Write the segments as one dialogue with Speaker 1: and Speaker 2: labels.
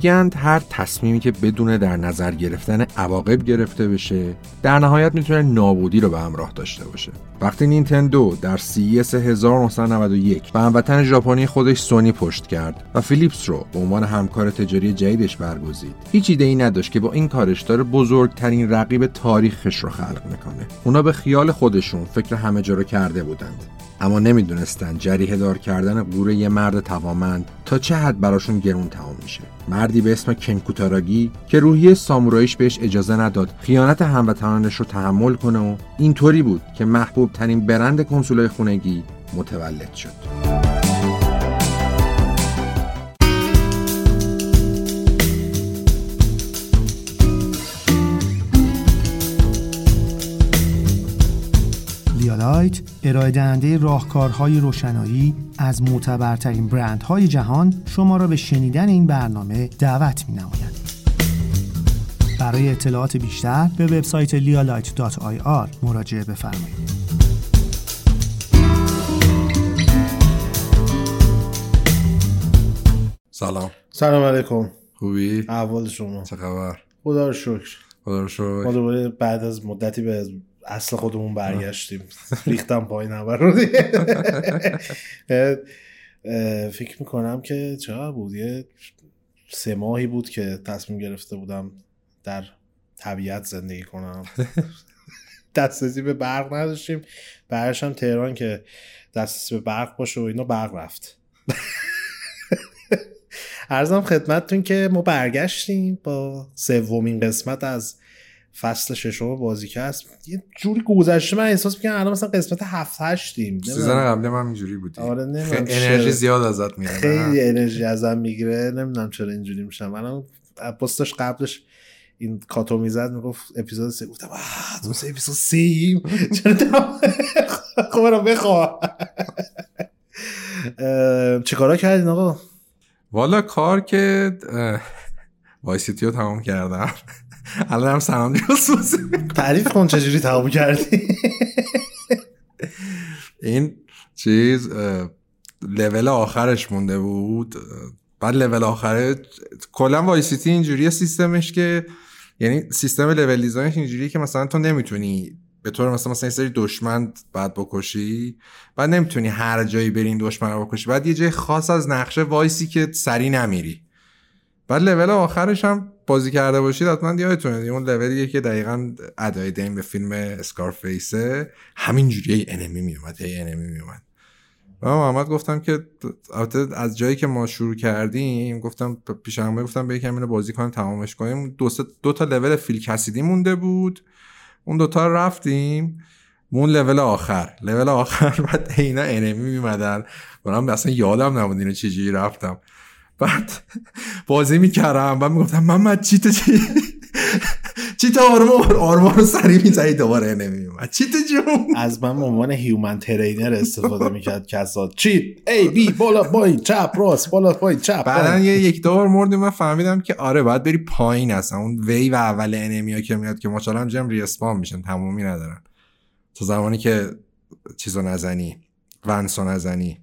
Speaker 1: میگند هر تصمیمی که بدون در نظر گرفتن عواقب گرفته بشه در نهایت می‌تونه نابودی رو به همراه داشته باشه. وقتی نینتندو در CES 1991 به هموطن ژاپنی خودش سونی پشت کرد و فیلیپس رو به عنوان همکار تجاری جدیدش برگزید. هیچ ایده ای نداشت که با این کارش داره بزرگترین رقیب تاریخش رو خلق می‌کنه. اونا به خیال خودشون فکر همه جا رو کرده بودند. اما نمی‌دونستند جریه دار کردن قوره یه مرد توامند تا چه حد براشون گرون تمام میشه. مردی به اسم کنکوتاراگی که روحیه ساموراییش بهش اجازه نداد خیانت هموطنانش رو تحمل کنه و اینطوری بود که محبوب ترین برند کنسولای خونگی متولد شد
Speaker 2: لیالایت ارائه دهنده راهکارهای روشنایی از معتبرترین برندهای جهان شما را به شنیدن این برنامه دعوت می نماید. برای اطلاعات بیشتر به وبسایت lialight.ir مراجعه بفرمایید.
Speaker 1: سلام.
Speaker 3: سلام علیکم.
Speaker 1: خوبی؟
Speaker 3: احوال شما.
Speaker 1: چه خبر؟
Speaker 3: خدا رو شکر.
Speaker 1: خدا رو شکر.
Speaker 3: ما دوباره بعد از مدتی به اصل خودمون برگشتیم. ریختم پایین همه رو فکر می‌کنم که چرا بود؟ یه سه ماهی بود که تصمیم گرفته بودم در طبیعت زندگی کنم. دسترسی به برق نداشتیم. برش هم تهران که دسترسی به برق باشه و اینا برق رفت. ارزم خدمتتون که ما برگشتیم با سومین قسمت از فصل ششم بازی که هست یه جوری گذشته من احساس می‌کنم الان مثلا قسمت هفت هشتیم.
Speaker 1: سیزن قبلی من اینجوری بودی
Speaker 3: آره نمی‌دونم
Speaker 1: انرژی زیاد ازت میره
Speaker 3: خیلی انرژی ازم می‌گیره. نمی‌دونم چرا اینجوری میشم. الان پستش قبلش این کاتو می‌زد می‌گفت اپیزود سه. گفتم تو سه اپیزود سه ایم خب برم بخواه. چیکارا کردین آقا؟
Speaker 1: والا کار که وایسیتی رو تمام کردم. الان هم سلام
Speaker 3: تعریف کن چجوری تمام کردی.
Speaker 1: این چیز لول آخرش مونده بود. بعد لول آخره کلا Vice City اینجوریه سیستمش که یعنی سیستم level design ش اینجوریه که مثلا تو نمی‌تونی به طور مثلا مثلا یه سری دشمن بعد بکشی بعد نمی‌تونی هر جایی برین دشمن رو بکشی. بعد یه جای خاص از نقشه وایسی که سری نمیرید. بعد لول آخرش هم بازی کرده باشید حتما یادتونه. اون لولیه که دقیقا ادای دین به فیلم Scarface ه همین جوری انمی میومد هی انمی میومد. و محمد گفتم که از جایی که ما شروع کردیم گفتم پیش همه گفتم به یکم اینو بازی کنیم تمامش کنیم. دو, دو تا لول فیل کسیدی مونده بود. اون دوتا رفتیم. اون لول آخر. لول آخر بعد اینا انمی میمدن برام اصلا یادم نبود اینو چجوری رفتم. بعد بازی می‌کردم. بعد می‌گفتم محمد چیت چی؟ چیت آرمار آرمار رو سریع می‌زنی دوباره نمیومد چیت جون؟
Speaker 3: از من به عنوان هیومن ترینر استفاده می‌کرد کسات چیت ای بی بالا پایین چپ راست بالا پایین چپ
Speaker 1: بعدا یه یک دو بار مردیم من فهمیدم که آره باید بری پایین اصلا. اون وی و اول انمیا که میاد که ماشاءالله جم ریسپان میشن تمومی ندارن. تا زمانی که چیزو نزنی ونسو نزنی.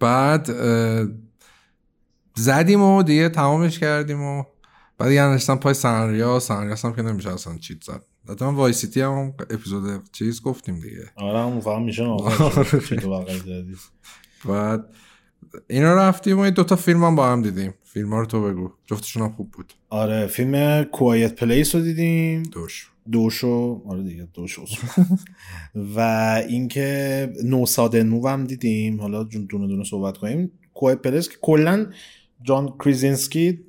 Speaker 1: بعد زدیم و دیگه تمامش کردیم و بعد دیگه نشستم پای سنریا سنریا هم که نمیشه اصلا چیت زد. من وای سیتی هم اپیزود چیز گفتیم دیگه.
Speaker 3: آره هم فهم میشه
Speaker 1: بعد اینا رفتیم و دوتا فیلم هم با هم دیدیم. فیلم ها رو تو بگو. جفتشون هم خوب بود.
Speaker 3: آره فیلم کوایت پلیس رو دیدیم.
Speaker 1: دوش.
Speaker 3: دوشو آره دیگه دوشو و اینکه نوسادن موو هم دیدیم. حالا دونه دونه صحبت کنیم. کوایت پلیس که کلا John Krasinski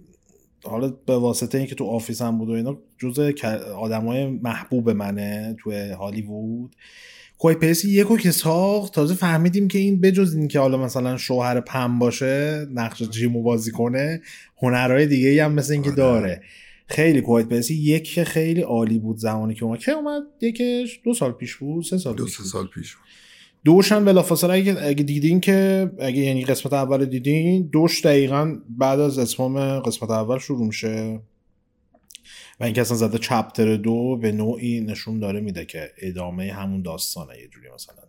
Speaker 3: حالا به واسطه اینکه تو Office هم بود و اینا جزء آدمای محبوب منه تو هالیوود. Quiet Place یکو که ساخت تازه فهمیدیم که این بجز این که حالا مثلا شوهر Pam باشه نقش Jim و بازی کنه هنرهای دیگه هم مثل اینکه داره. خیلی Quiet Place یک که خیلی عالی بود زمانی که اومد که اومد یکش دو سال پیش بود سه سال
Speaker 1: دو سه سال پیش بود.
Speaker 3: دوش هم بلافاصله اگه, اگه دیدین که اگه یعنی قسمت اول دیدین دوش دقیقا بعد از اسمام قسمت اول شروع میشه. و اینکه اصلا زده چپتر دو به نوعی نشون داره میده که ادامه همون داستانه یه جوری مثلا.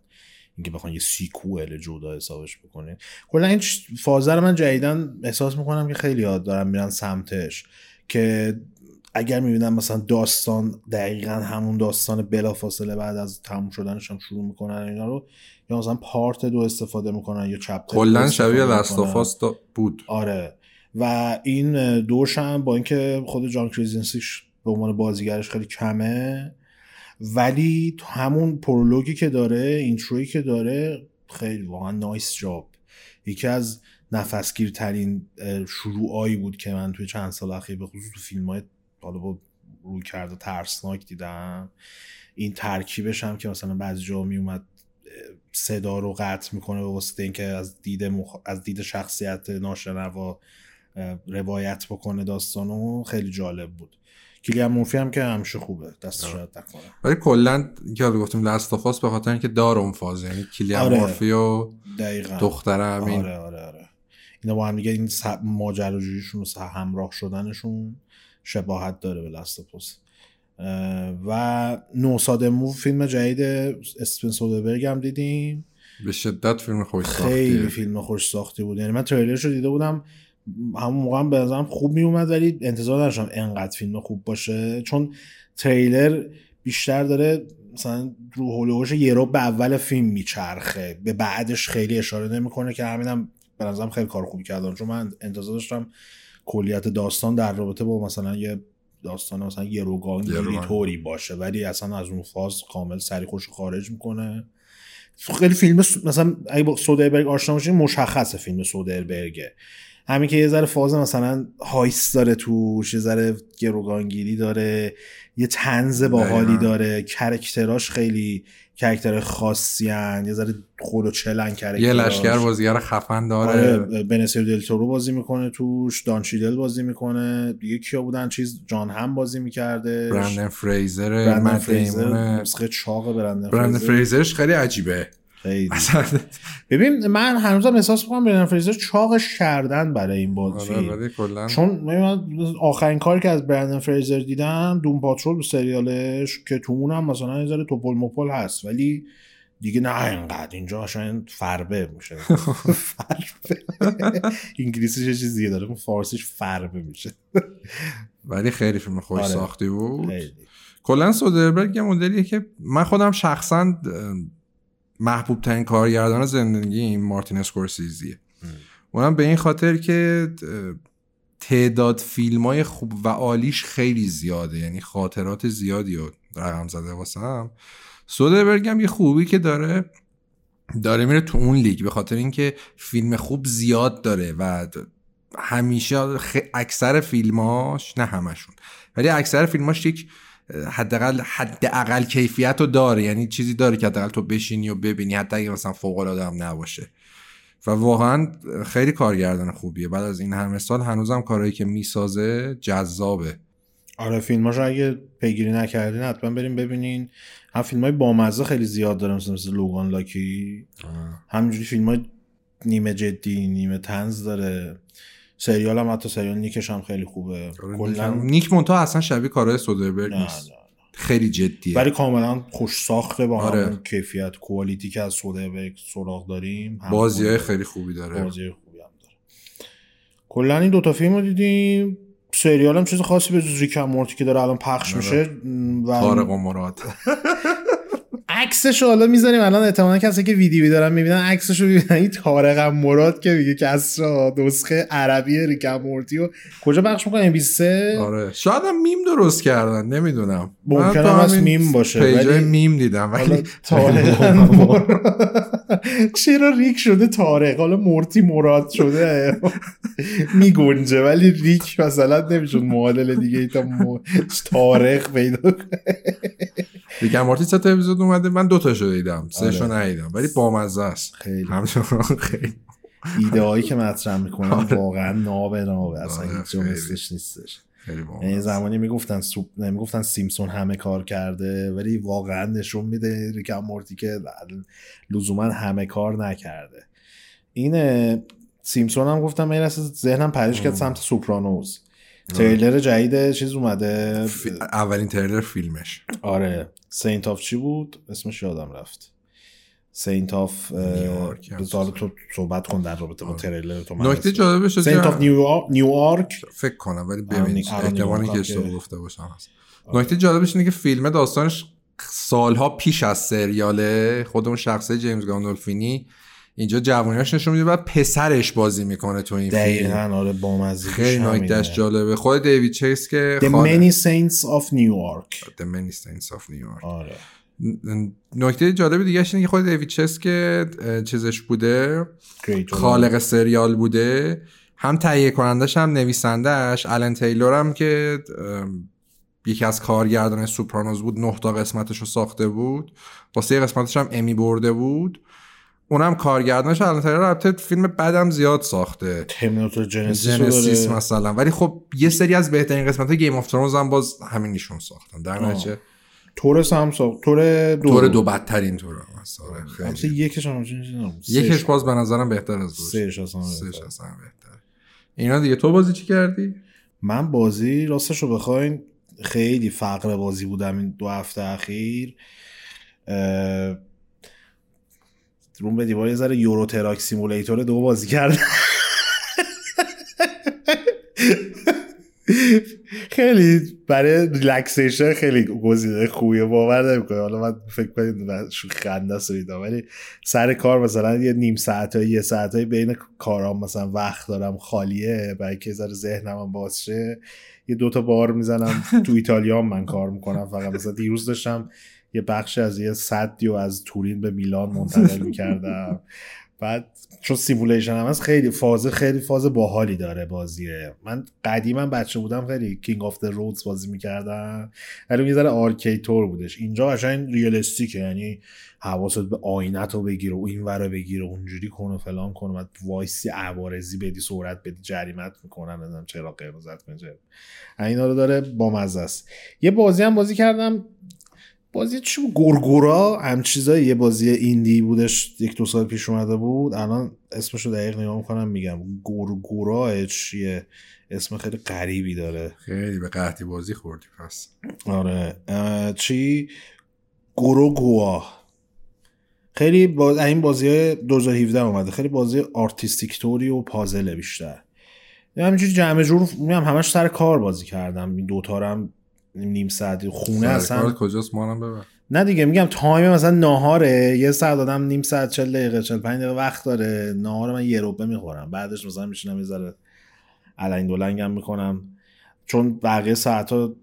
Speaker 3: اینکه بخوان یه سیکوئل جدا حسابش بکنین. کلا این فازه رو من جدیدن احساس می‌کنم که خیلی یاد دارم میرن سمتش. که اگر می‌بینم مثلا داستان دقیقا همون داستان بلافاصله بعد از تموم شدنش هم شروع می‌کنن اینا رو یا مثلا پارت دو استفاده می‌کنن یا چپتر
Speaker 1: کلا شبیه لستافاس بود.
Speaker 3: آره. و این دوش هم با اینکه خود John Krasinski ش به عنوان بازیگرش خیلی کمه ولی تو همون prologue ی که داره intro ی که داره خیلی واقعا nice job. یکی از نفسگیرترین شروعایی بود که من توی چند سال اخیر به خصوص تو فیلم های حالا با رویکرد ترسناک دیدم. این ترکیبش هم که مثلا بعضی جا می اومد صدا رو قطع می‌کنه به واسطه اینکه از دید مخ... از دید شخصیت ناشنوا روایت بکنه داستانو خیلی جالب بود. کلیان مورفی هم که همیشه خوبه دست شاید نکنه.
Speaker 1: ولی کلا یاد گفتیم لستافاس به خاطر اینکه دار اون فاز یعنی کلیان آره. مورفی و
Speaker 3: دقیقا.
Speaker 1: دختر همین
Speaker 3: آره آره آره. اینا با هم دیگه این ماجراجوییشون و همراه شدنشون شباهت داره به لستافاس و نوسادمو فیلم جدید اسپن سودربرگ هم دیدیم.
Speaker 1: به شدت فیلم خوش
Speaker 3: ساختی. خیلی فیلم خوش ساختی بود. یعنی من تریلرش رو دیده بودم. همون موقع هم به نظرم خوب می اومد ولی انتظار داشتم انقدر فیلم خوب باشه. چون تریلر بیشتر داره مثلا رو هولوش یه رو به اول فیلم میچرخه. به بعدش خیلی اشاره نمی‌کنه که همینم به نظرم خیلی کار خوبی کردن. چون من انتظار داشتم کلیت داستان در رابطه با مثلا یه داستان مثلا یه روگان طوری باشه ولی اصلا از اون فاز کامل سری خوش خارج می‌کنه. خیلی فیلم مثلا اگه با سودربرگ آشنا باشین مشخصه فیلم سودربرگه. همین که یه ذره فاز مثلا هایس داره توش یه ذره گروگانگیری داره یه تنز باحالی داره کرکتراش خیلی کرکتر خاصی هن. یه ذره خود و چلن کرکتراش
Speaker 1: یه لشکر بازیگر خفن داره.
Speaker 3: آره بنسیر دلتورو بازی می‌کنه توش دان شیدل بازی می‌کنه. دیگه کیا بودن؟ چیز جان هم بازی می‌کرده.
Speaker 1: برندن فریزر
Speaker 3: برندن فریزر چاق برندن,
Speaker 1: برندن فریزرش خیلی عجیبه.
Speaker 3: خیلی. ببین من هنوزم احساس می‌کنم برندن فریزر چاقش کردن برای این بازی.
Speaker 1: آره
Speaker 3: چون آخرین کاری که از برندن فریزر دیدم دوم پاترول سریالش که تو اونم مثلا یه ذره توپل مپل هست ولی دیگه نه اینقدر. اینجا اصلا فربه میشه. فربه. انگلیسیش یه چیز دیگه داره فارسیش فربه میشه.
Speaker 1: ولی خیلی فیلم خوش آره. ساختی بود. کلا سودربرگ یه مدلیه که من خودم شخصا محبوب ترین کارگردان زندگی این مارتین اسکورسیزیه. اونم به این خاطر که تعداد فیلم های خوب و عالیش خیلی زیاده. یعنی خاطرات زیادی رو رقم زده واسم. سودربرگ هم یه خوبی که داره داره میره تو اون لیگ. به خاطر اینکه فیلم خوب زیاد داره و همیشه اکثر فیلماش نه همشون ولی اکثر فیلماش یک حداقل حداقل کیفیت رو داره. یعنی چیزی داره که حداقل تو بشینی و ببینی. حتی اگه مثلا فوق العاده هم نباشه. و واقعا خیلی کارگردان خوبیه. بعد از این همه سال هنوزم کارهایی که می‌سازه جذابه.
Speaker 3: آره فیلماشو اگه پیگیری نکردین حتما بریم ببینین. هم فیلم های بامزه خیلی زیاد داره مثل, مثل لوگان لاکی. همینجوری فیلم های نیمه جدی نیمه تنز داره. سریال هم حتی سریال نیکش هم خیلی خوبه.
Speaker 1: آره، کلا نیک مونتا اصلا شبیه کارهای سودربرگ نیست. خیلی جدیه.
Speaker 3: ولی کاملا خوش ساخته با آره. همون کیفیت کوالیتی که از سودربرگ سراغ داریم
Speaker 1: بازی های خیلی خوبی داره.
Speaker 3: بازی خوبی هم داره. کلا این دوتا فیلم رو دیدیم. سریال هم چیز خاصی به جز ریک مورتی که داره الان پخش آره. میشه.
Speaker 1: و طارق و مراد.
Speaker 3: عکسش حالا می‌ذاریم الان احتمالاً کسی که ویدیو دارن می‌بینن عکسش رو می‌بینن. این طارق مراد که میگه کسرا نسخه عربی ریکم مورتی و کجا بخش می‌کنن ام 23
Speaker 1: آره. شاید هم میم درست کردن نمی‌دونم.
Speaker 3: ممکنه هم از میم باشه
Speaker 1: ولی میم دیدم ولی
Speaker 3: طارق چرا ریک شده طارق حالا مورتی مراد شده. میگنجه ولی ریک مثلا نمیشون معادل دیگه تا طارق پیدا
Speaker 1: ریکم مورتی چه اپیزود اومده. من دو تاشو دیدم. سه شو آره. ندیدم. ولی بامزه است.
Speaker 3: خیلی. خیلی. ایده هایی که مطرح می‌کنن آره. واقعا نابه نابه اصلا آره، هیچ مثلش نیستش. یعنی زمانی می‌گفتن سوپ نمی‌گفتن سیمسون همه کار کرده ولی واقعا نشون میده ریکم مورتی که لزوما همه کار نکرده. این سیمسون هم گفتم من ذهنم پریش کرد سمت سوپرانوز. تریلر جدید چیز اومده.
Speaker 1: اولین تریلر فیلمش.
Speaker 3: آره. سینت آف چی بود؟ اسمش یادم رفت. سینت آف بذار تو صحبت کن در رابطه با تریلر تو
Speaker 1: نکته. جالبش
Speaker 3: سینت آف نیویورک
Speaker 1: فکر کنم ولی ببینید
Speaker 3: آرون
Speaker 1: احتمالی
Speaker 3: نیویورک
Speaker 1: که اشتباه گفته باشم هست. نکته جالبش اینه که فیلم داستانش سالها پیش از سریاله خود اون شخصه جیمز گاندولفینی اینجا جوانیاش نشون میده بعد پسرش بازی می‌کنه تو این فیلم.
Speaker 3: دقیقا آره بامزگیش
Speaker 1: خیلی نکتهش جالبه. خود دیوید چیس که
Speaker 3: The
Speaker 1: خاله-
Speaker 3: Many Saints of New York.
Speaker 1: The Many Saints of New York.
Speaker 3: آره.
Speaker 1: نکته جالب دیگه اینه که خود دیوید چیس که چیزش بوده. خالق سریال بوده. هم تهیه کنندش هم نویسندهش الان تیلور هم که یکی از کارگردان Sopranos بود نه تا قسمتش رو ساخته بود. واسه یه قسمتش هم Emmy برده بود. اونم کارگردانش الان البته فیلم بدم زیاد ساخته. Terminator
Speaker 3: Genisys
Speaker 1: مثلا. ولی خب یه سری از بهترین قسمت Game of Thrones هم باز همین ایشون ساختن. در. نتیجه
Speaker 3: Thor هم ساخت. Thor دو
Speaker 1: Thor دو بدترین طور هم آره، خیلی.
Speaker 3: یکش هم.
Speaker 1: یکش
Speaker 3: سهش.
Speaker 1: باز به نظرم بهتر از دوش.
Speaker 3: سهش اصلا
Speaker 1: بهتر. اینا دیگه تو بازی چی کردی؟
Speaker 3: من بازی راستش رو بخواین خیلی فقر بازی بودم این دو هفته اخیر. اه، روم به دیوار یه ذره Euro Truck Simulator دو بازی کردم خیلی برای relaxation خیلی گزینه خوبیه باور نمی‌کنه حالا من فکر کنید شو خنده اینا. ولی سر کار مثلا یه نیم ساعت یه ساعت بین کارام مثلا وقت دارم خالیه برای که ذره ذهنم باز شه یه دوتا بار می‌زنم تو ایتالیا من کار می‌کنم فقط مثلا دیروز داشتم یه بخش از یه صدی و از تورین به میلان منتقل می‌کردم. بعد چون simulation هم هست خیلی فاز خیلی فاز باحالی داره بازیه. من قدیما بچه بودم خیلی King of the Roads بازی می‌کردم. ولی یه ذره arcade طور بودش. اینجا قشنگ realistic ه یعنی حواست به آینت رو بگیره و این ور رو بگیره اونجوری کن و فلان کن و وایسی عوارضی بدی سرعت بدی جریمت می‌کنن. نمی‌دونم چراغ قرمزت چراغ اینا رو داره با مزه است. یه بازی هم بازی کردم. بازی چی بود؟ Gorogoa هم چیزایی یه بازی indie بودش یک دو سال پیش اومده بود. الان اسمش رو دقیق نگاه می‌کنم میگم Gorogoa چیه؟ اسم خیلی غریبی داره.
Speaker 1: خیلی به قحطی بازی خوردی پس.
Speaker 3: آره. چی؟ Gorogoa خیلی با این بازی های 2017 اومده. خیلی بازی artistic طوری و پازله بیشتر. همینجوری جمع جور میگم همش سر کار بازی کردم. این دوتا هم نیم ساعتی خونه اصلا.
Speaker 1: کجاست؟ مانم ببر.
Speaker 3: نه دیگه میگم time مثلا ناهاره. یه ساعت آدم نیم ساعت 40 دقیقه 45 دقیقه وقت داره. ناهار من یه ربعه می‌خورم. بعدش مثلا میشینم یه ذره علنگ دلنگم می‌کنم چون بقیه ساعت ها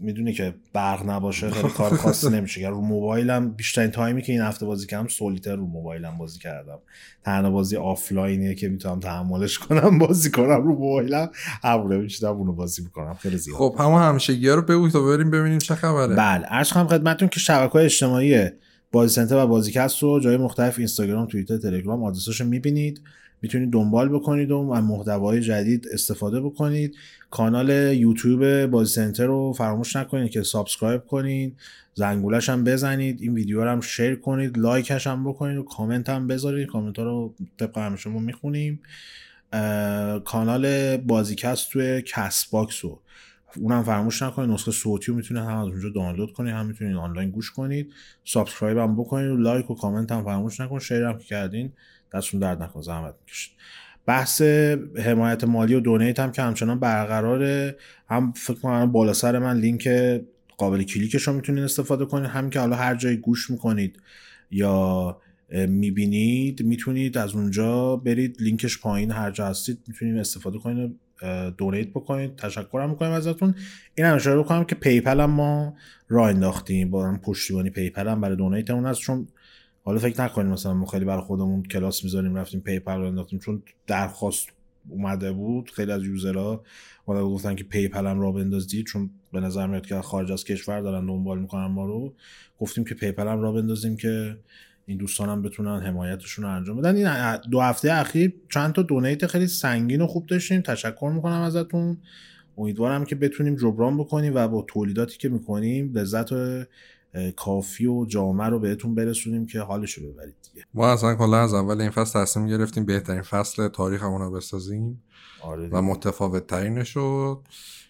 Speaker 3: می‌دونی که برق نباشه خیلی کار خاصی نمیشه. رو موبایلم بیشترین time ی که این هفته بازی کردم Solitaire رو موبایلم بازی کردم. تنها بازی آفلاینیه که می‌تونم تحملش کنم بازی کنم رو موبایلم. همونه میشینم اونو بازی می‌کنم. خیلی زیاد.
Speaker 1: خب همه همیشگی ها رو بگو تا بریم ببینیم چه خبره.
Speaker 3: بله عرض کنم خدمتتون که شبکه های اجتماعی بازی سنتر و بازیکست رو جای مختلف اینستاگرام توییتر تلگرام آدرساشو می‌بینید. می‌تونید دنبال بکنید و از محتوای جدید استفاده بکنید. کانال یوتیوب بازی سنتر رو فراموش نکنید که subscribe کنید. زنگولش هم بزنید. این ویدیو رو هم share کنید. لایکش هم بکنید و کامنت هم بذارید. کامنت ها رو طبق ما می‌خونیم. کانال بازیکست توی Castbox رو. اونم فراموش نکنید نسخه صوتی رو می‌تونید هم از اونجا دانلود کنید هم می‌تونید آنلاین گوش کنید. subscribe هم بکنید و لایک و کامنت هم فراموش نکنید share هم که کردین دستتون درد نکنه زحمت می‌کشید. بحث حمایت مالی و donate هم که همچنان برقراره. هم فکر کنم بالا سر من لینک قابل کلیکش رو می‌تونید استفاده کنید. هم که حالا هر جایی گوش می‌کنید یا می‌بینید می‌تونید از اونجا برید. لینکش پایین هر جا هستید می‌تونید استفاده کنید. donate بکنید. تشکرم می‌کنیم ازتون. این هم اشاره بکنم که PayPal هم ما راه انداختیم. با هم پشتیبانی PayPal هم برای donate اون هست. چون حالا فکر نکنیم مثلا ما خیلی برای خودمون کلاس می‌ذاریم رفتیم PayPal راه انداختیم. چون درخواست اومده بود. خیلی از user ها اومده گفتن که PayPal هم راه بندازید. چون به نظر میاد که خارج از کشور دارن دنبال می‌کنن ما رو. گفتیم که PayPal هم راه بندازیم که این دوستان هم بتونن حمایتشون رو انجام بدن. این دو هفته اخیر چند تا donate خیلی سنگین و خوب داشتیم. تشکر می‌کنم ازتون. امیدوارم که بتونیم جبران بکنیم و با تولیداتی که می‌کنیم لذت کافی و جامعه رو بهتون برسونیم که حالشو ببرید دیگه.
Speaker 1: ما اصلا کلا از اول این فصل تصمیم گرفتیم بهترین فصل تاریخ رو بسازیم
Speaker 3: آره
Speaker 1: و متفاوت ترینش رو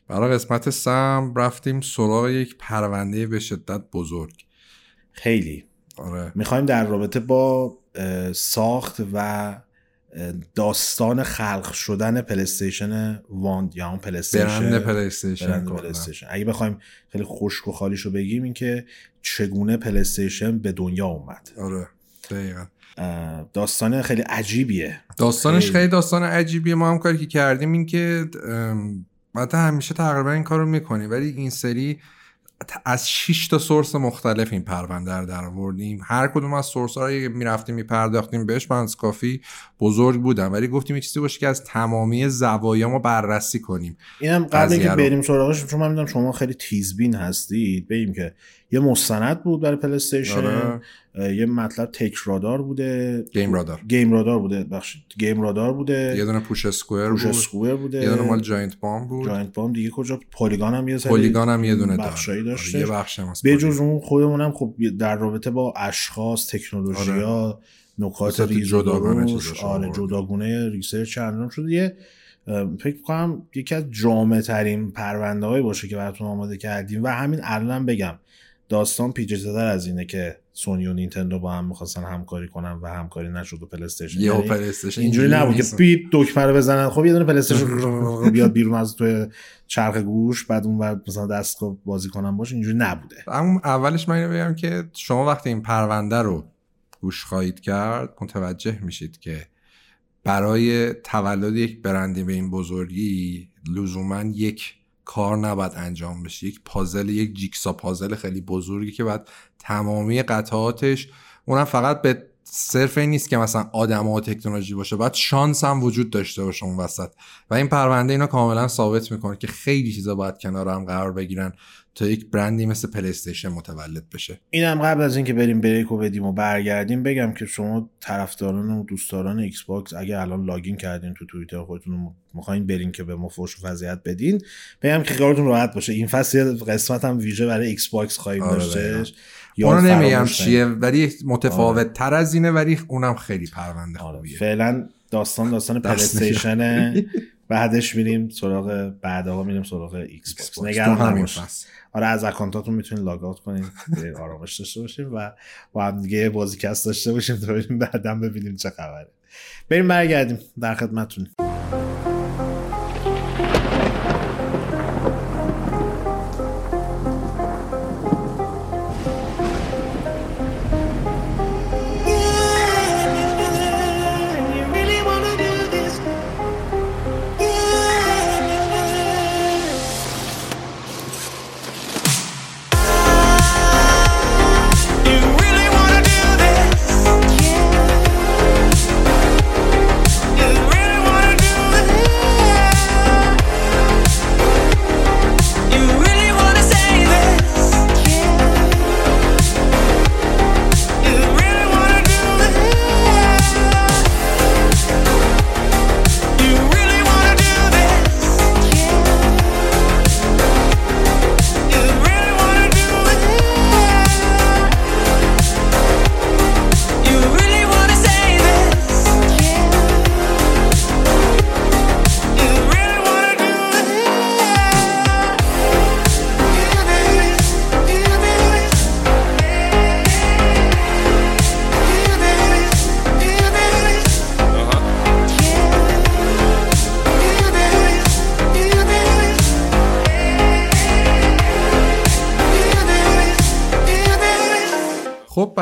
Speaker 1: برای قسمت سوم رفتیم سراغ یک پرونده به شدت بزرگ.
Speaker 3: خیلی.
Speaker 1: آره.
Speaker 3: می‌خوایم در رابطه با ساخت و داستان خلق شدن PlayStation وان یا اون PlayStation
Speaker 1: برند پلیستیشن
Speaker 3: اگه بخوایم خیلی خشک و خالیشو بگیم این که چگونه پلیستیشن به دنیا اومد.
Speaker 1: آره. دقیقا.
Speaker 3: داستان خیلی عجیبیه.
Speaker 1: داستانش
Speaker 3: خیلی.
Speaker 1: خیلی داستان عجیبیه. ما هم کاری که کردیم این که البته همیشه تقریبا این کارو می‌کنیم ولی این سری از 6 تا سورس مختلف این پرونده رو در آوردیم. هر کدوم از سورس ها رو می‌رفتیم میپرداختیم بهش. بنز کافی بزرگ بودن ولی گفتیم یه چیزی باشه که از تمامی زوایا ما بررسی کنیم.
Speaker 3: اینم قبل اینکه. بریم سراغش چون من می‌دونم شما خیلی تیزبین هستید. بگیم که یه مستند بود برای PlayStation
Speaker 1: آره.
Speaker 3: یه مطلب TechRadar بوده. GamesRadar. GamesRadar بوده ببخشید GamesRadar بوده.
Speaker 1: یه دونه Push Square
Speaker 3: Push
Speaker 1: بود.
Speaker 3: Square بوده.
Speaker 1: یه دونه مال Giant Bomb بود.
Speaker 3: Giant Bomb دیگه کجا؟ Polygon هم یه سری
Speaker 1: Polygon هم یه دونه داشت.
Speaker 3: بخشایی
Speaker 1: آره،
Speaker 3: داشته.
Speaker 1: یه بخش هم
Speaker 3: به. جز اون خودمونم خب در رابطه با اشخاص تکنولوژی ها نکات درشت،
Speaker 1: چیزاشو
Speaker 3: آره. جداگونه research انجام شده. یه فکر کنم یکی از جامع ترین پرونده باشه که براتون آماده کردیم. و همین الان بگم داستان پیچیده تر از اینه که سونی و نینتندو با هم می‌خواستن همکاری کنن و همکاری نشد و پلیستیشن
Speaker 1: یه
Speaker 3: یعنی اینجوری نبود که. بیت دکمه رو بزنن. خب یه دونه پلیستیشن بیاد بیرون از توی چرخ گوش بعد اون بعد مثلا دستگاه بازی کنن باشه اینجوری نبوده.
Speaker 1: اما اولش من اینو بگم که شما وقتی این پرونده رو گوش خواهید کرد متوجه میشید که برای تولد یک برندی به این بزرگی لزوما یک کار نباید انجام بشه. یک پازل یک jigsaw puzzle خیلی بزرگی که باید تمامی قطعاتش اونم فقط به صرف این نیست که مثلا آدم و تکنولوژی باشه باید شانس هم وجود داشته باشه اون وسط. و این پرونده اینا کاملا ثابت می‌کنه که خیلی چیزا باید کنار هم قرار بگیرن. تا یک برندی مثل PlayStation متولد بشه.
Speaker 3: اینم قبل از اینکه بریم break رو بدیم و برگردیم بگم که شما طرفداران و دوستداران Xbox اگه الان login کردین تو توییتر خودتون می‌خواین برین که به ما فوش و فضیحت بدین بگم که خیالتون راحت باشه. این فصل قسمت هم ویژه برای ایکس باکس خواهیم
Speaker 1: آره،
Speaker 3: داشتش
Speaker 1: اونو نمیگم چیه ولی متفاوت تر از اینه ولی اونم خیلی پرونده
Speaker 3: آره.
Speaker 1: خوبیه.
Speaker 3: فعلا داستان داستان
Speaker 1: دست
Speaker 3: پلی‌استیشنه بعدش میریم سراغ بعدها میریم سراغ ایکس باکس نگران
Speaker 1: همین
Speaker 3: نباش
Speaker 1: فصل.
Speaker 3: آره از اکانتاتون می‌تونید log out کنید آرامش داشته باشیم و با هم دیگه بازی‌کست داشته باشیم تا بریم بعدا ببینیم چه خبره. بریم برگردیم. در خدمتتون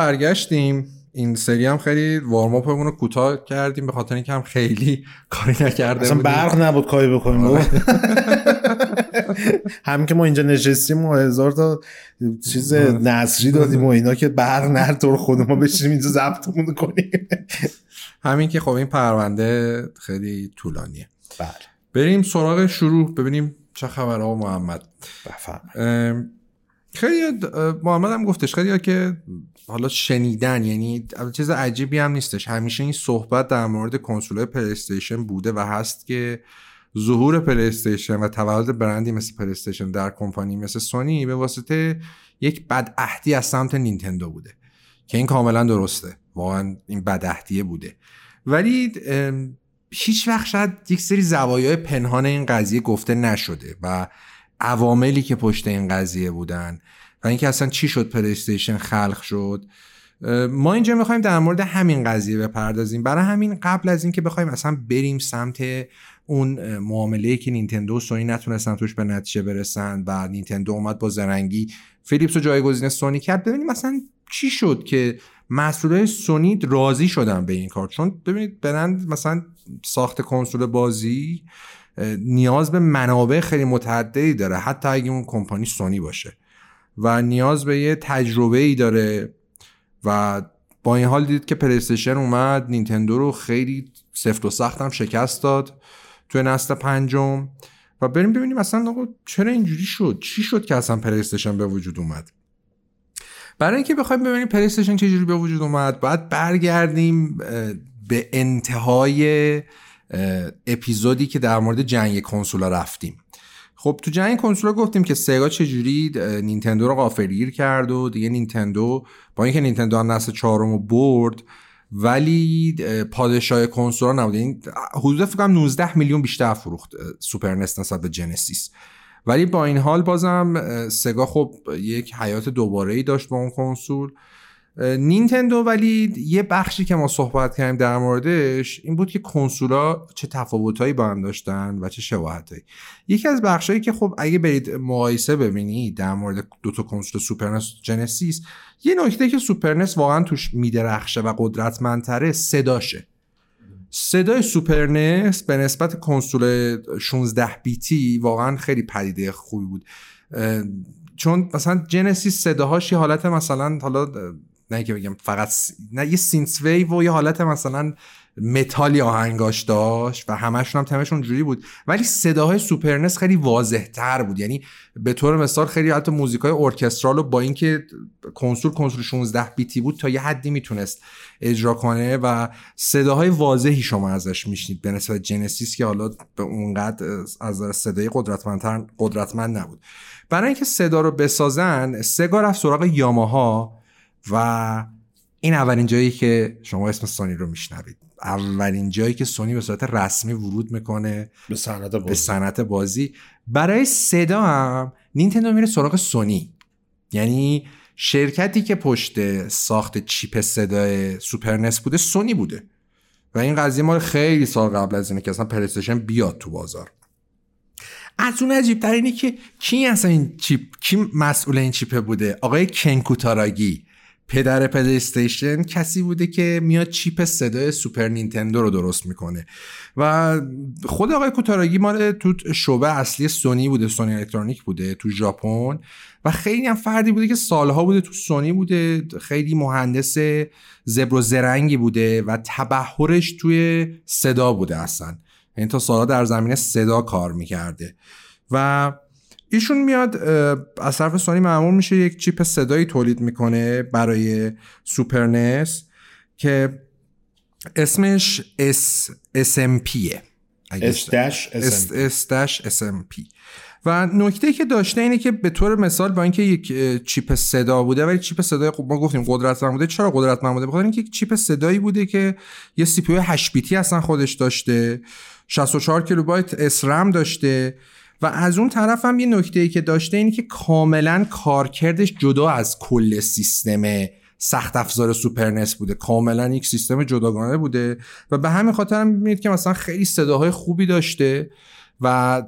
Speaker 1: برگشتیم. این سری هم خیلی وارم رو کوتاه کردیم به خاطر اینکه هم خیلی کاری نکرده
Speaker 3: اصلا
Speaker 1: بودیم.
Speaker 3: برق نبود کاری بکنیم. همین که ما اینجا نشستیم و هزار تا چیز نصری دادیم و اینا که برق نر تو خود ما بشیم اینجا ضبطمون کنیم.
Speaker 1: همین که خب این پرونده خیلی طولانیه.
Speaker 3: بله.
Speaker 1: بریم سراغ شروع ببینیم چه خبر ها محمد.
Speaker 3: بفهم
Speaker 1: خیلی محمد هم گفتش خیلی که حالا شنیدن یعنی چیز عجیبی هم نیستش. همیشه این صحبت در مورد کنسول پلیستیشن بوده و هست که ظهور پلیستیشن و تولد برندی مثل پلیستیشن در کمپانی مثل سونی به واسطه یک بدعهدی از سمت نینتندو بوده که این کاملا درسته. واقعا این بدعهدیه بوده. ولی هیچ وقت شاید یک سری زوایای پنهان این قضیه گفته نشده و عواملی که پشت این قضیه بودن و اینکه اصلا چی شد پلیستیشن خلق شد ما اینجا می‌خوایم در مورد همین قضیه بپردازیم. برای همین قبل از اینکه بخوایم اصلا بریم سمت اون معامله که نینتندو و سونی نتونستن توش به نتیجه برسن و نینتندو اومد با زرنگی فیلیپس رو جایگزین سونی کرد ببینیم مثلا چی شد که مسئولای سونی راضی شدن به این کار. چون ببینید برند مثلا ساخت کنسول بازی نیاز به منابع خیلی متعددی داره حتی اگه اون کمپانی سونی باشه. و نیاز به یه تجربه ای داره و با این حال دید که پلیستشن اومد نینتندو رو خیلی سفت و سخت هم شکست داد توی نسل پنجم. و بریم ببینیم اصلا آقا چرا اینجوری شد؟ چی شد که اصلا پلیستشن به وجود اومد؟ برای اینکه بخوایم ببینیم پلیستشن چجوری به وجود اومد باید برگردیم به انتهای اپیزودی که در مورد جنگ کنسولا رفتیم. خب تو جنگ کنسولا گفتیم که سگا چجوری نینتندو رو غافلگیر کرد و دیگه نینتندو با اینکه نینتندو هم نسل چهارم رو برد ولی اه، پادشاه کنسولا نبود. این حدود فکر کنم 19 میلیون بیشتر فروخت سوپر نس نسبت به جنسیس. ولی با این حال بازم سگا خب یک حیات دوباره ای داشت با اون کنسول. نینتندو ولی یه بخشی که ما صحبت کردیم در موردش این بود که کنسولا چه تفاوتایی با هم داشتن و چه شباهتایی یکی از بخشایی که خب اگه برید مقایسه ببینید در مورد دو تا کنسول سوپر نس و جنسیس یه نکته که سوپر نس واقعا توش میدرخشه و قدرتمندتره صداشه. صدای سوپر نس به نسبت کنسول 16 بیتی واقعا خیلی پدیده خوبی بود. چون مثلا جنسیس صداهاش یه حالت مثلا حالا نه که بگم فقط س- نه یه synthwave و یه حالت مثلا متالی آهنگاش داشت و همشون هم تمشون جوری بود. ولی صداهای سوپرنس خیلی واضح تر بود. یعنی به طور مثال خیلی حتی موزیکای ارکسترال رو با اینکه کنسول کنسول 16 بیتی بود تا یه حدی می‌تونست اجرا کنه و صداهای واضحی شما ازش میشنید. به نسبت جنسیس که حالا به اونقدر از صدای قدرتمندتر قدرتمند نبود. برای اینکه صدا رو بسازن سگا رفت سراغ یاماها. و این اولین جایی که شما اسم سونی رو میشنوید. اولین جایی که سونی به صورت رسمی ورود می‌کنه
Speaker 3: به صنعت
Speaker 1: به
Speaker 3: بازی
Speaker 1: صنعت بازی. برای صدا هم نینتندو میره سراغ سونی. یعنی شرکتی که پشت ساخت چیپ صدای سوپر نس بوده سونی بوده. و این قضیه مال خیلی سال قبل از اینه که اصلا پلی‌استیشن بیاد تو بازار. از اون عجیب تر اینه که کی اصلا این چیپ کی مسئول این چیپه بوده؟ آقای کن کوتاراگی. پدر پلی‌استیشن کسی بوده که میاد چیپ صدای سوپر نینتندو رو درست می‌کنه. و خود آقای کوتاراگی مال تو شعبه اصلی سونی بوده سونی الکترونیک بوده تو ژاپن و خیلی هم فردی بوده که سالها بوده تو سونی بوده خیلی مهندس زبر و زرنگی بوده و تبحرش توی صدا بوده اصلا. یعنی تا سالها در زمینه صدا کار می‌کرده. و ایشون میاد از طرف سونی مأمور میشه یک چیپ صدایی تولید می‌کنه برای سوپر نس که اسمش S-SMP ه اگه
Speaker 3: S dash
Speaker 1: اس S dash SMP و نکته که داشته اینه که به طور مثال با اینکه یک چیپ صدا بوده ولی چیپ صدای خب ما گفتیم قدرتمند بوده چرا قدرتمند بوده؟ بخاطر اینکه یک چیپ صدایی بوده که یه CPU 8 بیتی اصلا خودش داشته 64 کیلوبایت SRAM داشته و از اون طرف هم یه نکته ای که داشته اینه که کاملا کارکردش جدا از کل سیستم سخت افزار سوپر نس بوده. کاملا یک سیستم جداگانه بوده و به همین خاطر هم می‌بینید که مثلا خیلی صداهای خوبی داشته و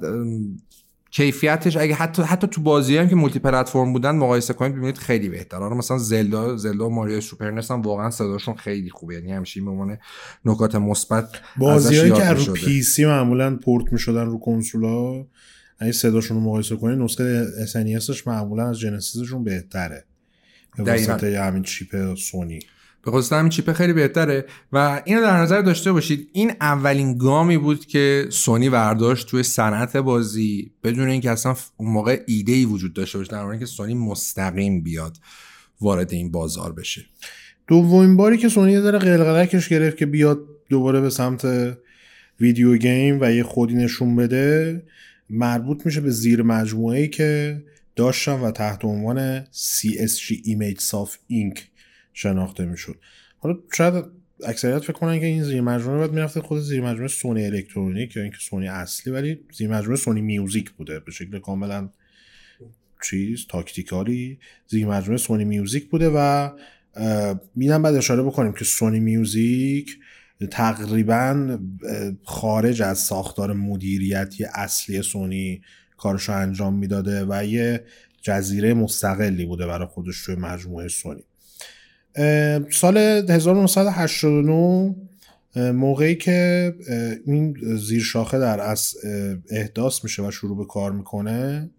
Speaker 1: کیفیتش اگه حتی حتی تو بازی هم که multi-platform بودن مقایسه کنید ببینید خیلی بهتر آره مثلا زلدا زلدا و ماریو سوپر نس هم واقعا صداشون خیلی خوبه. یعنی همیشه به نکات مثبت
Speaker 3: بازیهایی
Speaker 1: ازش
Speaker 3: که رو. پی سی معمولا پورت می‌شدن رو کنسولا اگه صداشون رو مقایسه کنید نسخه SNES ش معمولا از جنسیسشون بهتره. به. واسطه همین چیپ سونی.
Speaker 1: به خصوص همین چیپ خیلی بهتره. و اینو در نظر داشته باشید این اولین گامی بود که سونی برداشت توی صنعت بازی بدون اینکه اصلا اون موقع ایده ای وجود داشته باشه در اینکه سونی مستقیم بیاد وارد این بازار بشه.
Speaker 3: دومین باری که سونی یه ذره قلقلکش گرفت که بیاد دوباره به سمت ویدیو گیم و یه خودی نشون بده مربوط میشه به زیر مجموعه ای که داشتن و تحت عنوان CSG Image Soft Inc. شناخته می‌شد حالا شاید اکثریت فکر کنن که این زیر مجموعه باید می‌رفته خود زیر مجموعه سونی الکترونیک یا اینکه سونی اصلی ولی زیر مجموعه سونی میوزیک بوده به شکل کاملا چیز تاکتیکالی زیر مجموعه سونی میوزیک بوده و میدم بعد اشاره بکنیم که سونی میوزیک تقریبا خارج از ساختار مدیریتی اصلی سونی کارش انجام می‌داده و یه جزیره مستقلی بوده برای خودش توی مجموعه سونی. سال 1989 اه، موقعی که این زیر شاخه در از احداث میشه و شروع به کار می‌کنه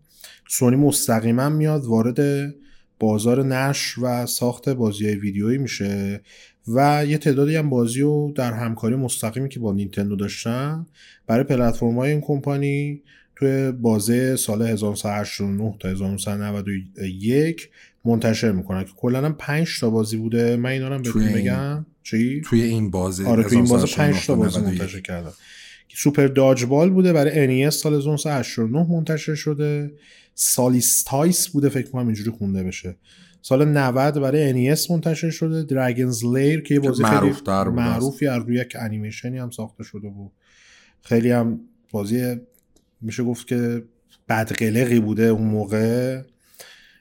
Speaker 3: سونی مستقیما میاد وارد بازار نشر و ساخت بازی ویدیویی میشه. و یه تعدادی هم بازی رو در همکاری مستقیمی که با نینتندو داشتن برای پلتفرم های این کمپانی توی بازه سال 1989 تا 1991 منتشر می‌کنن. که کلا هم 5 تا بازی بوده. من اینا رو بهتون بگم چی؟
Speaker 1: توی این بازی
Speaker 3: آره توی این بازه 5 تا بازی
Speaker 1: 1991.
Speaker 3: منتشر کردن. سوپر داج بال بوده برای NES سال 1989 منتشر شده. سالیستایس بوده فکر کنم اینجوری خونده بشه. سال 90 برای NES منتشر شده. دراگونز لیر که یه بازی خیلی
Speaker 1: معروف‌تر بود.
Speaker 3: معروفی از روی یک انیمیشنی هم ساخته شده بود خیلی هم بازی میشه گفت که بدقلقی بوده اون موقع.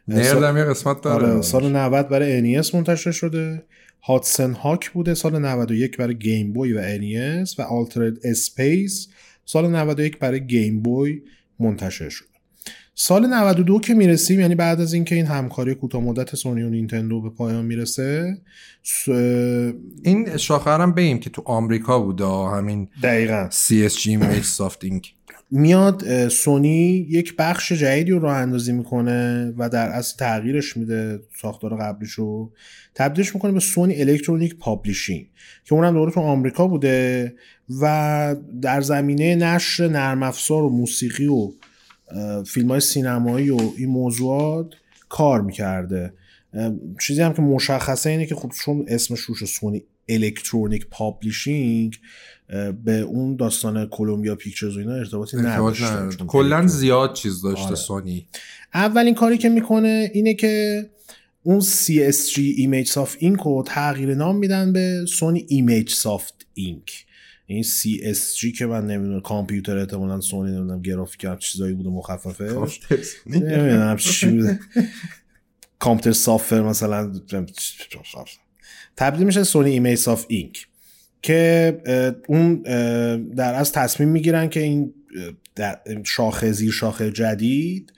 Speaker 1: نرد هم یه قسمت داره.
Speaker 3: آره سال 90 برای NES منتشر شده. هاتسن هاک بوده سال 91 برای گیم بوی و NES و آلترد اسپیس سال 91 برای گیم بوی منتشر شده سال 92 که می‌رسیم یعنی بعد از اینکه این همکاری کوتاه مدت سونی و نینتندو به پایان می‌رسه س-
Speaker 1: این هم بگیم که تو آمریکا بوده همین
Speaker 3: دقیقا
Speaker 1: CSG Microsoft Inc.
Speaker 3: میاد سونی یک بخش جدیدی رو راه اندازی می‌کنه و در اصل تغییرش میده ساختار قبلیشو تبدیلش می‌کنه به سونی Electronic Publishing که اونم دوره تو آمریکا بوده و در زمینه نشر نرم افزار و موسیقی و فیلم های سینمایی و این موضوعات کار می‌کرده. چیزی هم که مشخصه اینه که خب چون اسمش روش سونی Electronic Publishing به اون داستان کلمبیا پیکچرز و اینا ارتباطی
Speaker 1: ارتباط
Speaker 3: نداشته.
Speaker 1: کلا. زیاد چیز داشته
Speaker 3: آره.
Speaker 1: سونی.
Speaker 3: اولین کاری که می‌کنه اینه که اون CSG Image Soft Inc رو تغییر نام میدن به سونی Image Soft Inc. این CSG که من نمی‌دونم کامپیوتر احتمالاً سونی نمی‌دونم گرافیک هم چیزایی بوده مخففه. نمی‌دونم چی بوده. کامپیوتر سافر مثلا تبدیل میشه سونی ایمیج ساف اینک که اون در از تصمیم می‌گیرن که این در شاخه زیر شاخه جدید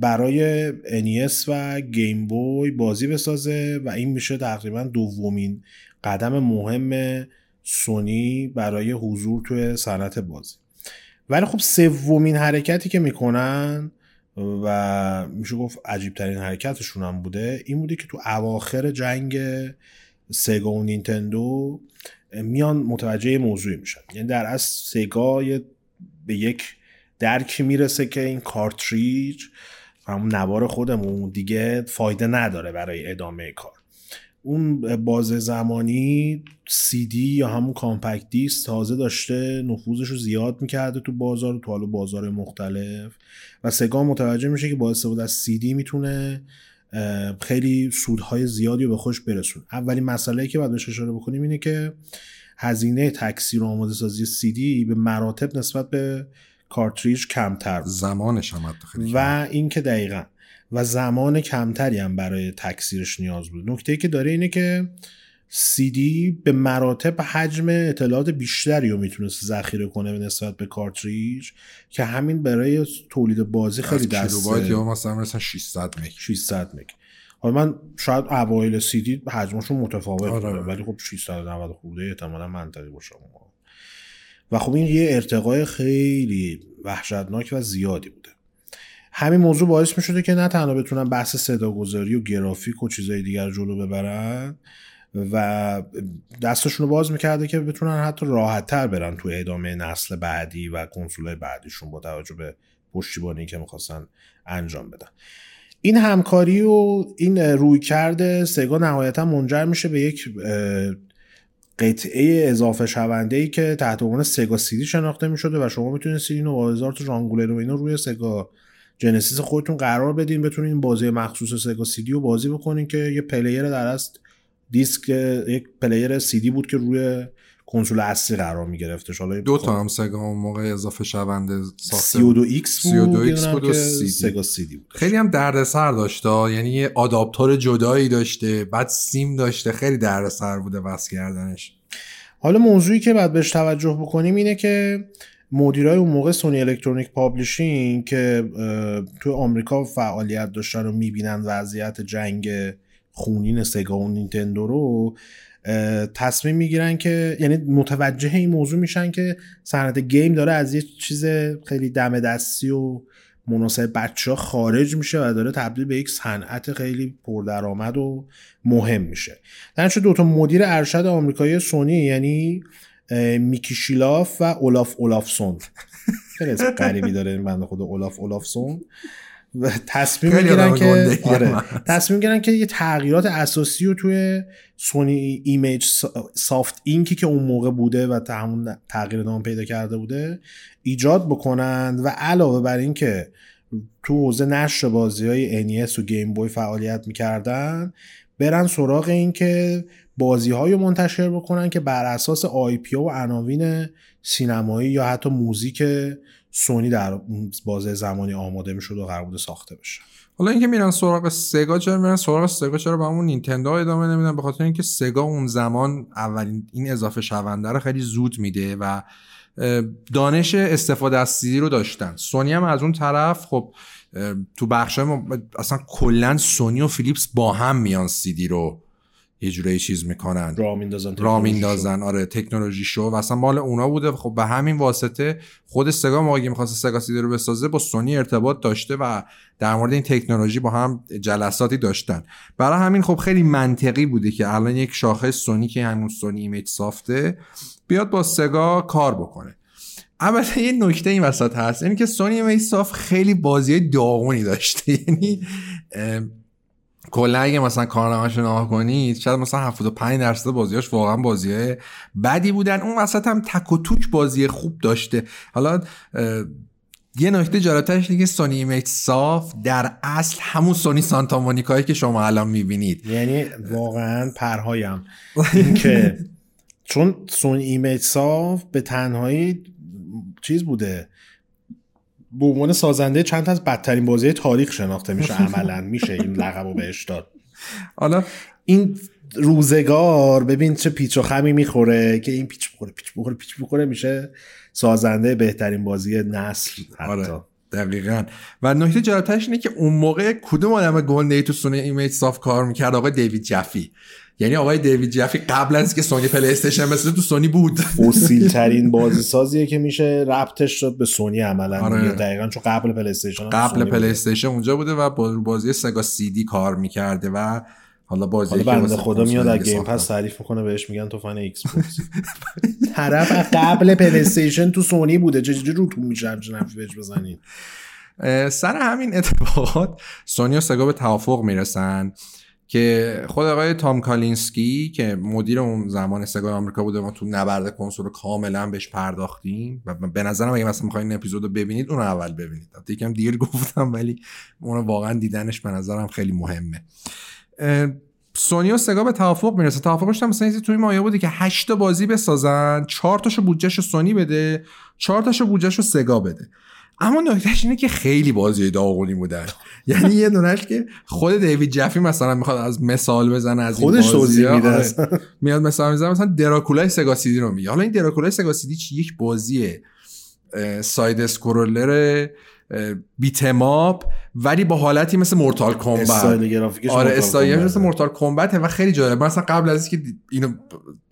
Speaker 3: برای NES و گیم بوی بازی بسازه و این میشه تقریبا دومین قدم مهم سونی برای حضور توی صنعت بازی. ولی خب سومین حرکتی که می‌کنن و میشه گفت عجیب ترین حرکتشون هم بوده این بوده که تو اواخر جنگ سگا و نینتندو میان متوجه موضوعی میشن. یعنی در اصل سگا به یک درکی می‌رسه که این کارتریج همون نوار خودمون دیگه فایده نداره برای ادامه کار. اون باز زمانی سی دی یا همون compact disc تازه داشته نفوذش رو زیاد می‌کرده تو بازار تو حالا بازار مختلف و سگا متوجه میشه که با استفاده از سی دی می‌تونه خیلی سودهای زیادی رو به خودش برسونه اولین مسئله که باید بهش اشاره بکنیم اینه که هزینه تکثیر و آماده سازی سی دی به مراتب نسبت به کارتریج کمتر.
Speaker 1: زمانش هم خیلی.
Speaker 3: و اینکه دقیقا و زمان کمتری هم برای تکثیرش نیاز بود. نکته که داره اینه که CD به مراتب حجم اطلاعات بیشتری رو می‌تونست ذخیره کنه به نسبت به کارتریج که همین برای تولید بازی خیلی
Speaker 1: از
Speaker 3: ده
Speaker 1: کیلوبایت یا مثلا مثلا 600 مگ
Speaker 3: 600 مگ حالا من شاید اوایل CD حجمشون متفاوت
Speaker 1: آره.
Speaker 3: بوده ولی خب 690 خورده احتمالا منطقی باشه و خب این یه ارتقای خیلی وحشتناک و زیادی بوده. همین موضوع باعث می شده که نه تنها بتونن بحث صداگذاری و گرافیک و چیزهای دیگر رو جلو ببرن و دستشون رو باز می‌کرده که بتونن حتی راحت تر برن تو ادامه نسل بعدی و کنسول بعدیشون با توجه به پشتیبانی که می‌خواستن انجام بدن. این همکاری و این رویکرد سگا نهایتا منجر میشه به یک قطعه اضافه شونده ای که تحت عنوان سگا سیدی شناخته می شده و شما می‌تونید اینو با هزار تا رانگولر و اینا روی سگا جنسیس خودتون قرار بدین بتونین این بازی مخصوص سگا سیدی رو بازی بکنین که یه player در اصل دیسک یک player سیدی بود که روی کنسول اصلی قرار میگرفتش حالا
Speaker 1: دو تا هم سگا اون موقع اضافه شونده ساخته
Speaker 3: سی و
Speaker 1: بود.
Speaker 3: دو ایکس بود
Speaker 1: 32
Speaker 3: یه
Speaker 1: ایکس بود و CD.
Speaker 3: سگا سیدی بود.
Speaker 1: خیلی هم دردسر داشته. یعنی یه آداپتور جدایی داشته بعد سیم داشته. خیلی دردسر بوده وصل کردنش.
Speaker 3: حالا موضوعی که باید بهش توجه بکنیم اینه که مدیرای اون موقع سونی الکترونیک پابلیشینگ که توی آمریکا فعالیت داشتن و می‌بینن وضعیت جنگ خونین سگا و نینتندو رو تصمیم می‌گیرن که یعنی متوجه این موضوع میشن که صنعت game داره از یه چیز خیلی دم دستی و مناسب بچه ها خارج میشه و داره تبدیل به یک صنعت خیلی پردرآمد و مهم میشه. در دو تا مدیر ارشد آمریکایی سونی یعنی میکی شیلهاف و اولاف اولافسون. خیلی اسم غریبی داره این بنده خدا اولاف اولافسون. و تصمیم می‌گیرن که آره. تصمیم می‌گیرن که یه تغییرات اساسی رو توی سونی ایمیج سا- سافت اینکی که اون موقع بوده و همون تغییر نام پیدا کرده بوده ایجاد بکنند و علاوه بر این که تو حوزه نشر بازی های NES و گیم بوی فعالیت می‌کردن برن سراغ این که بازی های منتشر بکنن که بر اساس IP و عناوین سینمایی یا حتی موزیک سونی در بازه زمانی آماده می‌شد و قرار بوده ساخته بشه.
Speaker 1: حالا اینکه میرن سراغ سگا چرا میرن سراغ سگا؟ چرا به همون نینتندو ادامه نمیدن؟ به خاطر اینکه سگا اون زمان اولین این اضافه شونده رو خیلی زود میده و دانش استفاده از سیدی رو داشتن. سونی هم از اون طرف خب تو بخش اصلا کلا سونی و فیلیپس با هم میان سیدی رو یه جورایی چیز می‌کنن.
Speaker 3: را میندازن
Speaker 1: را. میندازن آره تکنولوژی شو. و اصلا مال اونا بوده. خب به همین واسطه خود سگا موقعی که می‌خواست سگا سیدی رو بسازه با سونی ارتباط داشته و در مورد این تکنولوژی با هم جلساتی داشتن. برای همین خب خیلی منطقی بوده که الان یک شاخه سونی که همون سونی ایمیج سافته بیاد با سگا کار بکنه. البته یه نکته این وسط هست. یعنی که سونی ایمیج سافت خیلی بازی داغونی داشته. یعنی کلا اگه مثلا کارنامه‌اش رو نگاه کنید شاید مثلا 75 درصد بازیاش واقعا بازی بدی بودن. اون وسط هم تک و توک بازی خوب داشته. حالا یه نکته جالبترش اینه که سونی ایمیج سافت در اصل همون سونی سانتا مونیکایی که شما الان می‌بینید.
Speaker 3: یعنی واقعا پرهایم. این که چون سونی ایمیج سافت به تنهایی چیز بوده. به عنوان سازنده چند از بدترین بازی تاریخ شناخته میشه عملا. میشه این لقب رو بهش داد.
Speaker 1: حالا
Speaker 3: این روزگار ببین چه پیچ و خمی می‌خوره که این پیچ بخوره پیچ بخوره پیچ بخوره میشه سازنده بهترین بازی نسل حتی.
Speaker 1: آره دقیقا. و نکته جالبترش اینه که اون موقع کدوم آدم گنده ای تو سونی ایمیج سافت کار می‌کرد؟ آقای دیوید جفی یعنی آقای دیوید جفی قبل از که سونی پلی استیشن بسازه تو سونی بود
Speaker 3: فسیل ترین بازی سازیه که میشه ربطش داد به سونی عملا
Speaker 1: آره.
Speaker 3: دقیقا چون قبل پلی استیشن
Speaker 1: قبل پلی. استیشن اونجا بوده و با بازی سگا سی دی کار می‌کرده و حالا بازی
Speaker 3: حالا بنده خدا میاد از گیم پس تعریف می‌کنه بهش میگن تو فن ایکس باکس طرف قبل پلی استیشن تو سونی بوده چجوری روتون میشه همچین حرفی بهش بزنین
Speaker 1: سر همین اتفاقات سونی و سگا به توافق می‌رسن که خود آقای تام کالینسکی که مدیر اون زمان سگای آمریکا بوده ما تو نبرد کنسول کاملا بهش پرداختیم و به نظرم اگه مثلا می‌خواین این اپیزود رو ببینید اون اول ببینید. البته یکم دیر گفتم ولی اون واقعا دیدنش به نظرم خیلی مهمه. سونی و سگا به توافق می‌رسه. توافقش هم مثلا توی مایه بوده که 8 تا بازی بسازن 4 تاشو بودجهشو سونی بده 4 تاشو بودجهشو سگا بده. اما نکتهش اینه که خیلی بازی داغونی بودن یعنی یه دونش که خود دیوید جفی مثلا می‌خواد از مثال بزنه از این
Speaker 3: خودش توضیح. میده
Speaker 1: آره. میاد مثلا می‌زنه مثلا دراکولای سگا سیدی رو میگه حالا این دراکولای سگا سیدی چی یک بازی اه، side-scroller beat 'em up ولی با حالتی مثل مورتال کمبت
Speaker 3: استایل گرافیکش
Speaker 1: آره استایلش. مثل مورتال کمبت و خیلی جالب مثلا قبل از اینکه اینو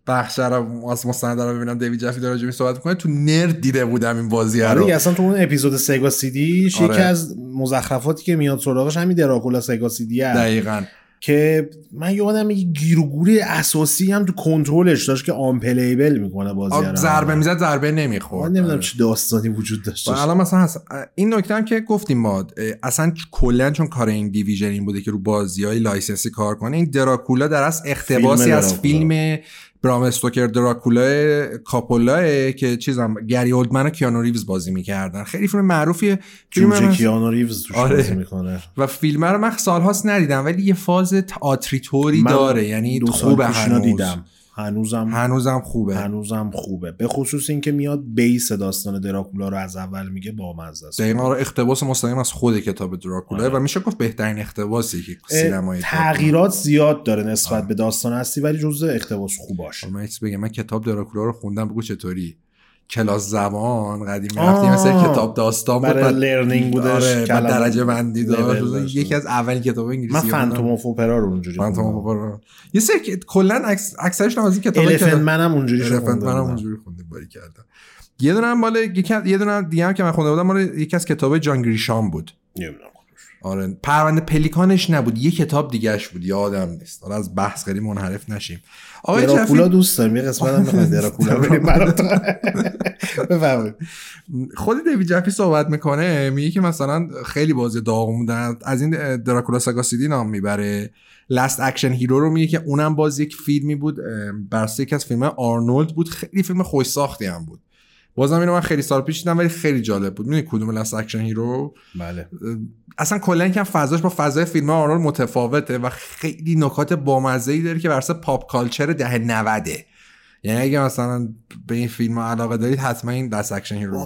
Speaker 1: بخش رو از مستند رو ببینم دیوید جفی داره راجع بهش صحبت می‌کنه تو Nerd دیده بودم این بازی
Speaker 3: آره
Speaker 1: رو
Speaker 3: دیگه، اصلا تو اون اپیزود سگا سیدیش
Speaker 1: آره.
Speaker 3: یکی از مزخرفاتی که میاد سراغش همین دراکولا سگا سیدی.
Speaker 1: دقیقا
Speaker 3: که من یادم یه گیر و گوری اساسی هم تو کنترلش داشت که unplayable می‌کنه بازی رو
Speaker 1: ضربه می‌زد ضربه
Speaker 3: من
Speaker 1: نمی‌خورد
Speaker 3: نمی‌دونم
Speaker 1: آره.
Speaker 3: چه داستانی وجود داشت
Speaker 1: الان مثلا هست این نکته هم که گفتیم ما اصلا کلا چون کار این division این بوده که رو بازی های license ی کار کنه این دراکولا در اصل اقتباسی
Speaker 3: فیلم
Speaker 1: از. فیلم برام استوکر دراکولا کاپولا که چیزم گری اولدمن و کیانو ریوز بازی می‌کردن. خیلی فیلم معروفیه. فیلم
Speaker 3: کیانو ریوز توش
Speaker 1: آره.
Speaker 3: بازی می‌کنه.
Speaker 1: و فیلم رو من سالهاست ندیدم ولی یه فاز تئاتری طوری
Speaker 3: من
Speaker 1: داره یعنی
Speaker 3: اینو
Speaker 1: هنوز.
Speaker 3: دیدم. هنوزم
Speaker 1: هنوزم خوبه.
Speaker 3: هنوزم خوبه. به خصوص اینکه میاد بیس داستان دراکولا رو از اول میگه با مزه است.
Speaker 1: دقیقا آره اقتباس مستقیم از خود کتاب دراکولا و میشه گفت بهترین اقتباسی که سینمایی داره.
Speaker 3: تغییرات زیاد داره نسبت به داستان هستی ولی جزء اقتباس خوباش.
Speaker 1: من یه چیز بگم من کتاب دراکولا رو خوندم بگو چطوری؟ کلاس زبان قدیم. رفتیم مثل کتاب داستان بود
Speaker 3: برای لرنینگ بودش،
Speaker 1: آره درجه بندی داشت. یکی از اولین کتاب انگلیسی
Speaker 3: من فانتوم
Speaker 1: خوندم.
Speaker 3: اف اپرا رو اونجوری
Speaker 1: فانتوم
Speaker 3: خوندم.
Speaker 1: اپرا یه سری کلا اکثرش از این کتاب
Speaker 3: الیفنت منم اونجوری خونده
Speaker 1: منم. اونجوری خونده باری کردم یه دونه مال یه دونه دیگه هم که من خونده بودم مال یکی از کتاب جان گریشام بود
Speaker 3: نمی‌دونم.
Speaker 1: آره. پرونده پلیکانش نبود یه کتاب دیگهش بود. یادم نیست. حالا از بحث خیلی منحرف نشیم. آقای
Speaker 3: دراکولا
Speaker 1: جفی
Speaker 3: دوست دارم. یه قسمت هم می‌خواد دراکولا بریم
Speaker 1: خود دیوید جفی صحبت می‌کنه میگه که مثلا خیلی بازی داغ بودن. از این دراکولا ساگا سیدی نام می‌بره. Last Action Hero رو میگه که اونم باز یک فیلمی بود. بر اساس فیلم آرنولد بود. خیلی فیلم خوش ساختی هم بود. بازم اینو من خیلی سال پیش دیدم ولی خیلی جالب بود. می‌دونی کدوم Last Action Hero
Speaker 3: بله.
Speaker 1: اصلا کلا که فضاش با فضای فیلم آرنولد متفاوته و خیلی نکات بامزه ای داره که بر اساس pop culture دهه 90 یعنی اگه مثلا به این فیلم علاقه دارید حتما این Last Action Hero رو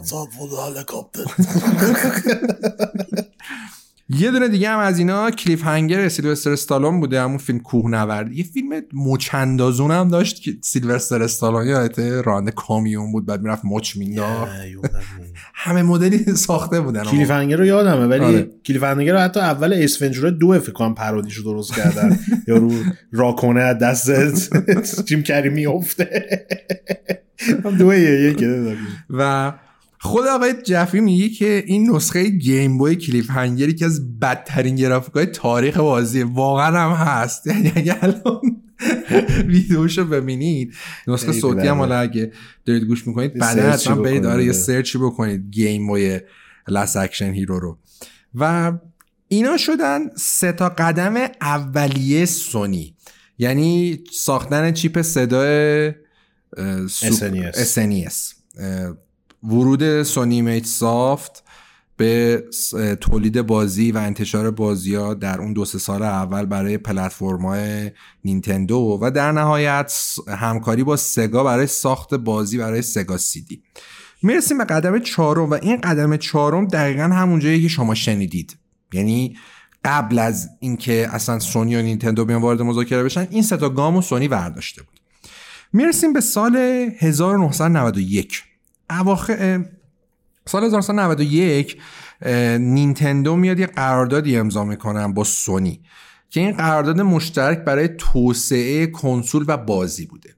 Speaker 1: یه دونه دیگه هم از اینا Cliffhanger سیلوستر استالون بوده همون فیلم کوهنورد. یه فیلم مچندازون هم داشت که سیلوستر استالون یادته راننده کامیون بود بعد می‌رفت مچ مینداخت. همه مدلی ساخته بودن. آقا.
Speaker 3: Cliffhanger رو یادمه ولی
Speaker 1: آره.
Speaker 3: Cliffhanger رو حتی اول اسفنجور دو فکر کنم پرودیشو درست کردن. یا رو راکنه از دست جیم کری میفته یه
Speaker 1: و خود آقای جفی میگه که این نسخه گیم بوی Cliffhanger ی که از بدترین گرافیک های تاریخ بازیه واقعا هم هست یعنی اگه الان ویدیوشو ببینید نسخه صوتی هم
Speaker 3: بده.
Speaker 1: حالا اگه دارید گوش می‌کنید بعدا
Speaker 3: سرچی
Speaker 1: حتما برید آره یه. سرچی بکنید گیم بوی Last Action Hero رو و اینا شدن سه تا قدم اولیه سونی یعنی ساختن چیپ صدای سوپ-
Speaker 3: SNES.
Speaker 1: SNES. ورود سونی میت سافت به تولید بازی و انتشار بازی ها در اون دو سه سال اول برای پلتفرم های نینتندو و در نهایت همکاری با سگا برای ساخت بازی برای سگا سیدی. می‌رسیم به قدم چهارم و این قدم چهارم دقیقا همون جایی که شما شنیدید. یعنی قبل از اینکه اصلا سونی و نینتندو بیان وارد مذاکره بشن این سه تا گام و سونی برداشته بود. می‌رسیم به سال 1991 اواخر سال 1991 اه، نینتندو میاد یه قراردادی امضا می‌کنن با سونی که این قرارداد مشترک برای توسعه کنسول و بازی بوده.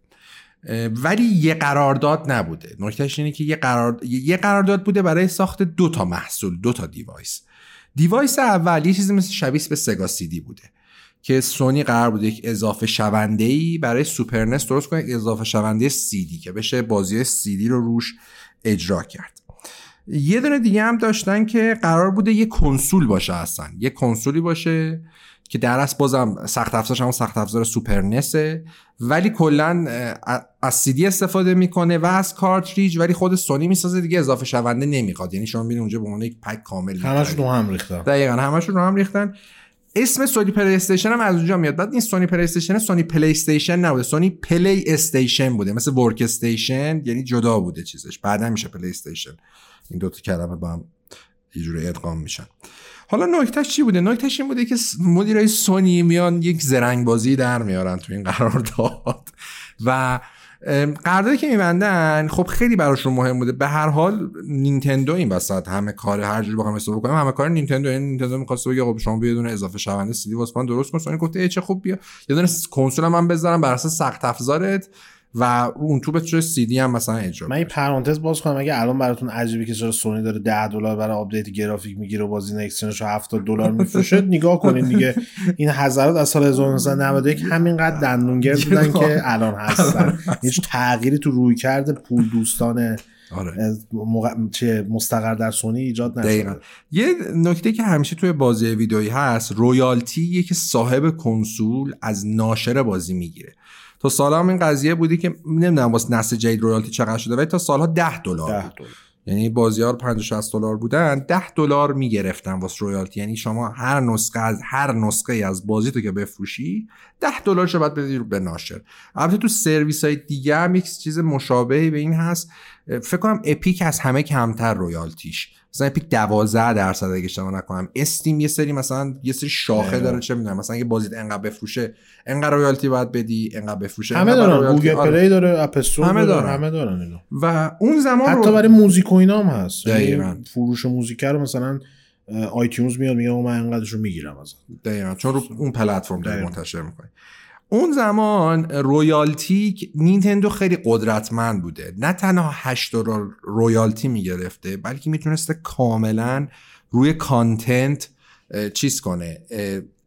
Speaker 1: ولی یه قرارداد نبوده. نکتهش اینه که یه, قرار... یه قرارداد بوده برای ساخت دو تا محصول دو تا device. device اول یه چیزی مثل شبیه به سگا سیدی بوده که سونی قرار بود یک اضافه شونده ای برای سوپر نس درست کنه اضافه شونده سیدی که بشه بازی سیدی رو روش اجرا کرد. یه دونه دیگه هم داشتن که قرار بوده یه کنسول باشه اصلا. یه کنسولی باشه که در اصل بازم سخت افزارش هم سخت افزار سوپر نسه ولی کلا از سیدی استفاده می‌کنه و از کارتریج ولی خود سونی می‌سازه دیگه اضافه شونده نمی‌خواد. یعنی شما میرین اونجا به عنوان یک pack کامل
Speaker 3: همش
Speaker 1: می‌خرید.
Speaker 3: دو هم ریختم
Speaker 1: دقیقا همشون رو هم ریختن. اسم سونی پلی استیشن هم از اونجا میاد. بعد این سونی پلی استیشن سونی پلی استیشن نبوده. سونی پلی استیشن بوده. مثل workstation یعنی جدا بوده چیزش. بعدا میشه پلی استیشن این دو تا کلمه با هم یه جوری ادغام میشن. حالا نکتهش چی بوده؟ نکتهش این بوده که مدیرای سونی میان یک زرنگ بازی در میارن تو این قرارداد. و قراردادی که میبندن خب خیلی براشون مهم بوده. به هر حال نینتندو این وسط همه کار هر جوری بخوام حساب کنیم همه کار نینتندو. یعنی نینتندو می‌خواسته بگه خب شما یه دونه اضافه شونده سیدی واسه من درست کن سونی گفته چه خوب بیا. یه دونه کنسول من بذارم بر اساس سخت افزارت. و اون تو بتونه سی دی هم مثلا اجرا
Speaker 3: من این. پرانتز باز کنم اگه الان براتون عجیبه که چرا سونی داره 10 دلار برای آپدیت گرافیک می‌گیره و بازی next gen ش رو 70 دلار میفروشه نگاه کنین دیگه. این حضرات از سال 1991 همینقدر دندونگرد بودن که الان هستن. هیچ تغییری تو روی کرده پول دوستان
Speaker 1: آره.
Speaker 3: چه مستقر در سونی ایجاد
Speaker 1: دقیقا.
Speaker 3: نشده
Speaker 1: یه نکته که همیشه توی بازی ویدئویی هست رویالتی که صاحب کنسول از ناشر بازی می‌گیره. تا سالها هم این قضیه بودی که نمی‌دونم واسه نسل جدید رویالتی چقدر شده ولی تا سالها 10 دلار
Speaker 3: 10
Speaker 1: بود.
Speaker 3: دلار.
Speaker 1: یعنی بازی ها 50 60 دلار بودن 10 دلار می‌گرفتن واسه رویالتی. یعنی شما هر نسخه از هر نسخه از بازی تو که بفروشی 10 دلار شو باید بدی به ناشر. البته تو سرویس های دیگه هم یک چیز مشابهی به این هست. فکر کنم اپیک از همه کمتر royalty ش. مثلا اپیک 12 درصد اگه اشتباه نکنم استیم یه سری مثلا یه سری شاخه داره چه می‌دونم مثلا اگه بازیت انقدر بفروشه انقدر royalty باید بدی انقدر بفروشه
Speaker 3: همه دارن. گوگل
Speaker 1: آره.
Speaker 3: پلی داره اپ استور
Speaker 1: همه
Speaker 3: داره
Speaker 1: دارن.
Speaker 3: همه دارن اینو
Speaker 1: و اون زمان
Speaker 3: حتی
Speaker 1: رو-
Speaker 3: برای موزیک و اینا هم هست یعنی
Speaker 1: دقیقاً.
Speaker 3: فروش موزیک رو مثلا آیتیونز میاد میگه من انقدرشو می‌گیرم از
Speaker 1: دقیقا چون رو اون پلتفرم
Speaker 3: دقیقاً.
Speaker 1: منتشر می‌کنی اون زمان royalty نینتندو خیلی قدرتمند بوده. نه تنها 8 دلار royalty می‌گرفته بلکه می‌تونسته کاملا روی content چیز کنه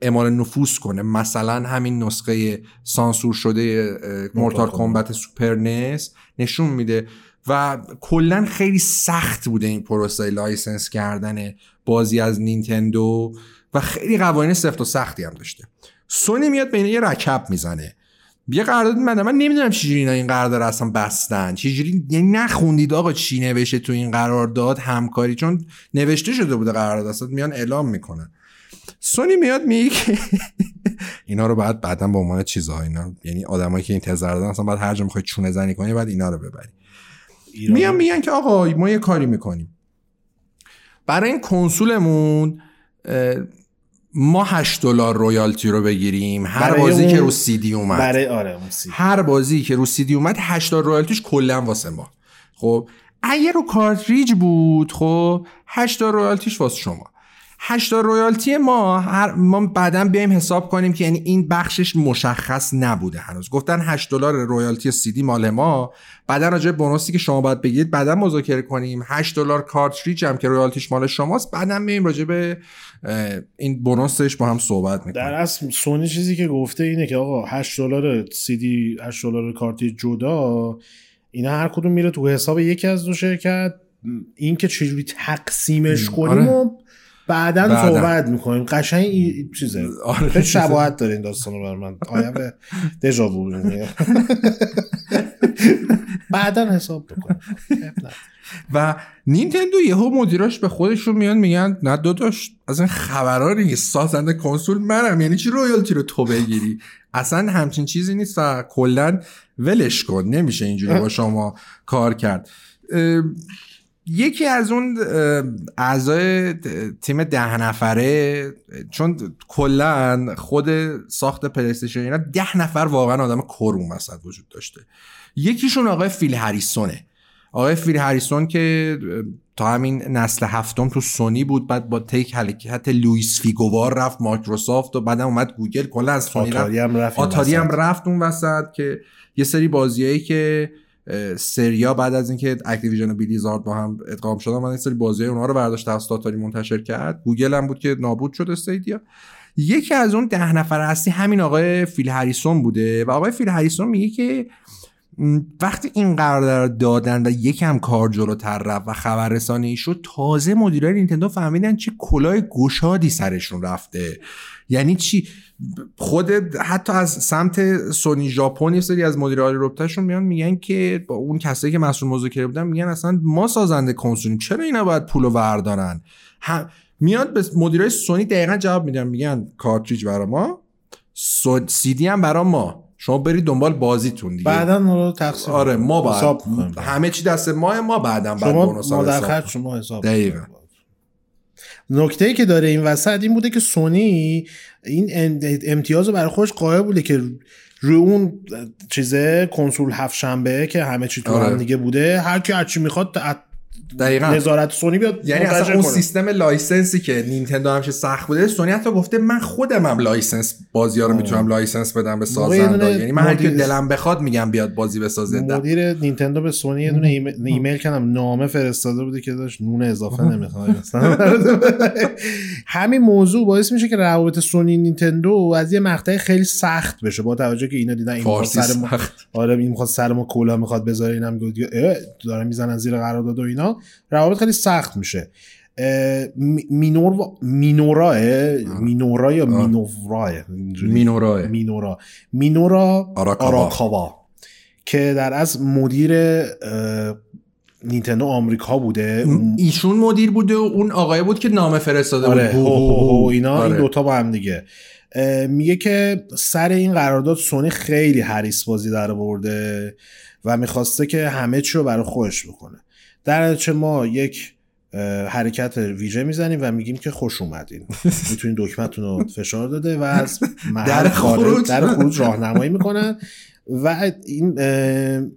Speaker 1: اعمال نفوذ کنه. مثلا همین نسخه سانسور شده مورتال کامبت سوپر نس نشون میده و کلا خیلی سخت بوده این پروسه license کردن بازی از نینتندو و خیلی قوانین سفت و سختی هم داشته. سونی میاد بین یه رکب می‌زنه. یه قرارداد من من نمی‌دونم چجوری اینا این قرارداد رو اصلا بستن. چجوری یعنی نخوندید آقا چی نوشته تو این قرارداد همکاری؟ چون نوشته شده بوده قرارداد. اصلا میان اعلام می‌کنن. سونی میاد میگه که اینا رو بعد بعدا به عنوان چیزها اینا یعنی آدمایی که این تز رو دادن اصلا بعد هر جا می‌خوای چونه زنی کنی بعد اینا رو ببری. میان میگن که آقا ما یه کاری می‌کنیم. برای این کنسولمون ما 8 دلار royalty رو بگیریم. هر بازی
Speaker 3: اون-
Speaker 1: که رو سی دی اومد.
Speaker 3: برای آره اون سی
Speaker 1: هر بازی که رو سی دی اومد 8 دلار royalty ش کلا واسه ما. خب اگه رو کارتریج بود خب 8 دلار royalty ش واسه شما. 8 دلار royalty ما هر ما بعدا بیایم حساب کنیم که یعنی این بخشش مشخص نبوده هنوز. گفتن 8 دلار royalty سی دی مال ما. بعدا راجع bonus ی که شما باید بگیرید بعدا مذاکره کنیم. 8 دلار کارتریج هم که royalty ش مال شماست. بعدا میایم راجع به این bonus ش با هم صحبت می‌کنیم
Speaker 3: در اصل سونی چیزی که گفته اینه که آقا 8 دلار سی دی 8 دلار کارتریج جدا اینا هر کدوم میره تو حساب یکی از دو شرکت. این که چجوری تقسیمش
Speaker 1: م،
Speaker 3: کنیم
Speaker 1: آره.
Speaker 3: بعدا. صحبت می‌کنیم. قشنگ این چیزه.
Speaker 1: آره.
Speaker 3: شباهت داره این داستان رو بر من. آیم دژاوو بعدا حساب بکنیم
Speaker 1: و نینتندو یهو مدیراش به خودشون میان میگن نه داداش از این خبرها نیست سازنده کنسول منم یعنی چی رویالتی رو تو بگیری؟ اصلا همچین چیزی نیست و کلا ولش کن نمیشه اینجوری با شما کار کرد. یکی از اون اعضای تیم ده نفره چون کلا خود ساخت پلی‌استیشن اینا ده نفر واقعا آدم کرون وسط وجود داشته. یکیشون آقای فیل هریسونه. آقای فیل هریسون که تا همین نسل هفتم تو سونی بود بعد با تیک حرکت لوئیس فیگوار رفت مایکروسافت و بعدم اومد گوگل. کلا از سونی رفت.
Speaker 3: آتاری هم رفت
Speaker 1: آتاری هم. رفت اون وسط که یه سری بازیایی که سریا بعد از اینکه اکتیویژن و بلیزارد با هم ادغام شدن من یه سری بازی اونها رو برداشت توسط آتاری منتشر کرد. گوگل هم بود که نابود شد استیدیا. یکی از اون ده نفر اصلی همین آقای فیل هریسون بوده و آقای فیل هریسون میگه که وقتی این قرارداد دادن و یکم کار جلوتر رفت و خبررسانی شد تازه مدیرای نینتندو فهمیدن چه کلاه گشادی سرشون رفته. یعنی چی؟ خود حتی از سمت سونی ژاپن یه سری از مدیرای ربطشون میان میگن که با اون کسایی که مسئول مذاکره بودن میگن اصلا ما سازنده کنسولیم چرا اینا باید پولو وردارن هم میاد به مدیرای سونی دقیقا جواب میدن میگن کارتریج برا ما سو- سی دی هم برا ما. شما برید دنبال بازیتون دیگه
Speaker 3: بعدا ما رو تقسیم
Speaker 1: آره ما
Speaker 3: حساب می‌کنیم.
Speaker 1: همه چی دست ما ما بعدم بعد
Speaker 3: شما
Speaker 1: بونوس حساب
Speaker 3: شما حساب
Speaker 1: دقیقاً.
Speaker 3: نکته ای که داره این وسط این بوده که سونی این ام- امتیاز رو برای خودش قائل بوده که روی اون چیزه کنسول هفت شنبه که همه چی تو
Speaker 1: آره.
Speaker 3: هم دیگه بوده هر کی هر چی می‌خواد
Speaker 1: دقیقاً.
Speaker 3: نظارت سونی بیاد
Speaker 1: یعنی اصلا اون. سیستم license ی که نینتندو همیشه سخت بوده سونی حتی گفته من خودم هم license بازی ها رو می‌تونم license بدم به سازنده. یعنی من هر کی دلم بخواد میگم بیاد بازی بسازه.
Speaker 3: مدیر نینتندو به سونی یه دونه ایمیل, ایمیل کردم. نامه فرستاده بوده که داشت نون اضافه نمی‌خواد. همین موضوع باعث میشه که روابط سونی نینتندو از یه مقطع خیلی سخت بشه. با توجه که اینا دیدن این سر ما آره این می‌خواد سر ما کلا می‌خواد بذاره اینم گفت اه، دارن می‌زنن زیر قرارداد و اینا. روابط خیلی سخت میشه. مینور مینوراه؟ مینورا یا مینوراه اینجوری.
Speaker 1: مینوراه.
Speaker 3: مینورا. مینورا
Speaker 1: آراکاوا.
Speaker 3: که در از مدیر نینتندو آمریکا بوده.
Speaker 1: ایشون مدیر بوده و اون آقای بود که نامه فرستاده
Speaker 3: آره.
Speaker 1: بود
Speaker 3: هو هو هو اینا
Speaker 1: آره.
Speaker 3: این دوتا با هم دیگه. میگه که سر این قرارداد سونی خیلی حریص بازی در برده و می‌خواسته که همه چی رو برای خودش بکنه. در نتیجه ما یک حرکت ویژه می‌زنیم و میگیم که خوش اومدین می‌تونین دکمتون رو فشار داده و از
Speaker 1: در خروج.
Speaker 3: در خروج راهنمایی می‌کنن و این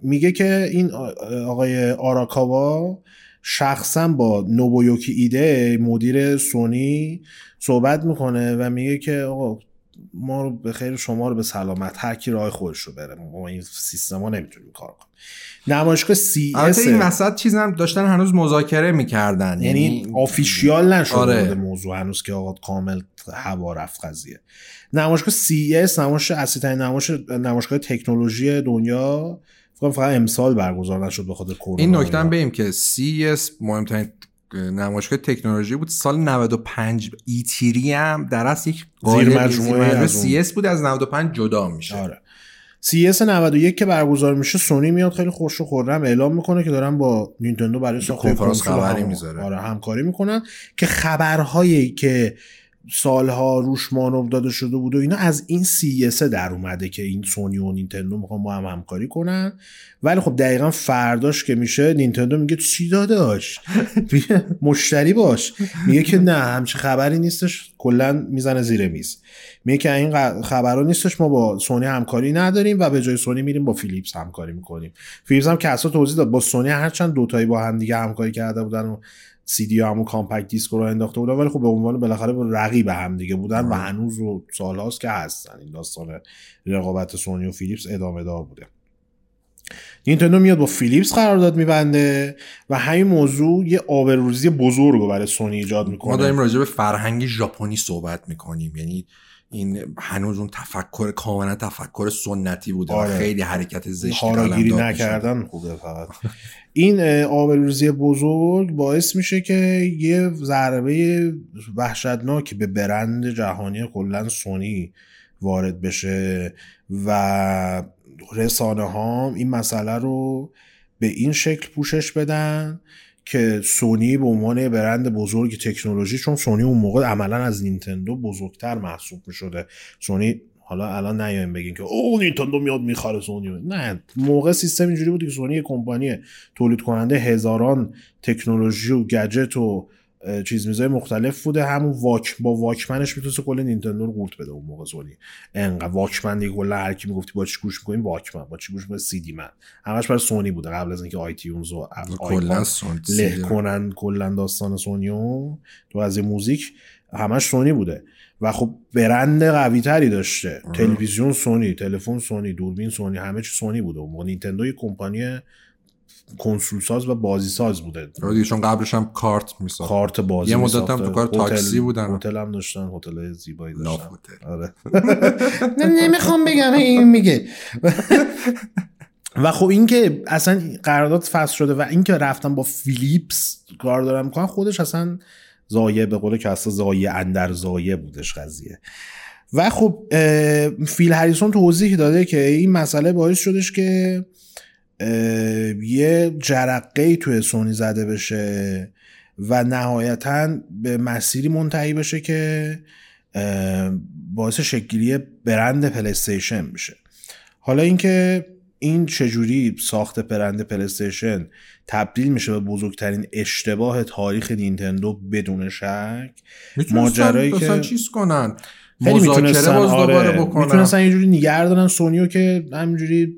Speaker 3: میگه که این آقای آراکاوا شخصا با نوبویوکی ایده مدیر سونی صحبت می‌کنه و میگه که آقا ما رو به خیر شما رو به سلامت هر کی راه خودش رو بره. ما این سیستم ها نمی‌تونیم کار کنیم. نمایشگاه سی
Speaker 1: البته این وسط چیز هم داشتن هنوز مذاکره می‌کردن.
Speaker 3: یعنی آفیشیال نشده
Speaker 1: آره.
Speaker 3: موضوع هنوز که آقا کامل هوا رفت قضیه. نمایشگاه CES نمایش اصلی ترین نمایش نمایشگاه تکنولوژی دنیا. فقط امسال برگزار نشد به خاطر کرونا.
Speaker 1: این نکته بگیم که CES مهمترین نمایشگاه تکنولوژی بود سال 95 ایتیری هم در اصل یک زیر مجموعه
Speaker 3: از اون.
Speaker 1: CES بود از 95 جدا میشه
Speaker 3: آره CES 91 که برگزار میشه سونی میاد خیلی خوش و خورم اعلام می‌کنه که دارن با نینتندو برای ساخت
Speaker 1: کنفرانس خبری می‌ذاره.
Speaker 3: آره همکاری می‌کنن که خبرهایی که سالها روش مانور داده شده بود و اینا از این CES در اومده که این سونی و نینتندو می‌خوان با هم همکاری کنن. ولی خب دقیقا فرداش که میشه نینتندو میگه چی داداش؟ مشتری باش. میگه که نه همچین خبری نیستش. کلا می‌زنه زیر میز. میگه که این خبرها نیستش ما با سونی همکاری نداریم و به جای سونی میریم با فیلیپس همکاری می‌کنیم. فیلیپس هم که اصلا توضیح داد با سونی هرچند دوتایی با هم دیگه همکاری کرده بودن و سی دی همون compact disc رو انداخته بودن ولی خب به عنوان بالاخره رقیب هم دیگه بودن و هنوز و سالهاست که هستن این داستان رقابت سونی و فیلیپس ادامه دار بوده. نینتندو میاد با فیلیپس قرارداد میبنده و همین موضوع یه آبروریزی بزرگ رو برای سونی ایجاد می‌کنه.
Speaker 1: ما داریم راجع به فرهنگ ژاپنی صحبت می‌کنیم. یعنی این هنوز اون تفکر کاملا تفکر سنتی بوده و
Speaker 3: آره.
Speaker 1: خیلی حرکت زشتی
Speaker 3: هاراگیری. نکردن خوبه فقط این آبروریزی بزرگ باعث میشه که یه ضربه وحشتناکی به برند جهانی کلا سونی وارد بشه و رسانه ها این مسئله رو به این شکل پوشش بدن که سونی به عنوان برند بزرگ تکنولوژی چون سونی اون موقع عملا از نینتندو بزرگتر محسوب می شده سونی حالا الان نیایم بگین که او نینتندو میاد می‌خره سونی. نه موقع سیستم اینجوری بود که سونی کمپانی تولید کننده هزاران تکنولوژی و گجت و چیز میزای مختلف بوده. همون واک با واکمنش می‌تونست کل نینتندو رو قورت بده اون موقع سونی. انقدر واکمن دیگه کلا هر کی می‌گفتی با چی گوش می‌کنیم واکمن. با چی گوش می‌کنیم سی دی من. همش برای سونی بوده. قبل از اینکه iTunes و
Speaker 1: کلا
Speaker 3: له کنن کلا داستان سونیو تو از موزیک همش سونی بوده. و خب برند قوی تری داشته. تلویزیون سونی تلفن سونی دوربین سونی همه چی سونی بوده. اون موقع نینتندو یه کمپانی کنسول ساز و بازی ساز بوده
Speaker 1: آره دیگه چون قبلش هم کارت میساخت
Speaker 3: کارت بازی
Speaker 1: یه مدت هم. تو کار تاکسی بودن.
Speaker 3: هتل هم داشتن هتل زیبایی داشتن. آره نه نمی‌خوام بگم این میگه و خب این که اصلا قرارداد فصل شده و این که رفتن با فیلیپس کار دارن می‌کنن خودش اصلا زایه به قول که اصلا زایه اندر زایه بودش قضیه و خب فیل هریسون توضیح داده که این مسئله باعث شدش که یه جرقه ای توی سونی زده بشه و نهایتا به مسیری منتهی بشه که باعث شکلی برند پلیستیشن میشه. حالا اینکه این چجوری ساخت برند پلیستیشن تبدیل میشه به بزرگترین اشتباه تاریخ نینتندو بدون شک ماجرایی که-
Speaker 1: چیز کنن؟
Speaker 3: خیلی
Speaker 1: مذاکره
Speaker 3: می‌تونستن
Speaker 1: باز دوباره
Speaker 3: آره می‌تونستن یه جوری نگر دارن سونیو که همینجوری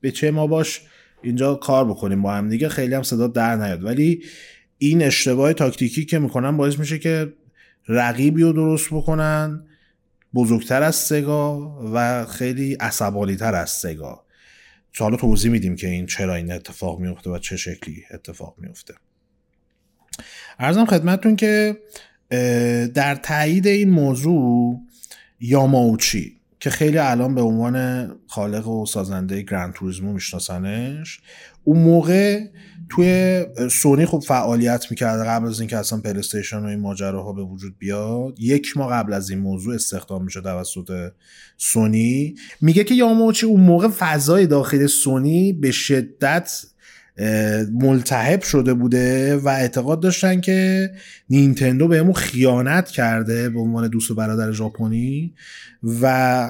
Speaker 3: به چه ما باش اینجا کار بکنیم با هم دیگه خیلی هم صدا در نیاد. ولی این اشتباه تاکتیکی که می‌کنن باعث میشه که رقیبی رو درست بکنن بزرگتر از سگا و خیلی عصبانی تر از سگا حالا توضیح میدیم که این چرا این اتفاق میفته و چه شکلی اتفاق میفته ارزم خدمتتون که در تایید این موضوع یاماوچی که خیلی الان به عنوان خالق و سازنده گرند توریزمو میشناسنش. اون موقع توی سونی خب فعالیت می‌کرده قبل از اینکه اصلا پلیستیشن و این ماجراها به وجود بیاد. یک ماه قبل از این موضوع استخدام میشه توسط سونی. میگه که یاماوچی اون موقع فضای داخل سونی به شدت ملتهب شده بوده و اعتقاد داشتن که نینتندو بهمون خیانت کرده به عنوان دوست و برادر ژاپنی و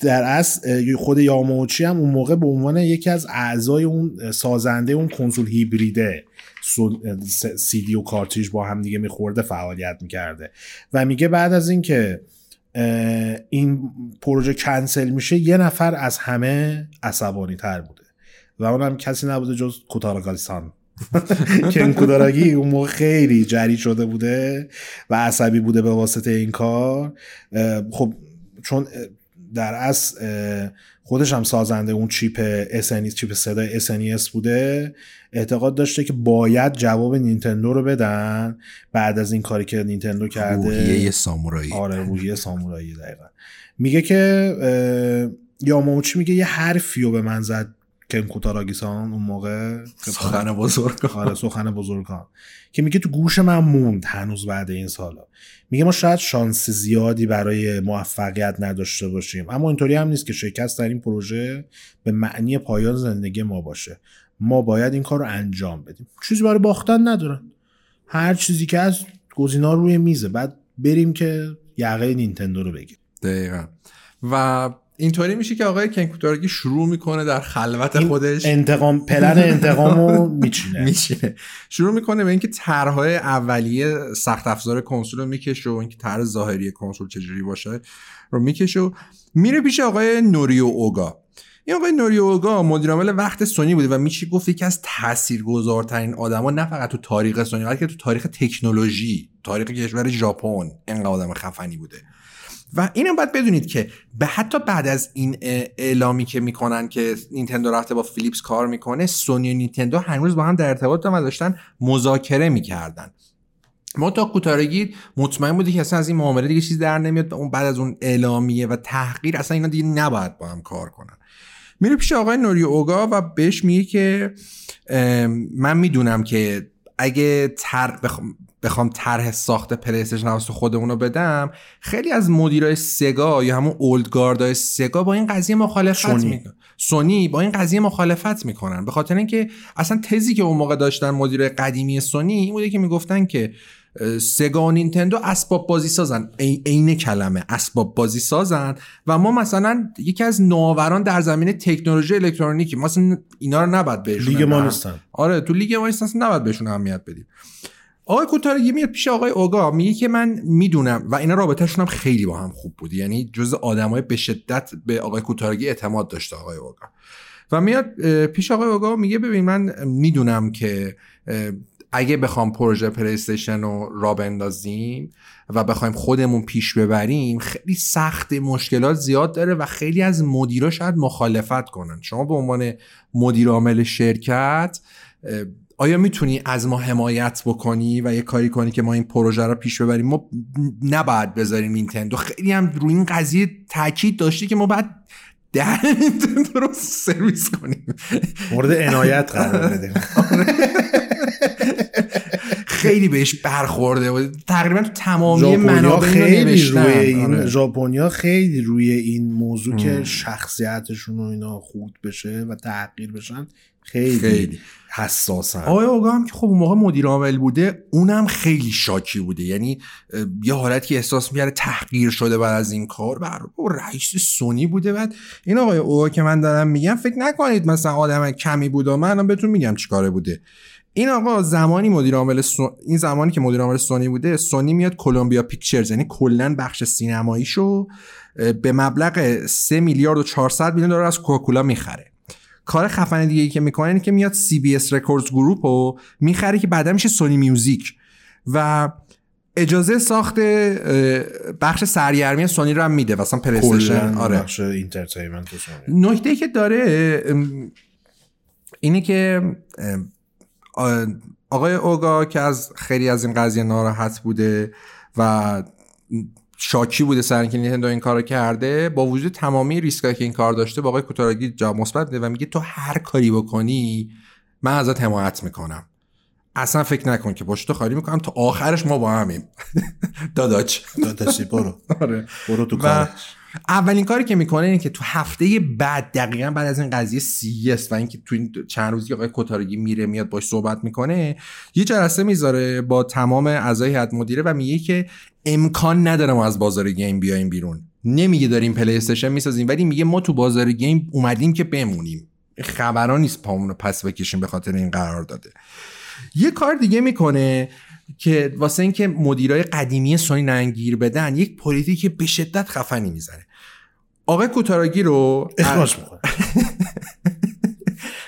Speaker 3: در اصل خود یاماوچی هم اون موقع به عنوان یکی از اعضای اون سازنده اون کنسول هیبریده سی دی و کارتریج با هم دیگه میخورده فعالیت می‌کرده و میگه بعد از اینکه این پروژه کنسل میشه یه نفر از همه عصبانی تر بوده و اونم کسی نبوده جز کوتاراگی سان کن کوداراگی اون موقع خیلی جری شده بوده و عصبی بوده به واسطه این کار. خب چون در اصل خودش هم سازنده اون چیپ SNES چیپ صدای SNES بوده. اعتقاد داشته که باید جواب نینتندو رو بدن بعد از این کاری که نینتندو کرده.
Speaker 1: روحیه سامورایی.
Speaker 3: آره روحیه سامورایی دقیقا. میگه که اه، یاماوچی میگه یه حرفی رو به من زد. کن کوتاراگیسان اون موقع
Speaker 1: سخن بزرگ
Speaker 3: آره سخن بزرگان. که میگه تو گوش من موند هنوز بعد این سالا. میگه ما شاید شانس زیادی برای موفقیت نداشته باشیم. اما اینطوری هم نیست که شکست در این پروژه به معنی پایان زندگی ما باشه. ما باید این کار رو انجام بدیم. چیزی برای باختن ندارن. هر چیزی که از گزینا روی میزه. بعد بریم که یقه نینتندو رو بگیریم.
Speaker 1: دقیقا. و اینطوری میشه که آقای کنکوتارگی شروع می‌کنه در خلوت خودش.
Speaker 3: انتقام پلن انتقام رو میچینه.
Speaker 1: میشینه شروع می‌کنه به اینکه طرحهای اولیه سخت افزار کنسول رو می‌کشه و اینکه طرح ظاهری کنسول چجوری باشه رو می‌کشه و میره پیش آقای نوریو اوگا. این آقای نوریو اوگا مدیر عامل وقت سونی بوده و میشه گفت یکی از تاثیرگذارترین آدما نه فقط تو تاریخ سونی بلکه تو تاریخ تکنولوژی تاریخ کشور ژاپن. اینقدر آدم خفنی بوده. و اینم باید بدونید که به حتی بعد از این اعلامی که می‌کنن که نینتندو رفته با فیلیپس کار می‌کنه سونی و نینتندو هنوز با هم در ارتباط و داشتن مذاکره می‌کردن. ما تا کوتارگی مطمئن بودی که اصلا از این معامله دیگه چیز در نمیاد اون بعد از اون اعلامیه و تحقیر اصلا اینا دیگه نباید با هم کار کنن. میره پیش آقای نوری اوگا و بهش میگه که من می‌دونم که اگه تر بخوام بخوام طرح ساخت پلی استیشن هاوس خودمون رو بدم خیلی از مدیرای سگا یا همون old guard ای سگا با این قضیه مخالفت. می‌کنن سونی با این قضیه مخالفت می‌کنن. به خاطر اینکه اصلا تزی که اون موقع داشتن مدیر قدیمی سونی این بوده که می‌گفتن که سگا و نینتندو اسباب بازی سازن. عین کلمه اسباب بازی سازن. و ما مثلا یکی از نوآوران در زمینه تکنولوژی الکترونیکی ما اصلا اینا رو نباید بهشون
Speaker 3: لیگ ما نیستن.
Speaker 1: آره تو لیگ ما نیستن نباید بهشون اهمیت بدیم. آقای کوتارگی میاد پیش آقای اوگا. میگه که من می‌دونم و اینا رابطهشون هم خیلی با هم خوب بود. یعنی جز آدمای به شدت به آقای کوتارگی اعتماد داشته آقای اوگا. و میاد پیش آقای اوگا میگه ببین من می‌دونم که اگه بخوام پروژه پلی استیشن رو را بندازیم و بخوایم خودمون پیش ببریم خیلی سخت مشکلات زیاد داره و خیلی از مدیرا شاید مخالفت کنن. شما به عنوان مدیر عامل شرکت آیا می‌تونی از ما حمایت بکنی و یه کاری کنی که ما این پروژه رو پیش ببریم ما نباید بذاریم نینتندو خیلی هم روی این قضیه تاکید داشتی که ما باید در نینتندو رو سرویس کنیم
Speaker 3: مورد عنایت قرار بدیم
Speaker 1: خیلی بهش برخورده و تقریبا تو تمامی منابع
Speaker 3: خیلی. روی این
Speaker 1: آره.
Speaker 3: ژاپنیا خیلی روی این موضوع که. شخصیتشون و اینا خورد بشه و تحقیر بشن خیلی,
Speaker 1: خیلی.
Speaker 3: حساسن.
Speaker 1: آقای اوگا هم که خب اون موقع مدیر عامل بوده اونم خیلی شاکی بوده. یعنی یه حالتی که احساس می‌کرده تحقیر شده بعد از این کار. بر رئیس سونی بوده. بعد این آقای اوگا که من دارم میگم فکر نکنید مثلا آدم کمی بوده من الان بهتون میگم چیکاره بوده. این آقا زمانی مدیر عامل سو... این زمانی که مدیر عامل سونی بوده سونی میاد کلمبیا پیکچرز. یعنی کلا بخش سینماییشو به مبلغ 3 میلیارد و 400 میلیون دلار از کوکاکولا می‌خره. کار خفن دیگه ای که می‌کنه اینه که میاد CBS Records Group رو می‌خره که بعدا میشه Sony Music. و اجازه ساخت بخش سرگرمی سونی رو هم میده. مثلا پلی استیشن آره.
Speaker 3: بخش entertainment.
Speaker 1: نکته که داره اینه که آقای اوگا که از خیلی از این قضیه ناراحت بوده و شاکی بوده سر اینکه نینتندو این کارو کرده با وجود تمامی ریسکایی که این کار داشته با آقای کوتاراگی جواب مثبت میده و میگه تو هر کاری بکنی من ازت حمایت می‌کنم. اصلا فکر نکن که پشت خالی می‌کنم تا آخرش ما با همیم. داداچ
Speaker 3: داداشی برو.
Speaker 1: آره.
Speaker 3: برو تو
Speaker 1: و
Speaker 3: کارش.
Speaker 1: اولین کاری که می‌کنه اینه که تو هفته بعد دقیقا بعد از این قضیه CES و اینکه تو این چند روزی آقای کتارگی میره میاد باش صحبت می‌کنه یه جلسه می‌ذاره با تمام اعضای هیئت مدیره و میگه که امکان نداره ما از بازار گیم بیایم بیرون. نمیگه داریم پلی استیشن می‌سازیم ولی میگه ما تو بازار گیم اومدیم که بمونیم. خبرا نیست پامون رو پس بکشیم به خاطر این قرارداده. یه کار دیگه می‌کنه که واسه اینکه مدیرای قدیمی سونی نیان گیر بدن یک پلیتیک به شدت خفنی می‌زنه. آقای کوتاراگی رو
Speaker 3: اخراج می‌کنه.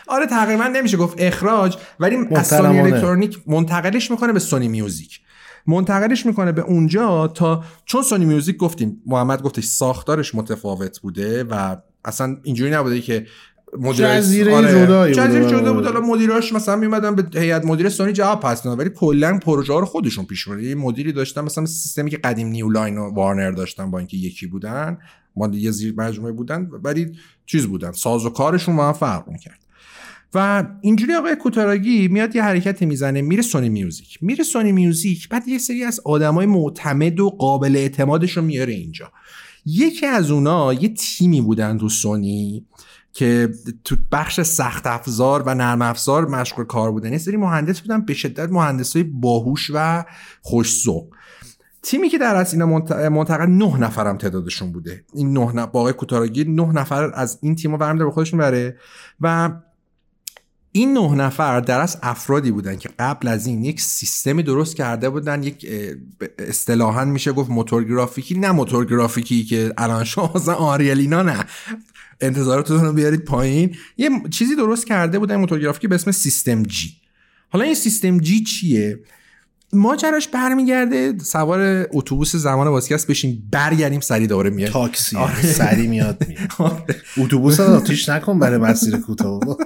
Speaker 1: آره تقریبا نمیشه گفت اخراج ولی از سونی. الکترونیک منتقلش می‌کنه به Sony Music. منتقلش می‌کنه به اونجا تا چون Sony Music گفتیم محمد گفتش ساختارش متفاوت بوده و اصلا اینجوری نبوده که مدیرای-
Speaker 3: جزیره جدایی بوده.
Speaker 1: جزیره
Speaker 3: آره.
Speaker 1: جدا بود حالا مدیراش مثلا میمدن به هیئت مدیر سونی جواب پس می‌دادن ولی کلا پروژه ها رو خودشون پیش یه مدیری داشتن مثلا سیستمی که قدیم New Line و Warner داشتن با اینکه یکی بودن ما یه زیر مجموعه بودن ولی چیز بودن ساز و کارشون با هم فرق می‌کرد و اینجوری آقای کوتاراگی میاد یه حرکتی می‌زنه میره Sony Music. میره Sony Music بعد یه سری از آدمای معتمد و قابل اعتمادش رو میاره اینجا. یکی از اونا یه تیمی بودن تو سونی که تو بخش سخت افزار و نرم افزار مشغول کار بودن. یه سری مهندس بودن به شدت مهندسای باهوش و خوش‌ذوق تیمی که در از اینا منتقل نه نفرم تعدادشون بوده. این نه نفر با آقای کوتاراگی نه نفر از این تیم رو برمی‌داره به خودشون بره و این نه نفر در از افرادی بودن که قبل از این یک سیستمی درست کرده بودن یک اصطلاحا میشه گفت موتور گرافیکی نه موتور گرافیکی که الان شما مثلا آریلینا نه. انتظاراتتون رو بیارید پایین. یه چیزی درست کرده بودن موتور گرافیکی به اسم سیستم جی. حالا این سیستم جی چیه؟ ماجراش برمیگرده سوار اتوبوس زمان واسکس بشین برگردیم سری دوره میاد.
Speaker 3: تاکسی.
Speaker 1: آره.
Speaker 3: سری میاد میاد. اتوبوس رو آتیش نکن برای مسیر کوتاه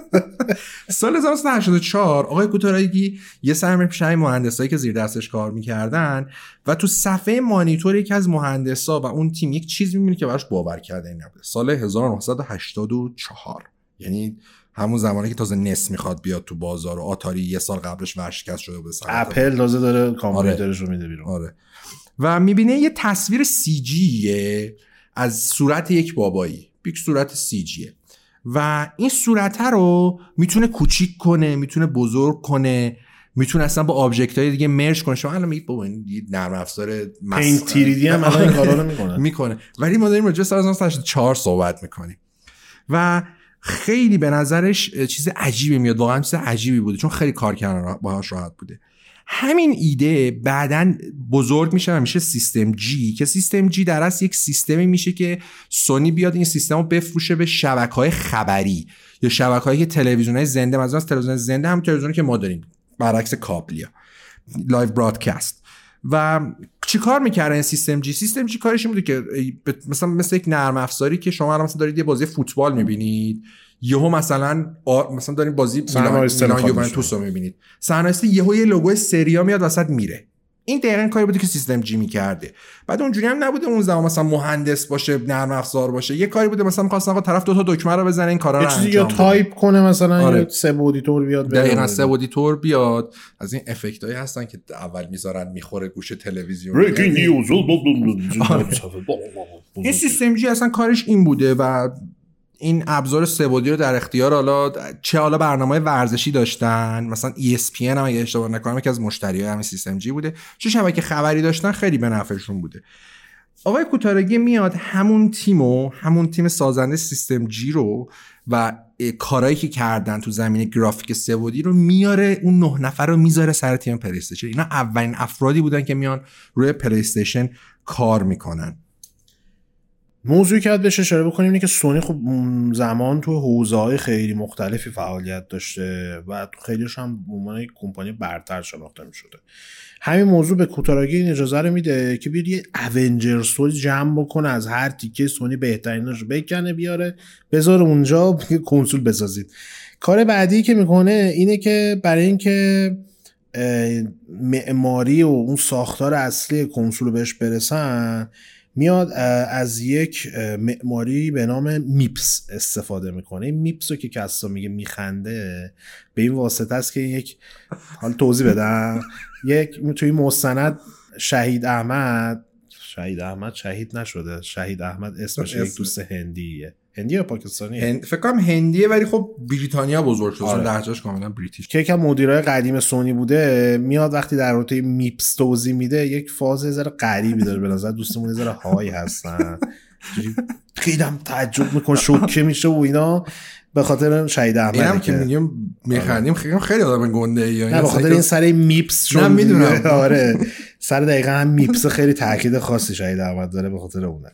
Speaker 1: سال 1984 آقای کوتارایگی یه سر میره پیش همین مهندسایی که زیر دستش کار می‌کردن و تو صفحه مانیتور یکی از مهندسا و اون تیم یک چیز می‌بینه که براش باور کرده این نبوده. سال 1984 یعنی همون زمانی که تازه نس می‌خواد بیاد تو بازار و آتاری یه سال قبلش ورشکست شده بوده سر
Speaker 3: اپل تازه داره کامپیوترش رو میده بیرون.
Speaker 1: آره. و می‌بینه یه تصویر سی جیه از صورت یک بابایی یک صورت سی جیه. و این صورت رو می‌تونه کوچیک کنه می‌تونه بزرگ کنه می‌تونه اصلا با object های دیگه merge کنه. شما الان میگید بابا این نرم افزار مس-
Speaker 3: Paint 3D هم الان این کارا رو می‌کنن
Speaker 1: می‌کنه. ولی ما داریم راجع به سال 1984 صحبت می‌کنیم. و خیلی به نظرش چیز عجیبی میاد. واقعا چیز عجیبی بوده چون خیلی کار کردن باهاش راحت بوده. همین ایده بعدا بزرگ میشه و میشه System G که System G در اصل یک سیستمی میشه که سونی بیاد این سیستم رو بفروشه به شبکه های خبری یا شبکه هایی که تلویزیون های زنده از تلویزیون زنده هم تلویزیونی که ما داریم برعکس کابلیا live broadcast و چیکار می‌کردن این System G؟ System G کارش این بوده که مثلا مثل یک نرم افزاری که شما الان مثلا دارید یه بازی فوتبال می‌بینید یهو مثلا. مثلا دارید بازی میلان یوونتوس رو می‌بینید. صحنه یهو یه لوگو سری آ میاد وسط میره. این دقیقا کاری بوده که System G می‌کرده بعد اونجوری هم نبوده اون زمان مثلا مهندس باشه نرم افزار باشه یه کاری بوده مثلا می‌خواستن آقا طرف دو تا دکمه رو بزنه این کارا رو
Speaker 3: چیزی یا
Speaker 1: انجام بده.
Speaker 3: تایپ کنه مثلا
Speaker 1: آره.
Speaker 3: یا سه بعدی طور بیاد.
Speaker 1: دقیقا سه بعدی‌طور بیاد از این افکت هایی هستن که اول می‌ذارن می‌خوره گوش تلویزیون
Speaker 3: Breaking news.
Speaker 1: آره. این سیستم G اصلا کارش این بوده و این ابزار سه‌بعدی رو در اختیار حالا چه حالا برنامه ورزشی داشتن؟ مثلا ESPN هم اگه اشتباه نکنم یکی از مشتریای همین سیستم G بوده. چه شبکه خبری داشتن خیلی به نفعشون بوده. آقای کوتارگی میاد همون تیمو همون تیم سازنده سیستم G رو و کارهایی که کردن تو زمینه گرافیک سبودی رو میاره اون نه نفر رو می‌ذاره سر تیم پلیستشن اینا اولین افرادی بودن که میان روی پلیستشن کار می‌کنن.
Speaker 3: موضوعی که بهش اشاره بکنیم اینه که سونی خب زمان تو حوزه های خیلی مختلفی فعالیت داشته و تو خیلیش هم به عنوان یک کمپانی برتر شناخته می شده همین موضوع به کوتاراگی این اجازه رو میده که بیاد یه اونجر ستوری جمع بکنه از هر تیکه سونی بهتریناش رو بکنه بیاره. بذاره اونجا کنسول بسازید. کار بعدی که می‌کنه اینه که برای اینکه معماری و اون ساختار اصلی کنسول بهش برسن میاد از یک معماری به نام میپس استفاده می‌کنه. این میپس رو که کسا میگه میخنده به این واسطه است که یک حال توضیح بدم. یک توی مستند شهید احمد شهید احمد شهید نشده. شهید احمد اسمش
Speaker 1: اسم.
Speaker 3: یک دوست هندیه. هندی یا پاکستانی؟
Speaker 1: هند... فکر کنم هندیه ولی خب بریتانیا بزرگ شد.
Speaker 3: آره.
Speaker 1: لهجهش کاملا بریتیش.
Speaker 3: که یکم مدیرای قدیم سونی بوده میاد وقتی در رابطه میپس توضیح میده یک فاز ذره غریبی داره به نظر دوستمون ذره های هستن. اینجوری خیلی هم تعجب می‌کنه شوکه میشه و اینا. به خاطر شهید
Speaker 1: اینم
Speaker 3: احمد
Speaker 1: که
Speaker 3: که
Speaker 1: میگیم میخندیم خیلی خیلی آدم گنده ای.
Speaker 3: نه به خاطر این سر میپس چون
Speaker 1: می‌دونم.
Speaker 3: آره. سر دقیقا هم میپس خیلی تاکید خاصی شهید احمد داره به خاطر اونه.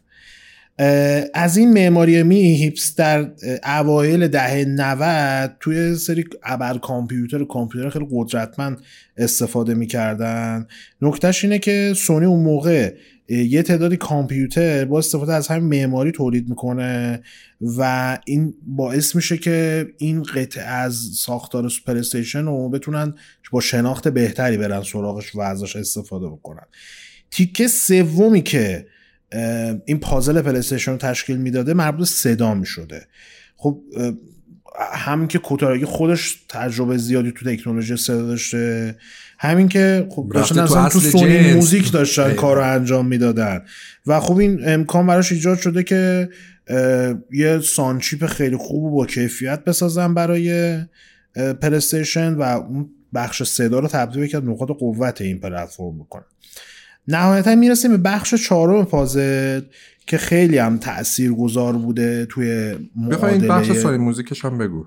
Speaker 3: از این معماری میپس در اه، اوایل دهه 90 توی سری ابر کامپیوتر کامپیوتر خیلی قدرتمند استفاده می‌کردن نکتهش اینه که سونی اون موقع یه تعدادی کامپیوتر با استفاده از همین معماری تولید می‌کنه و این باعث میشه که این قطعه از ساختار پلی استیشن رو بتونن با شناخت بهتری برن سراغش و ازش استفاده بکنن. تیکه سومی که این پازل پلی استیشن رو تشکیل می‌داده مربوط صدا می‌شده خب اه، هم که کوتاراگی خودش تجربه زیادی تو تکنولوژی صدا داشته همین که خب داشتن
Speaker 1: تو
Speaker 3: اصلا تو سونی
Speaker 1: جنس.
Speaker 3: موزیک داشتن. کار رو انجام می‌دادن و خب این امکان براش ایجاد شده که یه sound chip خیلی خوب و با کیفیت بسازن برای اه، پلیستیشن و اون بخش صدا رو تبدیل از نقاط قوت این پلتفرم بکنن نهایتا می‌رسیم به بخش چهارم پازل که خیلی هم تأثیر گذار بوده توی
Speaker 1: بخوای این بخش سوری موزیکش هم بگو.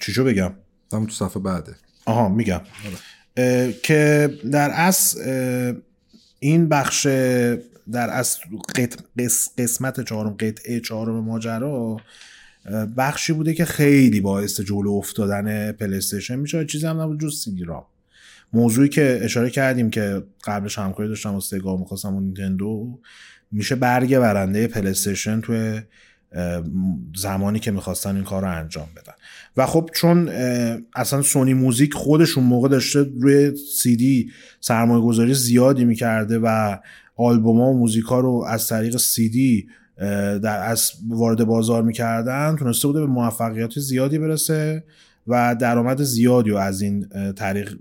Speaker 3: چیشو بگم؟
Speaker 1: هم تو صفحه بعده.
Speaker 3: آها میگم. اه، که در اصل اه، این بخش در اصل قط- قس- قسمت چهارم قطعه چهارم ماجرا بخشی بوده که خیلی باعث جلو افتادن پلیستیشن میشه چیزی هم نبود جز سی دی رام. موضوعی که اشاره کردیم که قبلش همکاری داشتم با سگا می‌خواستم و نینتندو میشه برگ برنده پلیستیشن توی زمانی که می‌خواستن این کار رو انجام بدن. و خب چون اصلا سونی موزیک خودش اون موقع داشته روی سی دی سرمایه گذاری زیادی می‌کرده و آلبوم و موزیک ها رو از طریق سی دی در از وارد بازار می‌کردن تونسته بوده به موفقیت زیادی برسه. و درآمد زیادی رو از این طریق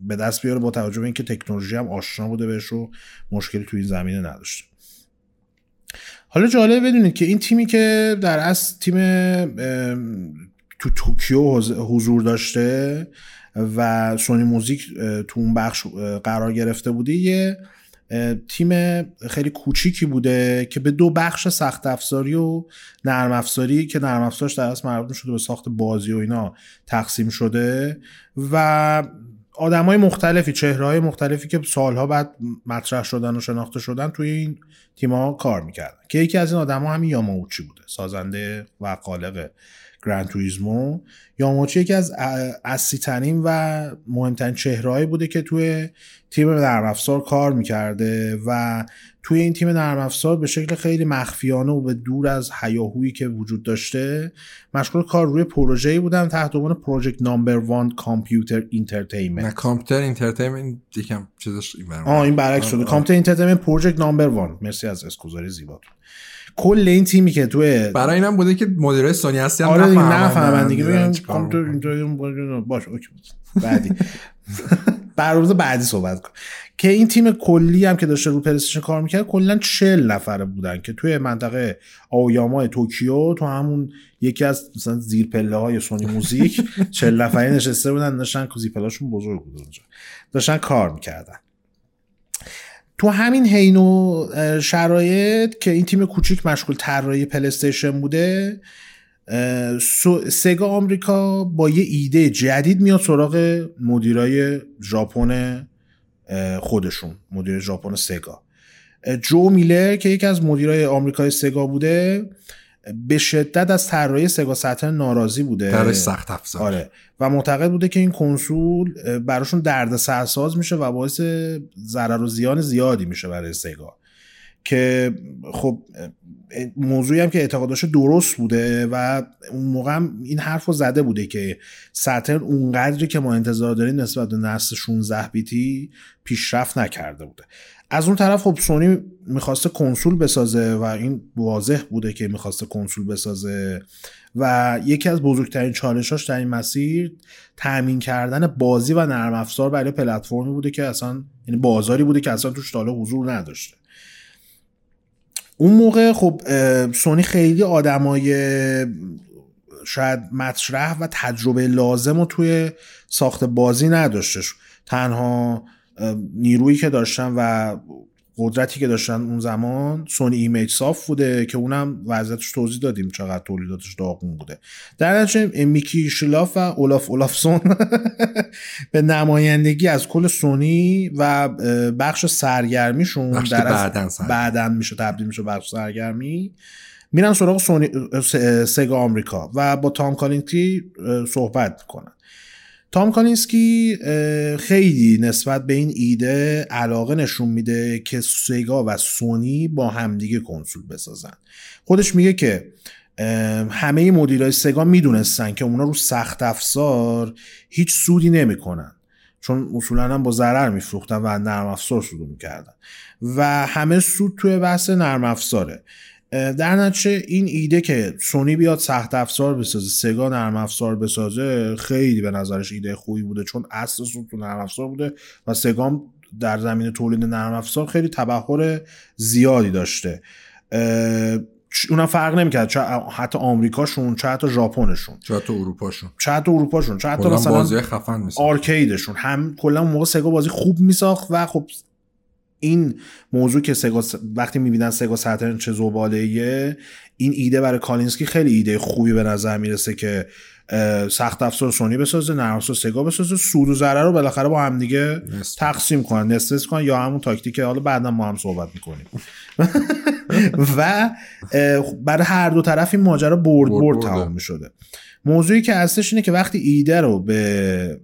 Speaker 3: به دست بیاره با توجه به اینکه تکنولوژی هم آشنا بوده بهش و مشکلی توی این زمینه نداشته. حالا جالب بدونید که این تیمی که در اصل تیم تو توکیو حض- حضور داشته و سونی موزیک تو اون بخش قرار گرفته بوده یه تیم خیلی کوچیکی بوده که به دو بخش سخت افزاری و نرم افزاری که نرم افزارش در اصل مربوط شده به ساخت بازی و اینا تقسیم شده و آدم های مختلفی چهره های مختلفی که سالها بعد مطرح شدن و شناخته شدن توی این تیم‌ها کار می‌کردن. که یکی از این آدم ها همین یاماوچی بوده سازنده و خالق گرند توریزمو یاماوچی یکی از اصلی ترین و مهمترین چهرهایی بوده که توی تیم نرم افزار کار می‌کرده و توی این تیم نرم افزار به شکل خیلی مخفیانه و به دور از هیاهویی که وجود داشته مشغول کار روی پروژه‌ای بودن تحت عنوان Project Number One کامپیوتر
Speaker 1: نه
Speaker 3: entertainment
Speaker 1: کامپیوتر entertainment یکم چیزش این
Speaker 3: برعکس شده. کامپیوتر entertainment Project Number One مرسی از اسکوزاری زیباتون. کل این تیمی که توی
Speaker 1: برای اینم بوده که مدیرای سونی هستی هم
Speaker 3: آره دیگه
Speaker 1: نفهمن
Speaker 3: دیگه کامپیوتر
Speaker 1: می‌کنن.
Speaker 3: entertainment باش اوکی بعدی. برنامه بعدی صحبت کن. که این تیم کلی هم که داشته رو پلیستیشن کار می‌کرد کلا 40 نفره بودن که توی منطقه آویاما توکیو تو همون یکی از مثلا زیر پله های سونی موزیک 40 نفره نشسته بودن داشتن که زیر پله‌هاشون بزرگ بود اونجا. داشتن کار می‌کردن. تو همین حین شرایط که این تیم کوچیک مشغول طراحی پلیستیشن بوده سگا آمریکا با یه ایده جدید میاد سراغ مدیرای ژاپن خودشون مدیر ژاپن سگا. جو میلر که یکی از مدیرای آمریکای سگا بوده به شدت از طراحی سگا ساترن ناراضی بوده.
Speaker 1: طرح سخت افزار
Speaker 3: آره. و معتقد بوده که این کنسول براشون درد سرساز میشه و باعث ضرر و زیان زیادی میشه برای سگا. که خب موضوعی هم که اعتقاداش درست بوده و اون موقع هم این حرف رو زده بوده که ساترن اونقدری که ما انتظار داریم نسبت به نسل 16 بیتی پیشرفت نکرده بوده. از اون طرف خب سونی می‌خواسته کنسول بسازه و این واضح بوده که می‌خواسته کنسول بسازه و یکی از بزرگترین چالشاش در این مسیر تامین کردن بازی و نرم افزار برای پلتفرمی بوده که اصلا یعنی بازاری بوده که اصلا توش تا حالا حضور نداشته. اون موقع خب سونی خیلی آدمای شاید مطرح و تجربه لازم رو توی ساخت بازی نداشتش تنها نیرویی که داشتن و قدرتی که داشتن اون زمان سونی ایمیج صاف بوده که اونم وضعیتش توضیح دادیم چقدر تولیداتش داغون بوده. در نتیجه میکی شلاف و اولاف اولافسون به نمایندگی از کل سونی و بخش سرگرمیشون
Speaker 1: بخش
Speaker 3: در
Speaker 1: بعدن سرگرمی.
Speaker 3: بعدن میشه تبدیل میشه به بخش سرگرمی. میرن سراغ سونی سگا آمریکا و با تام کالینسکی اه، صحبت می‌کنن. تام کالینسکی خیلی نسبت به این ایده علاقه نشون میده که سگا و سونی با همدیگه کنسول بسازن. خودش میگه که همه مدیرای سگا می‌دونستن که اونا رو سخت افزار هیچ سودی نمی‌کنن. چون اصولا هم با ضرر میفروختن و نرم افزار سود می‌کردن. و همه سود توی بحث نرم افزاره. در نتیجه این ایده که سونی بیاد سخت افزار بسازه سگا نرم افزار بسازه خیلی به نظرش ایده خوبی بوده چون اصل سود تو نرم افزار بوده و سگام در زمین تولید نرم افزار خیلی تبحر زیادی داشته. اونم فرق نمی‌کرد چه حتی آمریکاشون چه حتی ژاپنشون.
Speaker 1: چرا تو اروپاشون.
Speaker 3: چه حتی اروپاشون چه حتی مثلا
Speaker 1: بازی خفن میسن
Speaker 3: arcade شون. هم کلا موقع سگا بازی خوب میساخت و خب این موضوع که سگا س- وقتی می‌بینن سگا ساترن چه زباله این ایده برای کالینسکی خیلی ایده خوبی به نظر می‌رسه که سخت افزار سونی بسازه نرم افزار سگا بسازه سود و ضرر رو بالاخره با هم دیگه
Speaker 1: نصف.
Speaker 3: تقسیم کنن نصف کنن یا همون تاکتیک حالا بعدا ما هم صحبت می‌کنیم و اه، برای هر دو طرف این ماجرا برد
Speaker 1: برد
Speaker 3: برد. تمام می‌شده موضوعی که هستش اینه که وقتی ایده رو به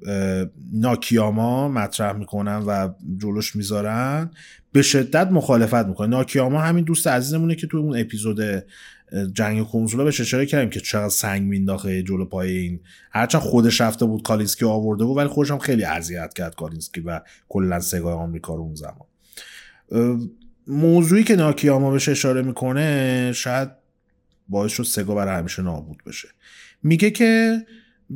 Speaker 3: ناکیاما مطرح می‌کنن و جلوش می‌ذارن به شدت مخالفت می‌کنه ناکیاما همین دوست عزیزمونه که تو اون اپیزود جنگ کنسولا بهش اشاره کردیم که چقدر سنگ مینداخته جلو پای این. هرچند خودش رفته بود کالینسکی آورده بود ولی خودش هم خیلی اذیت کرد کالینسکی و کلا سگای آمریکا رو اون زمان. موضوعی که ناکیاما بهش اشاره می‌کنه شاید باعث شد سگا برای همیشه نابود بشه. میگه که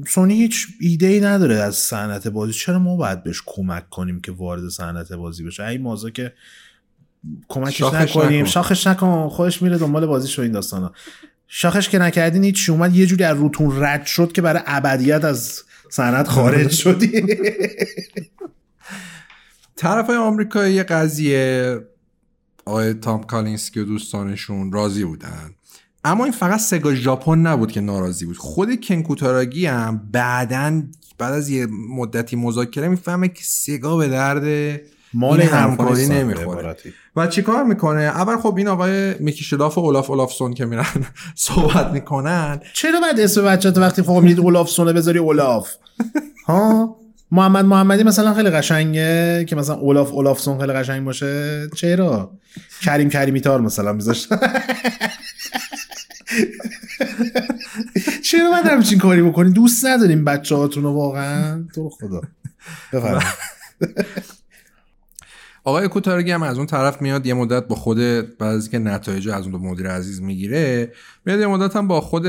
Speaker 3: سونی هیچ ایده ای نداره از صنعت بازی. چرا ما باید بهش کمک کنیم که وارد صنعت بازی بشه؟ این موضوع که کمکش
Speaker 1: شاخش
Speaker 3: نکنیم.
Speaker 1: نکن.
Speaker 3: شاخش نکن. خودش میره دنبال بازیش و این داستانا. شاخش که نکردین هیچ اومد یه جوری از روتون رد شد که برای ابدیت از صنعت خارج شدی.
Speaker 1: طرف های آمریکایی یه قضیه آقای تام کالینسکی و دوستانشون راضی بودن. اما این فقط سگا ژاپن نبود که ناراضی بود. خود کنکوتاراگی هم بعدا بعد از یه مدتی مذاکره می‌فهمه که سگا به درد
Speaker 3: مال
Speaker 1: همکاری نمی‌خوره. و چیکار می‌کنه؟ اول خب این آقای میکی شلاف و اولاف اولافسون که میرن صحبت می‌کنن.
Speaker 3: چرا باید اسم بچه تو وقتی فهم می‌دید اولاف سونه بذاری اولاف؟ ها؟ محمد محمدی مثلا خیلی قشنگه که مثلا اولاف اولافسون خیلی قشنگ باشه. چرا؟ کریم کریمی تار مثلا میذاشت. چرا باید همچین کاری بکنی؟ دوست نداریم بچه هاتون واقعا. تو خدا. بفرمایید.
Speaker 1: آقای کوتارگی هم از اون طرف میاد یه مدت با خود از که نتایج از اون دو مدیر عزیز می‌گیره میاد یه مدت هم با خود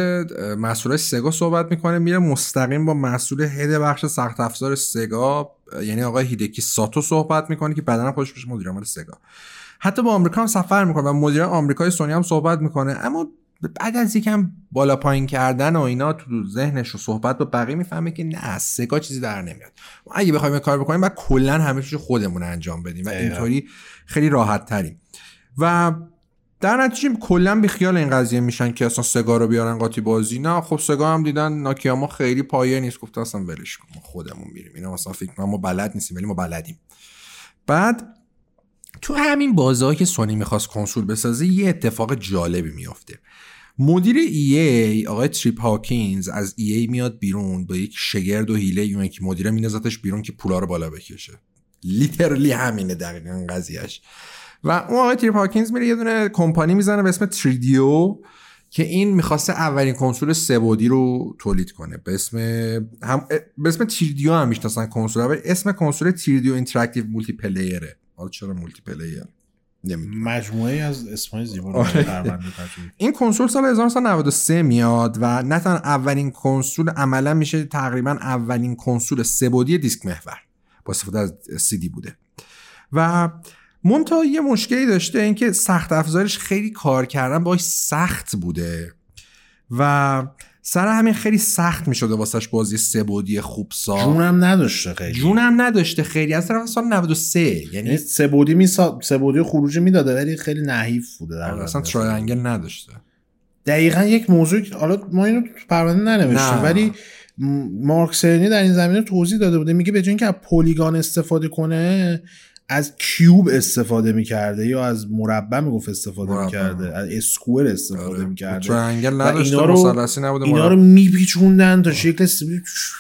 Speaker 1: مسئول سگا صحبت می‌کنه میره مستقیم با مسئول هد بخش سخت افزار سگا یعنی آقای هیدکی ساتو صحبت می‌کنه که بعدا هم خودش میشه مدیر عامل سگا. حتی با آمریکا هم سفر می‌کنه و مدیر آمریکای سونی هم صحبت می‌کنه اما بعد از یکم بالا پایین کردن و اینا تو ذهنش و صحبت با بقیه می‌فهمه که نه از سگا چیزی در نمیاد. ما اگه بخوایم کار بکنیم بعد کلا همه چیز خودمون انجام بدیم و. اینطوری خیلی راحت تریم و در نتیجه کلا بی خیال این قضیه میشن که اصلا سگا رو بیارن قاطی بازی. نه خب سگا هم دیدن ناکیاما خیلی پایه نیست. گفت اصلا ولش کن ما خودمون میریم. اینا مثلا فکر ما بلد نیستیم ولی ما بلدیم. بعد تو همین بازه که سونی می‌خواست کنسول بسازه یه اتفاق جالبی میافته. مدیر ای ای آقای تریپ هاکینز از ای ای میاد بیرون با یک شگرد و هیله اون که مدیره مینازتش بیرون که پولا رو بالا بکشه. literally همینه دقیقا قضیهش و اون آقای تریپ هاکینز میره یه دونه کمپانی می‌زنه به اسم 3DO که این می‌خواسته اولین کنسول سه‌بعدی رو تولید کنه. به اسم هم به اسم 3DO هم می‌شناسن کنسول اسم کنسول 3DO Interactive Multiplayer ه حالا چرا multiplayer نمی‌دونم.
Speaker 3: مجموعه از اسمای زیبا رو
Speaker 1: آره. این کنسول سال 1993 میاد و نه تنها اولین کنسول عملا میشه تقریبا اولین کنسول سه‌بعدی دیسک محور با استفاده از سی دی بوده. و منتها یه مشکلی داشته اینکه سخت افزارش خیلی کار کردن باش سخت بوده و سر همین خیلی سخت می شده واسش بازی سه بعدی خوب ساخت.
Speaker 3: جونم نداشته خیلی.
Speaker 1: جونم نداشته خیلی. از طرف سال 93
Speaker 3: یعنی
Speaker 1: یعنی
Speaker 3: سه بعدی می سه بعدی خروجی می‌داده ولی خیلی نحیف بوده در
Speaker 1: آره، اصلا. triangle نداشته.
Speaker 3: دقیقا یک موضوع که حالا ما اینو پرونده ننوشتیم. ولی مارک سرنی در این زمینه توضیح داده بوده. میگه به جای اینکه از پلیگان استفاده کنه از کیوب استفاده می‌کرده یا از مربع می‌گفت استفاده
Speaker 1: مربع.
Speaker 3: می‌کرده از اسکوئر استفاده
Speaker 1: آره.
Speaker 3: می‌کرده
Speaker 1: تراینگل
Speaker 3: و
Speaker 1: نداشته
Speaker 3: اینا رو-
Speaker 1: نبوده
Speaker 3: اینا. رو میپیچوندن تا شکل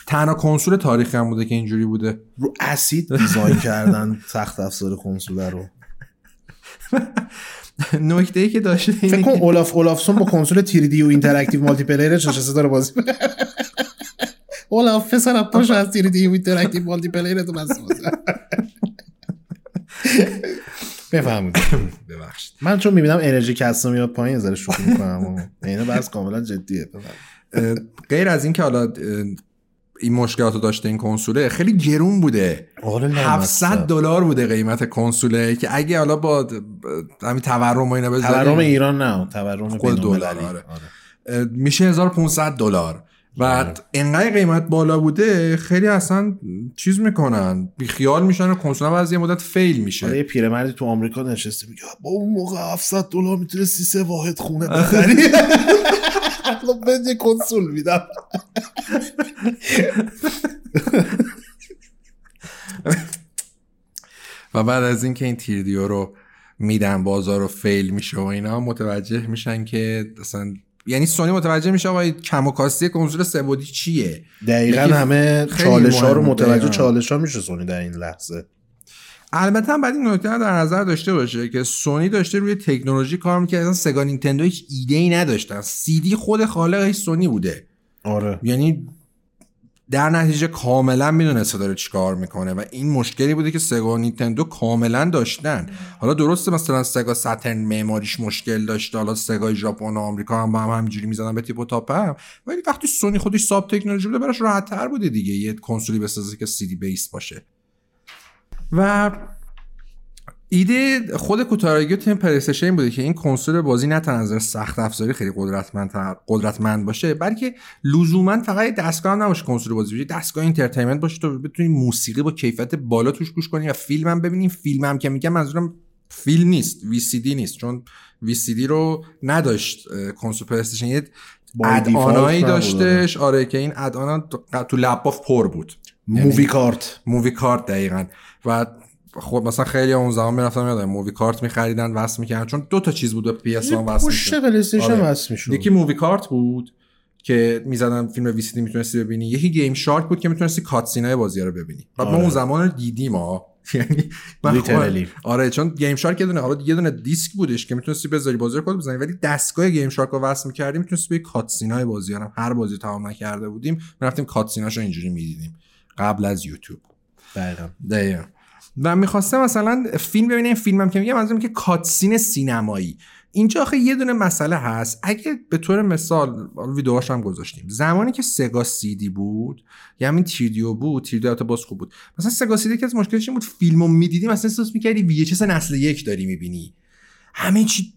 Speaker 1: تنها کنسول تاریخی هم بوده که اینجوری بوده
Speaker 3: رو اسید دیزاین کردن سخت افزار کنسول رو
Speaker 1: نکته ای که داشته
Speaker 3: فکر کن اولاف اولافسون با کنسول 3D و اینتراکتیو مالتی پلیرش نشسته داره بازی. اولاف پسر پاش از 3D و اینتراکتیو مالتی پلیر تو بس بازی بفهمید
Speaker 1: ببخشید.
Speaker 3: من چون می‌بینم انرژی کسا میاد پایین ذره شوخی می‌کنم اینه بس کاملا جدیه.
Speaker 1: غیر از این که حالا این مشکلات رو داشته این کنسوله خیلی گرون بوده.
Speaker 3: آره
Speaker 1: 700 دلار بوده قیمت کنسوله که اگه حالا با همین تورم و اینا بذاریم.
Speaker 3: تورم ایران نه تورم
Speaker 1: خود. دلار، آره.
Speaker 3: آره.
Speaker 1: میشه 1500 دلار. و انقدر قیمت بالا بوده خیلی اصلا چیز می‌کنن. بیخیال میشن و کنسول از یه مدت فیل میشه.
Speaker 3: آره یه پیرمردی تو آمریکا نشسته میگه با اون موقع 700 دلار می‌تونستی سه واحد خونه بخری. خب یه کنسول میدم.
Speaker 1: و بعد از اینکه این تیردیو رو میدن بازار رو فیل میشه و اینا متوجه میشن که اصلا یعنی سونی متوجه میشه آقا این کم و کاستی کنسول سه بعدی چیه؟
Speaker 3: دقیقا همه چالش ها رو. متوجه
Speaker 1: دقیقاً.
Speaker 3: چالش ها میشه سونی در این لحظه.
Speaker 1: البته هم بعد این نکته در نظر داشته باشه که سونی داشته روی تکنولوژی کار می‌کرد. اصلا سگا نینتندو هیچ ایده ای نداشتن سیدی خود خالقش سونی بوده.
Speaker 3: آره.
Speaker 1: یعنی در نتیجه کاملا می‌دونسته داره چیکار می‌کنه و این مشکلی بوده که سگا و نینتندو کاملا داشتن. حالا درسته مثلا سگا ساترن معماریش مشکل داشته حالا سگای ژاپن و آمریکا هم با هم همینجوری می‌زدن به تیپ و تاپ هم. ولی وقتی سونی خودش صاحب تکنولوژی بوده براش راحت تر بوده دیگه. یه کنسولی بسازه که CD base باشه. و ایده خود کوتاراگیو تیم این بوده که این کنسول بازی نه تنها سخت افزاری خیلی قدرتمند قدرتمند باشه بلکه لزوما فقط دستگاه هم نباشه کنسول بازی باشه دستگاه entertainment باشه تو بتونی موسیقی با کیفیت بالا توش گوش کنی و فیلم هم ببینیم فیلم هم که میگم منظورم فیلم نیست VCD نیست چون وی سی دی رو نداشت کنسول پلیستیشن. یه
Speaker 3: دیفالت
Speaker 1: داشتش. آره که این ادآنا تو لپاف پر بود.
Speaker 3: مووی کارت
Speaker 1: مووی کارت دقیقا. و خب مثلا خیلی اون زمان می‌رفتن یادم مووی کارت میخریدن وصل می‌کردن. چون دو تا چیز بود به پی اس وصل می‌شد.
Speaker 3: پلیستیشن
Speaker 1: آره.
Speaker 3: وصل می‌شد.
Speaker 1: یکی مووی کارت بود که می‌زدن فیلم وی سی می‌تونستی ببینی. یکی گیم شارک بود که می‌تونستی کاتسینای بازی رو ببینی. و ما
Speaker 3: آره.
Speaker 1: اون زمان رو دیدیم ها یعنی. خود- آره چون GameShark یه دونه حالا یه دونه دیسک بودش که می‌تونستی بذاری بازی رو کد بزنی ولی دستگاه GameShark رو وصل می‌کردیم می‌تونستی به cutscene ای بازی رو هر بازی تمام نکرده بودیم می‌رفتیم cutscene اشو اینجوری می‌دیدیم. قبل از یوتیوب.
Speaker 3: دقیقا.
Speaker 1: دقیقا. و می‌خواسته مثلا فیلم ببینه این فیلمم که میگم منظورم که cutscene سینمایی. اینجا آخه یه دونه مسئله هست. اگه به طور مثال ویدیوهاش هم گذاشتیم. زمانی که سگا سیدی بود یا همین تیردیو بود تیردیو البته باز خوب بود. مثلا سگا سیدی که از مشکلش این بود فیلمو می‌دیدیم مثلا احساس می‌کردی ویچس نسل یک داری می‌بینی. همه چی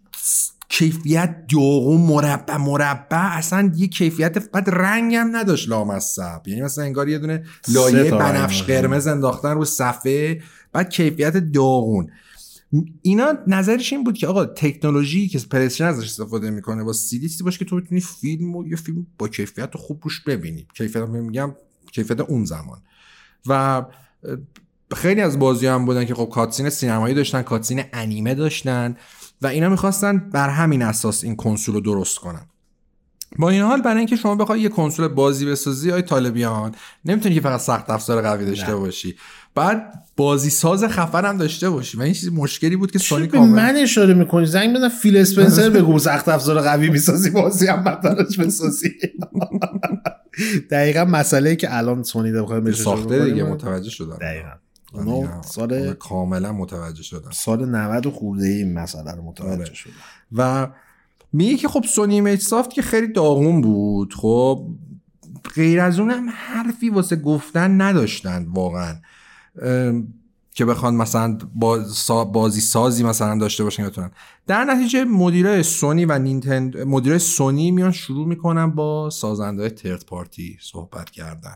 Speaker 1: کیفیت داغون مربع مربع اصلا یه کیفیت بعد رنگ هم نداشت لامصب. یعنی مثلا انگار یه دونه لایه بنفش. قرمز انداختن رو صفحه. بعد کیفیت داغون. اینا نظرش این بود که آقا تکنولوژی که پلیستیشن ازش استفاده می‌کنه با سیدی چیزی باشه که تو بتونی فیلم و یه فیلم با کیفیت خوب روش ببینی. کیفیت میگم کیفیت اون زمان. و خیلی از بازی هم بودن که خب کاتسین سینمایی داشتن کاتسین انیمه داشتن و اینا می‌خواستن بر همین اساس این کنسول رو درست کنن. با این حال برای اینکه شما بخوای یه کنسول بازی بسازی های طالبیان نمی‌تونی که فقط سخت افزار قوی داشته
Speaker 3: نه.
Speaker 1: باشی. بعد بازی ساز خفن هم داشته باشی. و این چیز مشکلی بود که سونی
Speaker 3: به
Speaker 1: کامل
Speaker 3: من اشاره می‌کنی؟ زنگ بزن فیل اسپنسر بگو سخت افزار قوی می‌سازی بازی هم بدترش بسازی. دقیقا مسئله که الان سونی بخواد بهش
Speaker 1: ساخته دیگه. متوجه شدن
Speaker 3: دقیقا. اونا
Speaker 1: دیگه-
Speaker 3: سال
Speaker 1: اونا کاملا متوجه شدن
Speaker 3: سال 90 خورده این مسئله رو متوجه
Speaker 1: آره.
Speaker 3: شده
Speaker 1: و میگه که خب سونی ایمیج سافت که خیلی داغون بود. خب غیر از اونم حرفی واسه گفتن نداشتن واقعا. که بخوان مثلا بازی سازی مثلا داشته باشن بتونن در نتیجه مدیرای سونی و نینتند مدیرای سونی میان شروع می‌کنن با سازنده ترد پارتی صحبت کردن.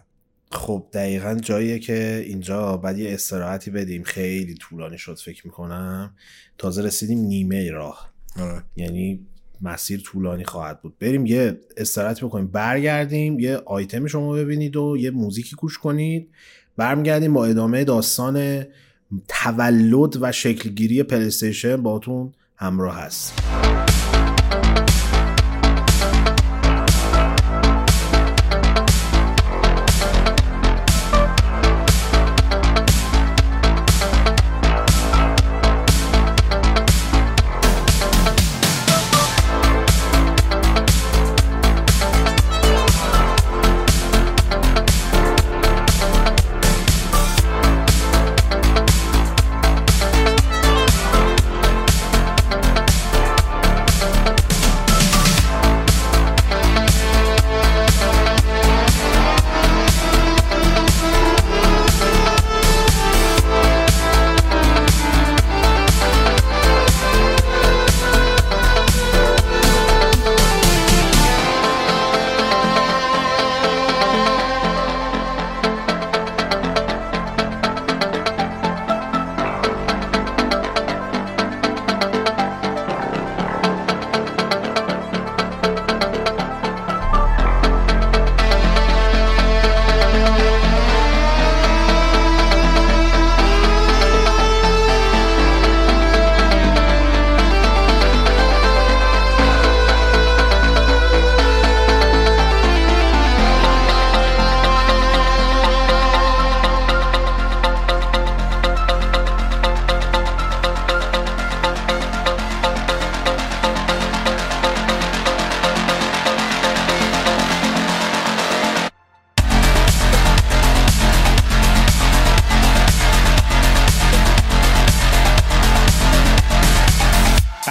Speaker 3: خب دقیقا جاییه که اینجا بعد یه استراحتی بدیم. خیلی طولانی شد فکر می‌کنم. تازه رسیدیم نیمه راه.
Speaker 1: آره.
Speaker 3: یعنی مسیر طولانی خواهد بود. بریم یه استراحت بکنیم. برگردیم یه آیتم شما ببینید و یه موزیکی گوش کنید. برمیگردیم با ادامه داستان تولد و شکلگیری پلیستیشن باتون همراه هست.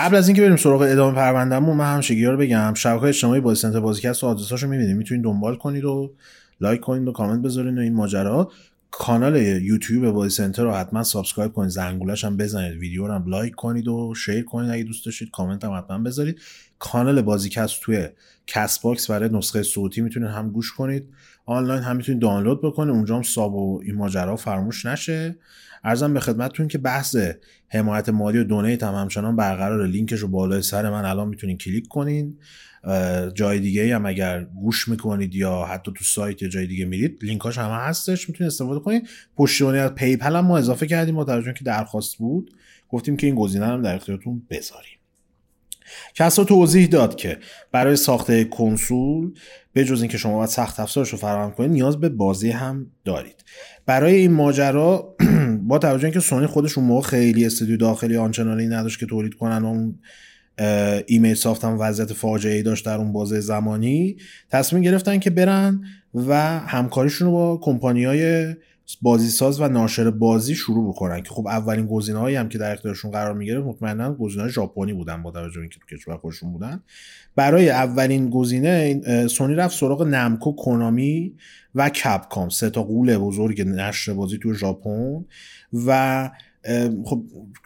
Speaker 3: قبل از اینکه بریم سراغ ادامه پروندهمون متن همیشگی رو بگم شبکه اجتماعی بازی سنتر بازیکست و آدرساشو می‌بینید. می‌تونید دنبال کنید و لایک کنید و کامنت بذارید و این ماجرا. کانال یوتیوب بازی سنتر رو حتما subscribe کنید. زنگولش هم بزنید. ویدیو رو هم لایک کنید و share کنید اگه دوست داشتید. کامنت هم حتما بذارید. کانال بازیکست توی Castbox برای نسخه صوتی می‌تونید هم گوش کنید. آنلاین هم می‌تونید دانلود بکنید. اونجا هم sub و این ماجرا فراموش نشه. عرضم به خدمتتون که بحث حمایت مالی و donate هم همچنان برقرار لینکش رو بالای سر من الان می‌تونید کلیک کنین جای دیگه هم اگر گوش می‌کنید یا حتی تو سایت یا جای دیگه میرید لینکاش همه هستش. می‌تونید استفاده کنید. پشتیبانی از PayPal هم ما اضافه کردیم با توجه که درخواست بود. گفتیم که این گزینه هم در اختیارتون بذاریم. کسرا توضیح داد که برای ساخت کنسول به جز اینکه شما باید سخت افزارش رو فراهم کنید نیاز به بازی هم دارید. برای این ماجرا با توجه اینکه سونی خودش اون موقع خیلی استودیو داخلی آنچنانی نداشت که تولید کنن اون ایمیل سافت هم وضعیت فاجعه ای داشت در اون بازه زمانی تصمیم گرفتن که برن و همکاریشون رو با کمپانی های بازیساز و ناشر بازی شروع بکنن که خب اولین گزینه هایی هم که در اختیارشون قرار می‌گرفت مطمئنا گزینه ژاپنی بودن با توجه اینکه تو کشور خودشون بودن. برای اولین گزینه سونی رفت سراغ نمکو کنامی و کپکام. سه تا قول بزرگ نشر بازی تو ژاپن و خب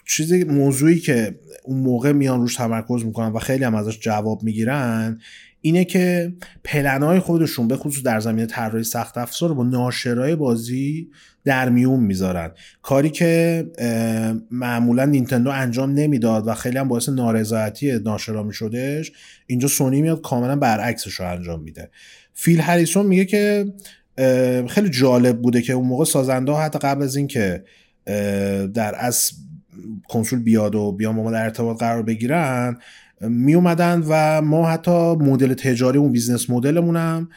Speaker 3: چیزی موضوعی که اون موقع میان روش تمرکز می‌کنن و خیلی هم ازش جواب می‌گیرن اینه که پلنهای خودشون به خصوص در زمینه طراحی سخت افزار رو با ناشرای بازی در میون می‌ذارن. کاری که معمولا نینتندو انجام نمی‌داد و خیلی هم باعث نارضایتی ناشرا میشدش اینجا سونی میاد کاملا برعکسش رو انجام میده. فیل هریسون میگه که خیلی جالب بوده که اون موقع سازنده حتی قبل از اینکه در واقع کنسول بیاد و بیان ما در ارتباط قرار بگیرن می اومدن و ما حتی مدل تجاری اون business model مون هم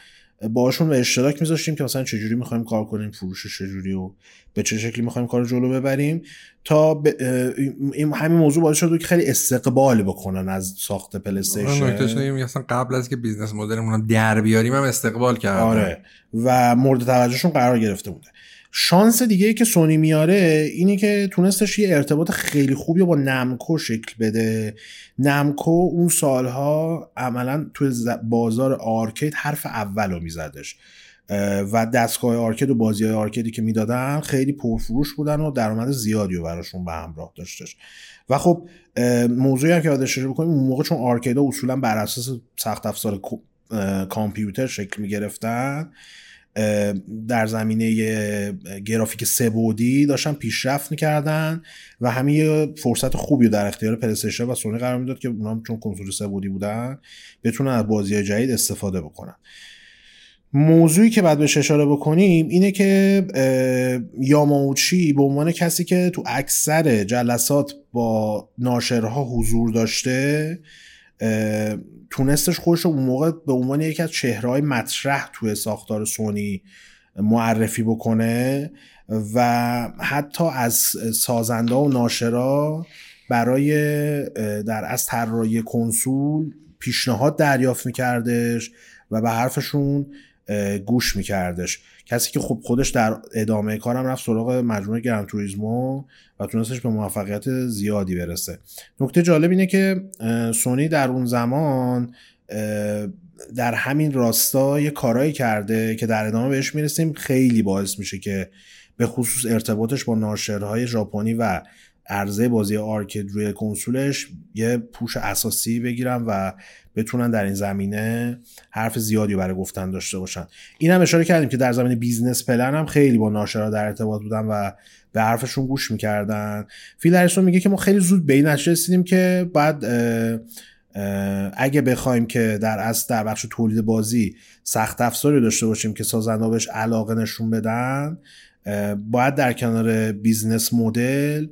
Speaker 3: باشون به اشتراک میذاشتیم که مثلا چجوری می‌خوایم کار کنیم فروش چجوری و به چه شکلی می‌خوایم کار جلو ببریم تا این همین موضوع باعث شد که خیلی استقبال بکنن از ساخت
Speaker 1: آره،
Speaker 3: پلیستیشن.
Speaker 1: که اصلا قبل از که business model مون در بیاریم هم استقبال کردن.
Speaker 3: آره. و مورد توجهشون قرار گرفته بوده. شانس دیگه ای که سونی میاره اینه که تونستش یه ارتباط خیلی خوبی با نمکو شکل بده. نمکو اون سالها عملا تو بازار arcade حرف اول رو میزدش. و دستگاه arcade و بازی های arcade ی که می‌دادن خیلی پرفروش بودن و درآمد زیادی رو براشون به همراه داشتش. و خب موضوعی هم که باید اشاره بکنیم اون موقع چون آرکیدا اصولا بر اساس سخت افزار کامپیوتر شکل می گرفتن در زمینه گرافیک سه‌بعدی داشتن پیشرفت می‌کردن و همین یه فرصت خوبی در اختیار پلیستیشن و سونی قرار می‌داد که اونا چون کنسول سه‌بعدی بودن بتونن از بازی جدید استفاده بکنن. موضوعی که بعد بهش اشاره بکنیم اینه که یاماوچی به عنوان کسی که تو اکثر جلسات با ناشرها حضور داشته تونستش خودش اون موقع به عنوان یکی از چهرهای مطرح توی ساختار سونی معرفی بکنه و حتی از سازنده و ناشرا برای در از طراحی کنسول پیشنهاد دریافت میکردش و به حرفشون گوش میکردش. کسی که خب خودش در ادامه کارم رفت سراغ مجموعه گران توریزمو و تونستش به موفقیت زیادی برسه. نکته جالب اینه که سونی در اون زمان در همین راستا یه کارایی کرده که در ادامه بهش می‌رسیم خیلی باعث میشه که به خصوص ارتباطش با ناشرهای ژاپنی و عرضه بازی آرکید روی کنسولش یه پوش اساسی بگیرن و بتونن در این زمینه حرف زیادی برای گفتن داشته باشن. این هم اشاره کردیم که در زمینه business plan هم خیلی با ناشرا در ارتباط بودن و به حرفشون گوش می‌کردن. فیل هریسون میگه که ما خیلی زود به این رسیدیم که بعد اگه بخوایم که در واقع در بخش تولید بازی سخت افزاری داشته باشیم که سازنده بهش علاقه نشون بدن باید در کنار business model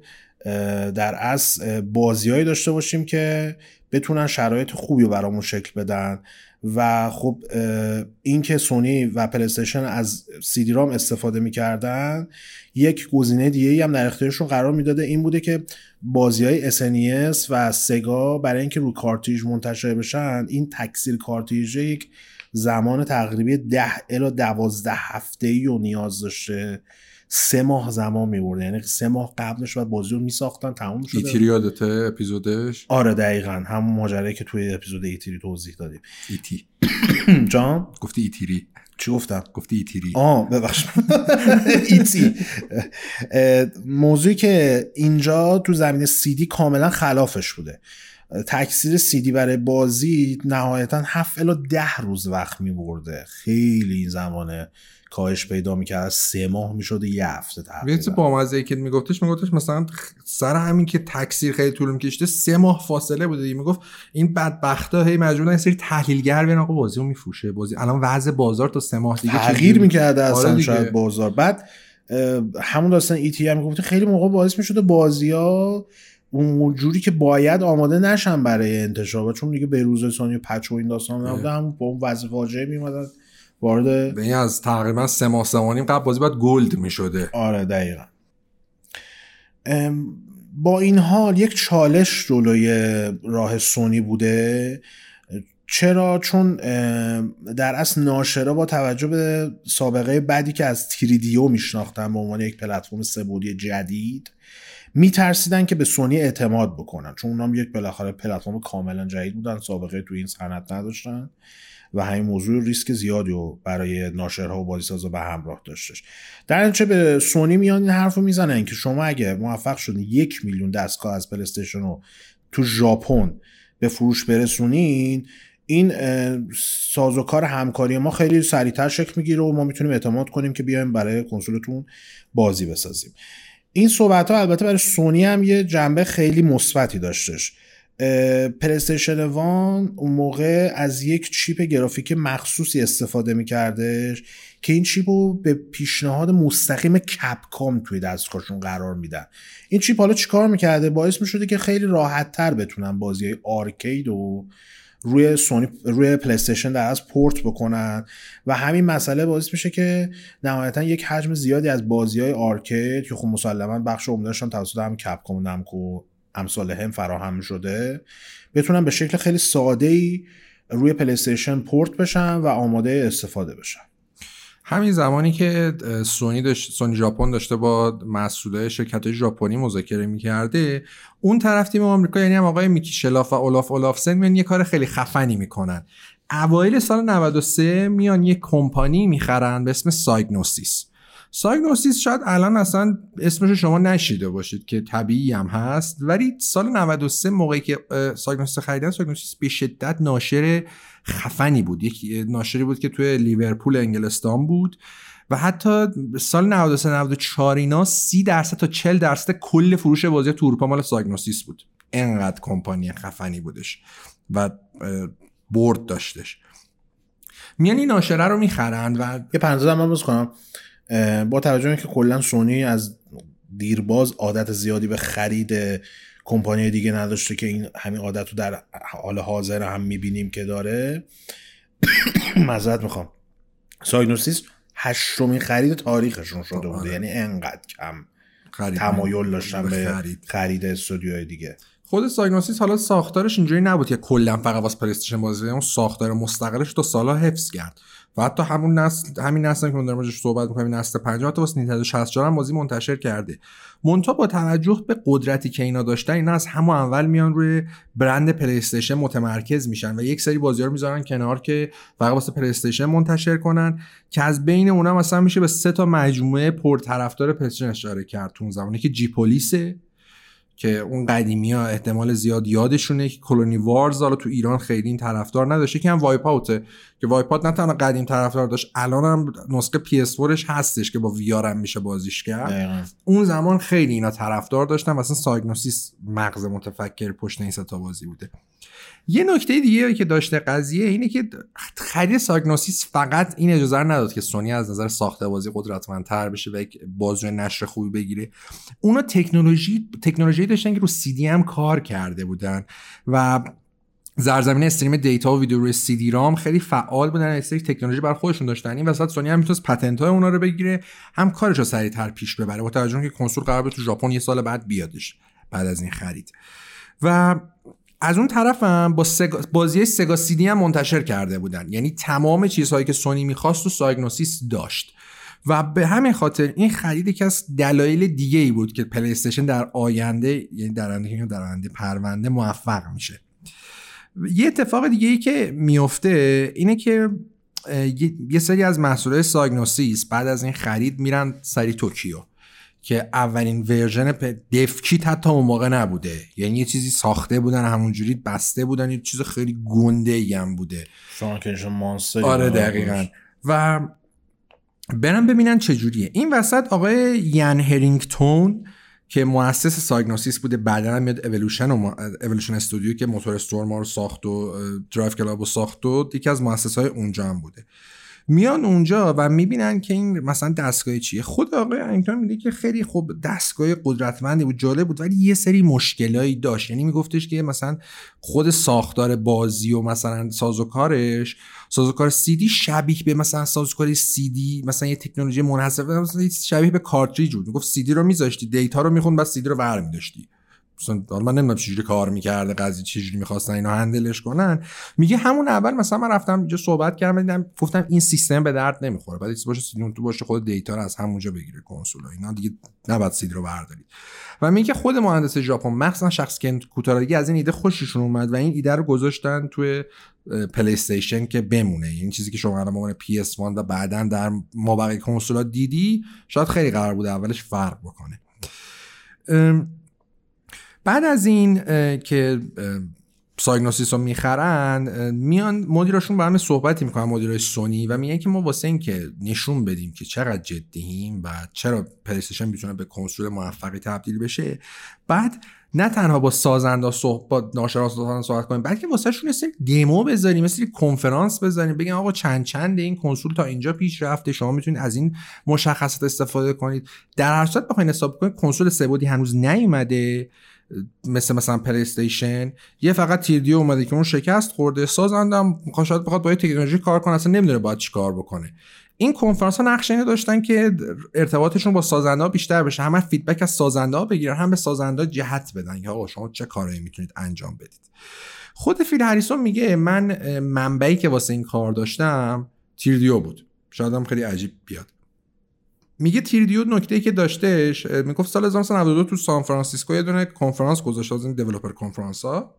Speaker 3: در واقع بازیهایی داشته باشیم که بتونن شرایط خوبی رو برامون شکل بدن. و خب اه، این که سونی و پلیستیشن از سی دی رام استفاده می‌کردن یک گزینه دیگه هم در اختیارشون قرار می‌داده. این بوده که بازی های SNES و سگا برای اینکه رو کارتریج منتشر بشن این تکثیر کارتریج یک زمان تقریبی ده الا دوازده هفته ای رو نیاز داشته. سه ماه زمان میبرده یعنی سه ماه قبلش و بازی رو میساختن تموم شده.
Speaker 1: ایتیری یادته اپیزودش؟
Speaker 3: آره دقیقا. همون ماجرایی که توی اپیزود ایتیری توضیح دادیم.
Speaker 1: ایتی.
Speaker 3: جان؟
Speaker 1: گفتی ایتیری.
Speaker 3: چی گفتم؟
Speaker 1: گفتی ایتیری.
Speaker 3: آه ببخش ایتی. موضوعی که اینجا تو زمین سیدی کاملا خلافش بوده. تکثیر سیدی برای بازی نهایتا هفت الا ده روز وقت می برده خیلی این زمانه. کاهش پیدا می‌کرد. سه ماه می‌شده یه هفته
Speaker 1: یه
Speaker 3: تقریبا
Speaker 1: با مزه که میگفتش میگفتش مثلا سر همین که تکثیر خیلی طول میکشته سه ماه فاصله بوده می‌گفت این بدبختا هی مجبورن یه سری تحلیلگر بیان آقا بازی رو میفروشه. بازی الان وضع بازار تا سه ماه دیگه
Speaker 3: تغییر؟ می‌کرده
Speaker 1: آره
Speaker 3: اصلا
Speaker 1: دیگه.
Speaker 3: شاید بازار. بعد همون داستان ایتی هم گفته خیلی موقع باعث می‌شده بازی ها اون جوری که باید آماده نشن برای انتشار. چون دیگه به روز ثانی پچ و این داستان نبوده هم با اون وضع فاجعه میمدن وارد
Speaker 1: یعنی از تقریبا سه ماه سه قبل بازی باید گلد می‌شده.
Speaker 3: آره دقیقا. با این حال یک چالش جلوی راه سونی بوده. چرا؟ چون در اصل ناشرا با توجه به سابقه بعدی که از تریدیو میشناختن به عنوان یک پلتفرم سه‌بعدی جدید میترسیدن که به سونی اعتماد بکنن. چون اونام یک بالاخره پلتفرم کاملا جدید بودن سابقه تو این صنعت نداشتن. و همین موضوع ریسک زیادی رو برای ناشرها و بازیسازا به همراه داشتش. در نتیجه به سونی میان این حرف رو می‌زنن که شما اگه موفق شدین یک میلیون دستگاه از پلیستیشن رو تو ژاپن به فروش برسونین این سازوکار همکاری ما خیلی سریعتر شکل می‌گیره و ما می‌تونیم اعتماد کنیم که بیایم برای کنسولتون بازی بسازیم. این صحبت ها البته برای سونی هم یه جنبه خیلی مثبتی داشتش. پلیستیشن وان اون موقع از یک چیپ گرافیک مخصوصی استفاده میکردش که این چیپ رو به پیشنهاد مستقیم کپکام توی دستگاهشون قرار میدن. این چیپ حالا چیکار می‌کرده؟ باعث می‌شده که خیلی راحت تر بتونن بازی های arcade و روی سونی روی پلیستیشن در از پورت بکنن و همین مسئله باعث میشه که نهایتا یک حجم زیادی از بازی های arcade که خب مسلما بخش عمدهشون توسط هم کپکام و نمکو امثال هم فراهم شده بتونن به شکل خیلی ساده ای روی پلیستیشن پورت بشن و آماده استفاده بشن.
Speaker 1: همین زمانی که سونی داشت سونی ژاپن داشته با مسئولای شرکت ژاپنی مذاکره می‌کرده اون طرف تیم آمریکا یعنی هم آقای میکی شلاف و اولاف اولافسن میان یه کار خیلی خفنی می‌کنن. اوایل سال 93 میان یه کمپانی می‌خرن به اسم سایگنوسیس. Psygnosis شاید الان اصلا اسمش شما نشیده باشید که طبیعی هم هست ولی سال 93 موقعی که اه، Psygnosis خریدن Psygnosis به شدت ناشر خفنی بود. یک ناشری بود که توی لیورپول انگلستان بود و حتی سال 93 94 اینا 30 درصد تا 40 درصد کل فروش بازی تو اروپا مال Psygnosis بود. انقدر کمپانی خفنی بودش و برد داشتش. میان این ناشره رو می‌خرند و
Speaker 3: یه پرانتز هم کنم. با توجه اینکه کلا سونی از دیرباز عادت زیادی به خرید کمپانی دیگه نداشته که این همین عادت رو در حال حاضر هم می‌بینیم که داره معذرت می‌خوام. Psygnosis هشتمین خرید تاریخشون شده بوده.
Speaker 1: آره.
Speaker 3: یعنی انقدر کم
Speaker 1: خرید.
Speaker 3: تمایل داشتن
Speaker 1: به خرید.
Speaker 3: خرید استودیوهای دیگه.
Speaker 1: خود Psygnosis حالا ساختارش اینجوری نبود که کلا فقط واسه پلی استیشن بازی اون ساختار مستقلش تا سالا حفظ کرد. و حتی همون نسل همین نسل که من دارم صحبت می‌کنم نسل 50 تا واسه نینتندو 64 هم بازی منتشر کرده. منتها با توجه به قدرتی که اینا داشتن اینا از همون اول میان روی برند پلی استیشن متمرکز میشن و یک سری بازی رو می‌ذارن کنار که فقط واسه پلی استیشن منتشر کنن که از بین اونها مثلا میشه به سه تا مجموعه پرطرفدار پلی اشاره کرد تو زمانی که G-Police ه که اون قدیمی ها احتمال زیاد یادشونه که Colony Wars حالا تو ایران خیلی این طرفدار نداشته که هم WipEout ه که WipEout نه تنها قدیم طرفدار داشت الان هم نسخه PS4ش هستش که با VR هم میشه بازیش کرد
Speaker 3: دقیقاً.
Speaker 1: اون زمان خیلی اینا طرفدار داشتن و اصلا Psygnosis مغز متفکر پشت این سه تا بازی بوده یه نکته دیگه که داشته قضیه اینه که خرید Psygnosis فقط این اجازه رو نداد که سونی از نظر ساخته بازی قدرتمندتر بشه و یک بازوی نشر خوبی بگیره. اونا تکنولوژی تکنولوژی داشتن که رو سی دی هم کار کرده بودن و در زمینه stream data و ویدیو روی CD-ROM خیلی فعال بودن. از تکنولوژی بر خودشون داشتن. این وسط سونی هم می‌تونست patent های اونا رو بگیره. هم کارش رو سریعتر پیش ببره. با توجه اینکه کنسول قرار تو ژاپن یه سال بعد بیادش بعد از این خرید. و از اون طرف هم با سگا... بازی سگا سی دی هم منتشر کرده بودن. یعنی تمام چیزهایی که سونی می‌خواست و سایگنوسیس داشت. و به همین خاطر این خرید یکی از دلایل دیگه ای بود که پلی استیشن در آینده یعنی در آینده در آینده پرونده موفق میشه. یه اتفاق دیگه ای که میفته اینه که یه سری از محصولات سایگنوسیس بعد از این خرید میرن سری توکیو. که اولین version dev kit حتی اون موقع نبوده. یعنی یه چیزی ساخته بودن همونجوری بسته بودن یه چیز خیلی گنده ای هم بوده.
Speaker 3: monster
Speaker 1: آره دقیقا. و برم ببینن چجوریه. این وسط آقای ایان هترینگتون که مؤسس سایگنوسیس بوده بعدا هم میاد اولوشن و اولوشن استودیو که موتور استورم رو ساخت و درایو کلاب رو ساخت و یکی از مؤسس های اونجا هم بوده. میان اونجا و می‌بینن که این مثلا دستگاه چیه. خود آقای هترینگتون میگه که خیلی خوب دستگاه قدرتمندی بود جالب بود ولی یه سری مشکلایی داشت. یعنی میگفتش که مثلا خود ساختار بازی و مثلا سازوکارش سازوکار سی دی شبیه به مثلا سازوکار سی دی مثلا یه تکنولوژی منحصر شبیه به cartridge بود. می‌گفت سی دی رو میذاشتی data رو می‌خوند بعد سی دی رو برمیداشتی. حالا من نمی‌دونم چجوری کار می‌کرده قضیه چجوری می‌خواستن اینو handle ش کنن. میگه همون اول مثلا من رفتم اینجا صحبت کردم دیدم گفتم این سیستم به درد نمی‌خوره. بعد باشه سی دی اون تو باشه خود data رو از همونجا بگیره کنسول اینا. دیگه نباید سی دی رو بردارید. و میگه خود مهندس ژاپن مخصوصا شخص که کوتاراگی از این ایده خوششون اومد و این ایده رو گذاشتن توی پلی استیشن که بمونه. این چیزی که شما الان عنوان PS1 و بعدا در مابقی کنسولا دیدی شاید خیلی قرار بوده اولش فرق بکنه. ام، بعد از این که سایگنوسیس رو می‌خرن میان مدیراشون با هم صحبتی می‌کنن مدیرای سونی و میگن که ما واسه این که نشون بدیم که چقدر جدییم و چرا پلیستشن می‌تونه به کنسول موفقی تبدیل بشه بعد نه تنها با سازنده صحبت با ناشناسان صحبت کنیم بلکه واسه شون سری دمو بذاریم مثل کنفرانس بذاریم بگیم آقا چند چند این کنسول تا اینجا پیش رفته شما می‌تونید از این مشخصات استفاده کنید. در هر صورت بخواید حساب کنید کنسول سه بعدی هنوز نیومده. مثل مثلا پلی استیشن یه فقط 3DO اومده که اون شکست خورده سازندم شاید بخواد با تکنولوژی کار کنه اصلا نمی‌دونه باید چی کار بکنه. این کنفرانس ها نقش اینو داشتن که ارتباطشون با سازنده بیشتر بشه هم feedback از سازنده بگیرن هم به سازنده جهت بدن که آقا شما چه کارایی می‌تونید انجام بدید. خود فیل هریسون میگه من منبعی که واسه این کار داشتم تیردیو بود. شاید هم خیلی عجیب بیاد. میگه تیردیو نکته ای که داشتش اه، می‌گفت سال 1992 تو سان فرانسیسکو یه دونه کنفرانس گذاشته از این دیولپر کنفرانس ها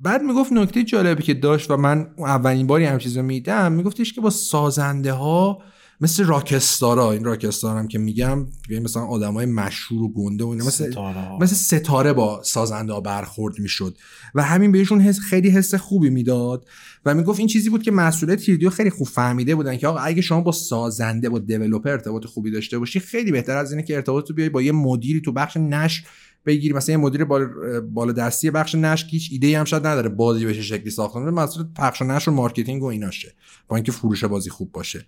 Speaker 1: بعد می‌گفت نکته جالبی که داشت و من اولین باری هم چیز رو میدم میگفتش که با سازنده ها مثل راکستارا این راکستار هم که میگم ببین مثلا آدمای مشهور و گنده و مثل
Speaker 3: ستاره.
Speaker 1: مثل ستاره با سازنده برخورد می‌شد و همین بهشون حس خیلی حس خوبی می‌داد و می‌گفت این چیزی بود که مسئولای 3DO خیلی خوب فهمیده بودن که آقا اگه شما با سازنده با developer ارتباط خوبی داشته باشی خیلی بهتر از اینه که ارتباط تو بیای با یه مدیری تو بخش نشر بگیری مثلا یه مدیر بالا, بالا دستی بخش نشر هیچ ایده هم شاید نداره بازی بشه شکلی ساخته مسئول پخش و نشر و marketing و ایناشه با اینکه فروش بازی خوب باشه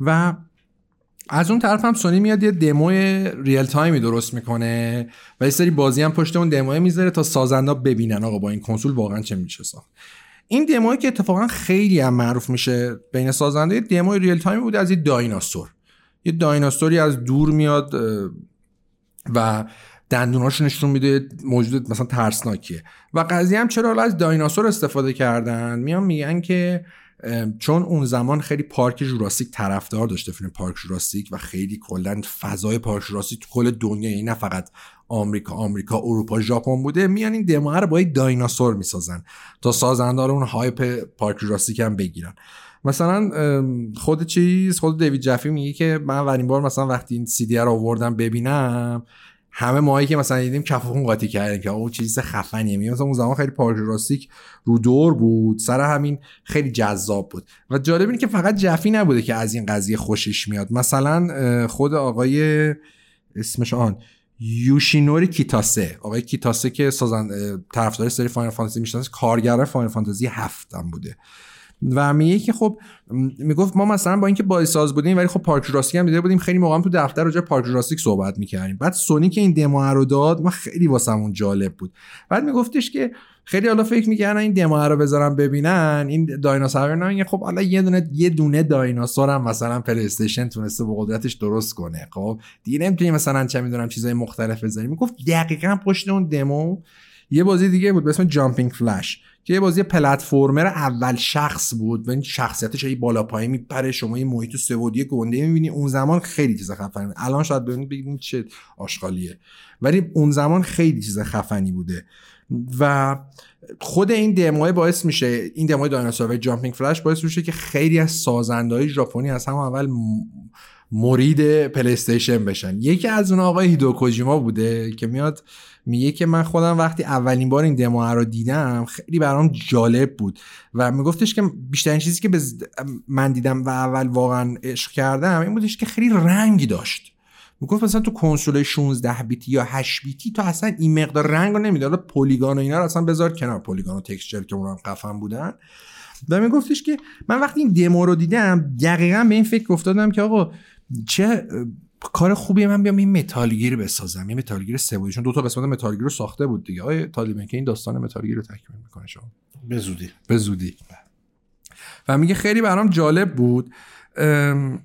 Speaker 1: و از اون طرف هم سونی میاد یه demo real-time ی درست می‌کنه و یه سری بازی هم پشت اون دمو می‌ذاره تا سازنده ببینن آقا با این کنسول واقعا چه میشه ساخت. این دمویی که اتفاقا خیلی هم معروف میشه بین سازنده دمو ریل تایمی بوده از یه دایناسور. یه دایناسوری از دور میاد و دندوناش نشون میده موجود مثلا ترسناکیه. و قضیه هم چرا از دایناسور استفاده کردن؟ میان میگن که چون اون زمان خیلی پارک جوراسیک طرفدار داشته فیلم پارک جوراسیک و خیلی کلا فضای پارک جوراسیک تو کل دنیا یعنی نه فقط آمریکا آمریکا اروپا ژاپن بوده میان این دمو رو با دایناسور می‌سازن تا سازنده رو اون هایپ پارک جوراسیک هم بگیرن. مثلا خود چیز خود دیوید جفی میگه که من اولین بار مثلا وقتی این سی دی رو آوردم ببینم همه ماهایی که مثلا دیدیم کف خون قاطی کردیم که او چیز خفنیه. میگه مثلا اون زمان خیلی پارک جوراسیک رو دور بود سر همین خیلی جذاب بود. و جالب اینه که فقط جفی نبوده که از این قضیه خوشش میاد. مثلا خود آقای اسمش آقای یوشینوری کیتاسه. آقای کیتاسه که سازن طرفدار سری فاینال فانتزی می‌شناسه کارگردان فاینال فانتزی هفت هم بوده. و میگه که خب می‌گفت ما مثلا با اینکه بازی ساز بودیم ولی خب پارک جوراسیک هم دیده بودیم خیلی موقع تو دفتر راجع پارک جوراسیک صحبت می‌کردیم. بعد سونی که این دمو رو داد ما خیلی واسمون جالب بود. بعد میگفتش که خیلی حالا فکر می‌کردن این دمو رو بذارن ببینن این دایناسور نه خب حالا یه دونه یه دونه دایناسور هم مثلا پلی استیشن تونسته به قدرتش درست کنه. خب دیگه نمی‌تونی مثلا چه می‌دونم چیزای مختلف بذاری می‌گفت دقیقا پشت اون دمو یه بازی دیگه بود به اسم جامپینگ فلش که یه بازی platformer اول شخص بود و این شخصیتش هی بالا پایین میپره شما یه محیط سه بعدی گنده می‌بینی. اون زمان خیلی چیز خفنی. الان شاید ببینید بگید چه آشغالیه. ولی اون زمان خیلی چیز خفنی بوده. و خود این دموی باعث میشه این دموی دایناسور و جامپینگ فلش باعث میشه که خیلی از سازنده های ژاپنی از هم اول مرید پلی بشن. یکی از اون آقای هیدئو کوجیما بوده که میاد میگه که من خودم وقتی اولین بار این دمو رو دیدم خیلی برام جالب بود و میگفتش که بیشترین چیزی که من دیدم و اول واقعا عشق کردم این بودش که خیلی رنگ داشت. می‌گفت مثلا تو کنسول 16 بیتی یا 8 بیتی تو اصلا این مقدار رنگ رو نمیده حالا پلیگان و اینا رو اصلا بذار کنار. پلیگان و تکسچر که اونم قفن بودن. و میگفتش که من وقتی این دمو رو دیدم دقیقا به این فکر افتادم که آقا چه کار خوبیه من بیام این متالگیر بسازم. این متالگیر سه چون دو تا قسمت متالگیر رو ساخته بود دیگه. آیه طالبان که این داستان متالگیر رو تکمیل می‌کنه شما.
Speaker 3: به زودی.
Speaker 1: به زودی. و میگه خیلی برام جالب بود. ام،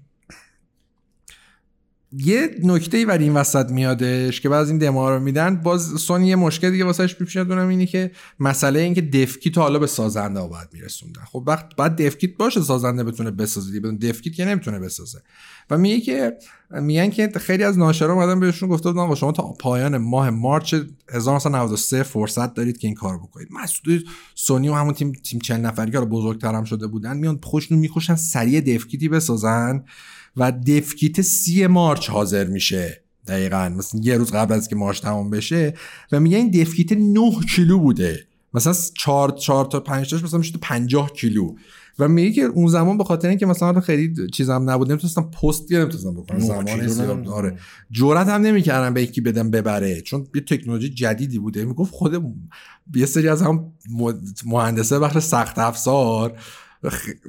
Speaker 1: یه نکته ولی این وسط میادش که بعض این دما رو میدن باز سونی یه مشکل دیگه واسش پیش میاد اونم اینه که مسئله این که دفکیت حالا به سازنده ها باید میرسوندن. خب وقت بعد دفکیت باشه سازنده بتونه بسازه دیگه بدون دفکیت که نمی‌تونه بسازه. و میگه که میگن که خیلی از ناشرا اومدن بهشون گفته بودن شما تا پایان ماه مارچ 1993 فرصت دارید که این کار بکنید. مسئول سونی و همون تیم تیم چند نفری که بزرگتر هم شده بودن میان خوشنو میخوشن سریع دفکیتی بسازن. و دفکیت سی مارچ حاضر میشه. دقیقا. مثلا یه روز قبل از که مارچ تمام بشه و میگه این دفکیت 9 کیلو بوده. مثلا 4 4 تا 5 تاش مثلا میشه 50 کیلو. و میگه که اون زمان به خاطر اینکه مثلا خیلی چیزام نبود نمی‌تونستم پست دیگه نمی‌تونستم بکنم زمان. آره. جرأت هم نمی‌کردم به یکی بدم ببره چون یه تکنولوژی جدیدی بوده. می‌گفت خود یه سری از هم مهندسه بخش سخت افزار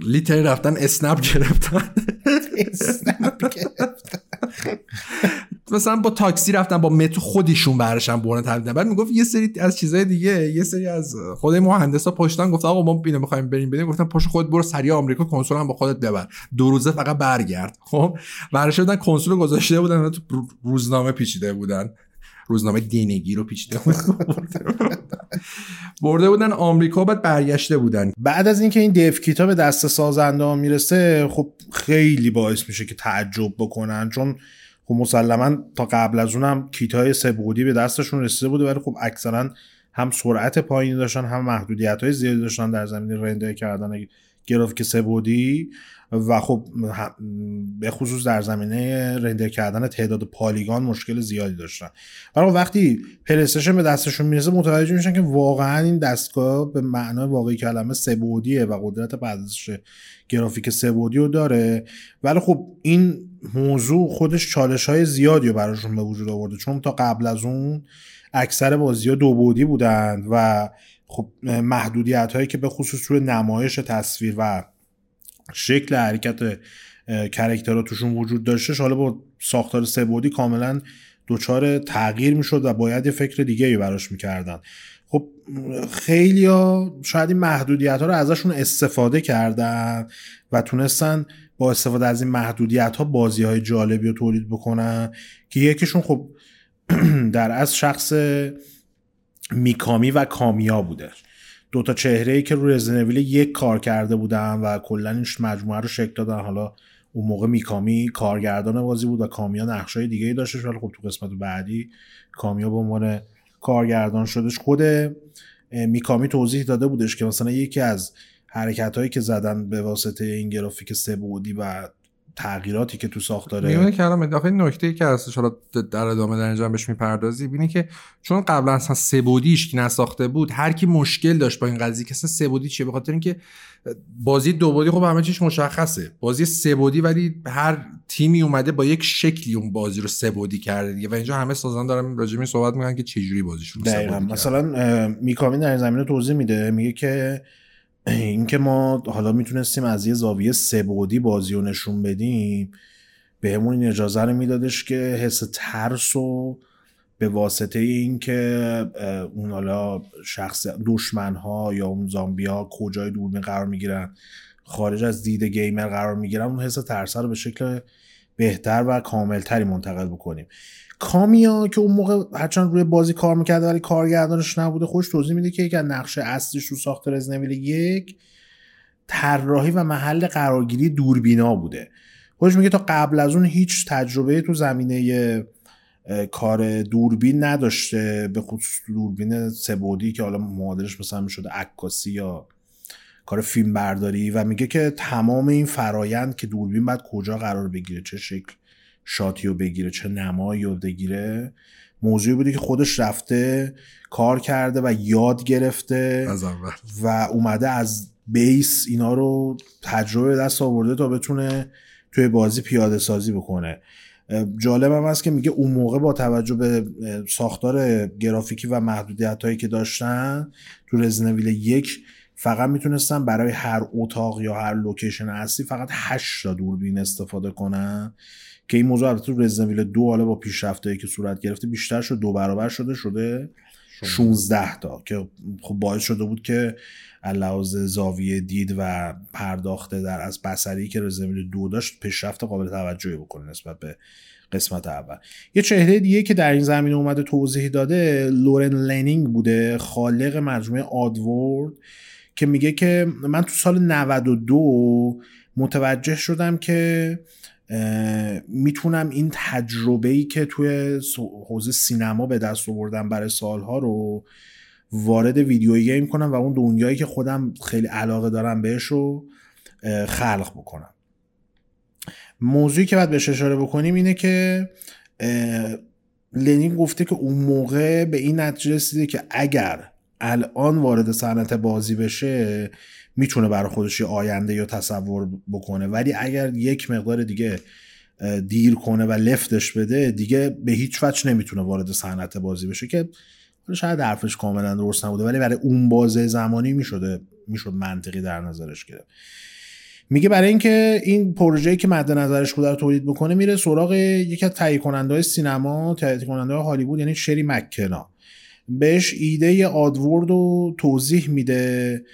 Speaker 1: لیتر رفتن اسنپ گرفتن. مثلا با تاکسی رفتن با مترو خودشون برشن بردن تبدیل بعد می‌گفت یه سری از چیزای دیگه یه سری از خود مهندسا پشتن گفت آقا ما اینو می‌خوایم بریم بریم. گفتن پشت خود برو سریع آمریکا کنسول هم با خودت ببر. دو روزه فقط برگرد. خب برش بودن کنسول گذاشته بودن تو روزنامه پیچیده بودن. روزنامه دینگی رو پیچیده برده بودن آمریکا بعد برگشته بودن.
Speaker 3: بعد از اینکه این دیف کیتا به دست سازنده ها می‌رسه خب خیلی باعث میشه که تعجب بکنن. چون خب مسلما تا قبل از اونم کیت های سبودی به دستشون رسیده بوده ولی خب اکثرا هم سرعت پایینی داشتن هم محدودیت های زیادی داشتن در زمینه رندر کردن. گرافیک سبودی و خب به خصوص در زمینه رندر کردن تعداد پالیگان مشکل زیادی داشتن. خب وقتی پلیستشن به دستشون می‌رسه متوجه میشن که واقعا این دستگاه به معنای واقعی کلمه سبودیه و قدرت پردازش گرافیک سبودی رو داره. ولی خب این موضوع خودش چالش های زیادی رو براشون به وجود آورده. چون تا قبل از اون اکثر بازی ها دو بودند و خب محدودیت هایی که به خصوص روی نمایش تصویر و شکل حرکت کرکترها توشون وجود داشتش حالا با ساختار سه بعدی کاملا دچار تغییر می‌شد و باید یه فکر دیگه ای براش می‌کردن. خب خیلی ها شاید این محدودیت ها رو ازشون استفاده کردن و تونستن با استفاده از این محدودیت ها بازی های جالبی رو تولید بکنن که یکیشون خب در از شخص میکامی و کامیا بوده. دو تا چهره ای که روی رزنویل یک کار کرده بودن و کلا این مجموعه رو شکل دادن. حالا اون موقع میکامی کارگردان بازی بود و کامیا نقشای دیگه ای داشتش. ولی خب تو قسمت بعدی کامیا به عنوان کارگردان شدش. خود میکامی توضیح داده بودش که مثلا یکی از حرکت هایی که زدن به واسطه این گرافیک سه بعدی و تغییراتی که تو ساختاره
Speaker 1: میونه کلام اضافه نکته ای که هستش حالا در ادامه در اینجا بهش می‌پردازی بینی که چون قبلا اصلا سبودیش که نساخته بود هر کی مشکل داشت با این قضیه که اصلا سبودی چیه به خاطر اینکه بازی دو بودی خب همه چیش مشخصه. بازی سبودی ولی هر تیمی اومده با یک شکلی اون بازی رو سبودی کرده دیگه. و اینجا همه سازان دارن راجع به صحبت می‌کنن که چه جوری بازیشون سبودی
Speaker 3: مثلا میکامی در این زمینه توضیح میده. میگه که اینکه ما حالا می‌تونستیم از یه زاویه سبودی بازی رو نشون بدیم بهمون این اجازه رو میدادش که حس ترس و به واسطه اینکه اون حالا شخص دشمن ها یا اون زامبی ها کجای دوربین قرار می‌گیرن خارج از دید گیمر قرار می‌گیرن اون حس ترس رو به شکل بهتر و کاملتری منتقل بکنیم. کامیا که اون موقع هرچند روی بازی کار می‌کرده ولی کارگردانش نبوده خوش توضیح میده که یکی از نقش اصلیش رو ساخت رزنویل یک طراحی و محل قرارگیری دوربینا بوده. خودش میگه تا قبل از اون هیچ تجربه تو زمینه کار دوربین نداشته به خصوص دوربین سبودی که حالا معادلش مثلا می‌شده عکاسی یا کار فیلم برداری و میگه که تمام این فرایند که دوربین باید کجا قرار بگیره چه شکل. شاتی رو بگیره چه نمایی رو بگیره. موضوعی بوده که خودش رفته کار کرده و یاد گرفته
Speaker 1: از اول.
Speaker 3: و اومده از بیس اینا رو تجربه دست آورده تا بتونه توی بازی پیاده سازی بکنه. جالب هم هست که میگه اون موقع با توجه به ساختار گرافیکی و محدودیت هایی که داشتن تو رزنویل یک فقط می‌تونستن برای هر اتاق یا هر لوکیشن اصلی فقط 8 تا دوربین استفاده کنن. که این موضوع البته تو رزنویل دو حالا با پیشرفتهایی که صورت گرفته بیشتر شد دو برابر شده شده 16 تا که خب باعث شده بود که لحاظ زاویه دید و پرداخته در از بصری که رزنویل دو داشت پیشرفت قابل توجهی بکنه نسبت به قسمت اول. یه چهره دیگه که در این زمینه اومده توضیح داده لورن لنینگ بوده خالق مجموعه آدورد که میگه که من تو سال 92 متوجه شدم که می‌تونم این تجربه ای که توی حوزه سینما به دست آوردم برای سالها رو وارد ویدیو گیم کنم و اون دنیایی که خودم خیلی علاقه دارم بهش رو خلق بکنم. موضوعی که باید بهش اشاره بکنیم اینه که لنین گفته که اون موقع به این نتیجه رسیده که اگر الان وارد صنعت بازی بشه می‌تونه برای خودش آینده یا تصور بکنه. ولی اگر یک مقدار دیگه دیر کنه و لفتش بده دیگه به هیچ وجه نمی‌تونه وارد صنعت بازی بشه که شاید حرفش کاملا درست نبوده ولی برای اون بازه زمانی می‌شده می‌شد منطقی در نظرش گرفت. میگه برای اینکه این پروژه‌ای که مد نظرش بوده رو تولید بکنه میره سراغ یکی از تهیه کننده سینما تهیه کننده هالیوود یعنی شری مککنا بهش ایده آدورد رو توضیح میده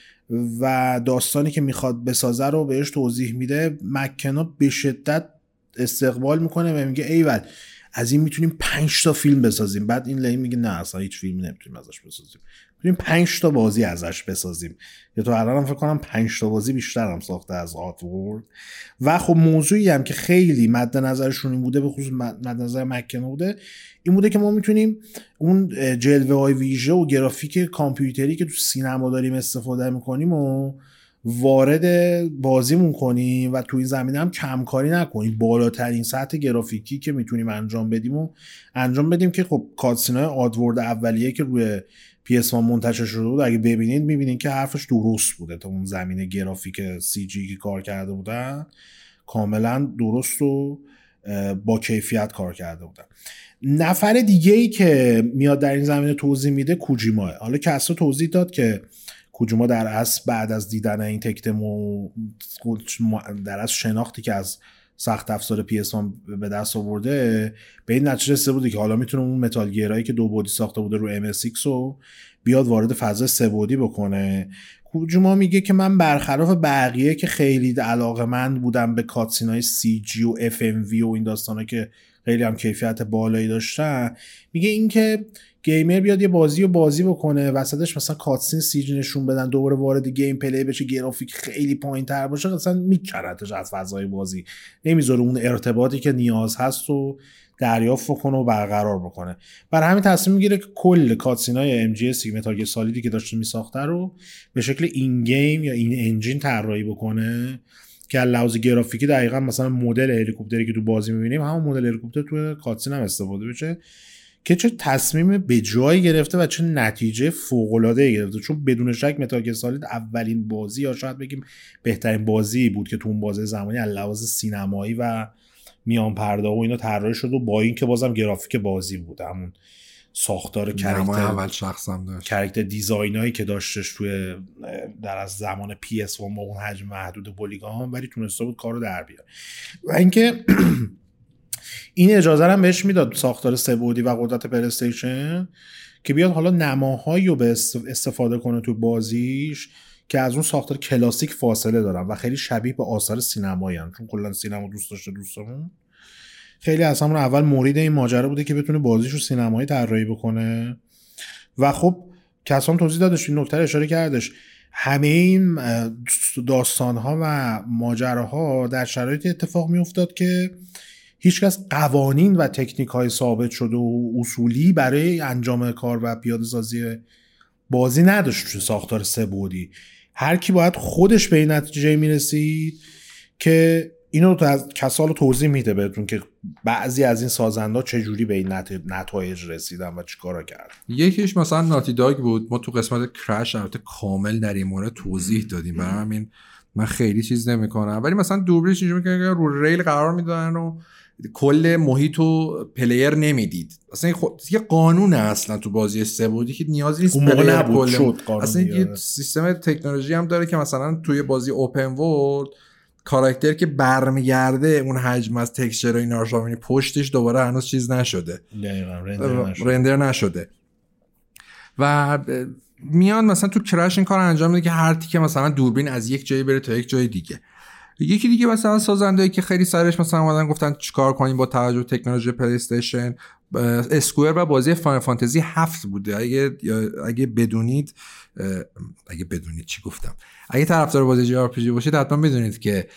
Speaker 3: و داستانی که می‌خواد بسازه رو بهش توضیح میده. مکنا به شدت استقبال می‌کنه و میگه ایول از این می‌تونیم 5 تا فیلم بسازیم. بعد این لین میگه نه اصلا هیچ فیلمی نمی‌تونیم ازش بسازیم. می‌تونیم 5 تا بازی ازش بسازیم. یا تو الان فکر کنم 5 تا بازی بیشتر هم ساخته از آتورد. و خب موضوعی هم که خیلی مد نظرشون این بوده به خصوص مد نظر مکنه بوده این بوده که ما می‌تونیم اون جلوه های ویژه و گرافیک کامپیوتری که تو سینما داریم استفاده می‌کنیم و وارد بازیمون کنیم و تو این زمینه هم کمکاری نکنیم. بالاترین سطح گرافیکی که می‌تونیم انجام بدیم و انجام بدیم که خب کاتسینای آدورد اولیه که روی PS1 منتشر شده بود. اگه ببینید می‌بینید که حرفش درست بوده. تا اون زمینه گرافیک سی جی که کار کرده بودن کاملا درست و با کیفیت کار کرده بودن. نفر دیگه ای که میاد در این زمینه توضیح میده کوجیماه حالا کسا توضیح داد که کوجیما در اصل بعد از دیدن این tech demo در اصل شناختی که از سخت افزار PS1 به دست آورده به این نتیجه رسیده بوده که حالا می‌تونه اون متال گیرایی که دو بعدی ساخته بوده رو MSX رو بیاد وارد فضای سه بعدی بکنه. کوجیما میگه که من برخلاف بقیه که خیلی علاقه بودم به cutscene های CG و FMV و این داستان که خیلی هم کیفیت بالایی داشتن میگه اینکه gamer بیاد یه بازی رو بازی بکنه وسطش مثلا cutscene CG نشون بدن دوباره وارد gameplay بشه گرافیک خیلی پایین تر باشه اصلا میکردش از فضای بازی. نمی‌ذاره اون ارتباطی که نیاز هست و دریافت کنه و برقرار بکنه. برای همین تصمیم می‌گیره که کل cutscene های ام جی متال سالیدی که داشته میساخته رو به شکل in-game یا in-engine طراحی بکنه که لحاظ گرافیکی دقیقا مثلا مدل هلیکوپتری که تو بازی می‌بینیم همون مدل هلیکوپتر تو cutscene هم استفاده بشه که چه تصمیم به جایی گرفته و چه نتیجه فوق العاده گرفته. چون بدون شک متال سالید اولین بازی یا شاید بگیم بهترین بازی بود که تو اون بازی زمانی از لحاظ سینمایی و میان پرده و اینا طراحی شد و با اینکه بازم گرافیک بازی بود. همون ساختار character
Speaker 1: اول شخصم داشت.
Speaker 3: character design هایی که داشتش توی در از زمان PS1 با اون حجم محدود polygon ولی تونسته بود کارو در بیاره. و اینکه این اجازه هم بهش می‌داد ساختار سه بعدی و قدرت پلیستیشن که بیاد حالا نماهایی رو به است- استفاده کنه تو بازیش که از اون ساختار کلاسیک فاصله دارن و خیلی شبیه به آثار سینمایی هن. چون کلا سینما دوست داشته دوستمون. خیلی از همون اول مورد این ماجرا بوده که بتونه بازیش رو سینمایی طراحی بکنه. و خب کسان توضیح دادش این نکته اشاره کردش. همه این داستان ها و ماجراها در شرایط اتفاق می افتاد که هیچکس قوانین و تکنیک های ثابت شده و اصولی برای انجام کار و پیاده سازی بازی نداشت تو ساختار سه بعدی هر کی باید خودش به این نتیجه می‌رسید که اینو تو از کسال توضیح میده بهتون که بعضی از این سازنده چجوری به این نت- نتایج رسیدن و چیکارا کردن.
Speaker 1: یکیش مثلا ناتی داگ بود. ما تو قسمت کرش البته کامل در این مورد توضیح دادیم. برای همین من خیلی چیز نمی‌کنم. ولی مثلا دوربینش اینجوری که رو ریل قرار میدن و کل محیط و player نمی‌دید. اصلا خود یه قانونه اصلا تو بازی سه بعدی که نیازی نیست
Speaker 3: اون موقع نبود،
Speaker 1: کل-
Speaker 3: شد قانون
Speaker 1: اصلا. یه سیستم تکنولوژی هم داره که مثلا توی بازی open world کاراکتر که برمیگرده اون حجم از texture و اینا رو پشتش دوباره هنوز چیز نشده. render نشده. و ب- میان مثلا تو Crash این کار انجام میده که هر تیکه مثلا دوربین از یک جایی بره تا یک جای دیگه. یکی دیگه مثلا سازندهایی که خیلی سرش مثلا اومدن گفتن چیکار کنیم با توجه به تکنولوژی پلی استیشن Square و بازی Final Fantasy هفت بوده. اگه اگه بدونید اگه بدونید چی گفتم. اگه طرفدار بازی JRPG باشید حتما بدونید که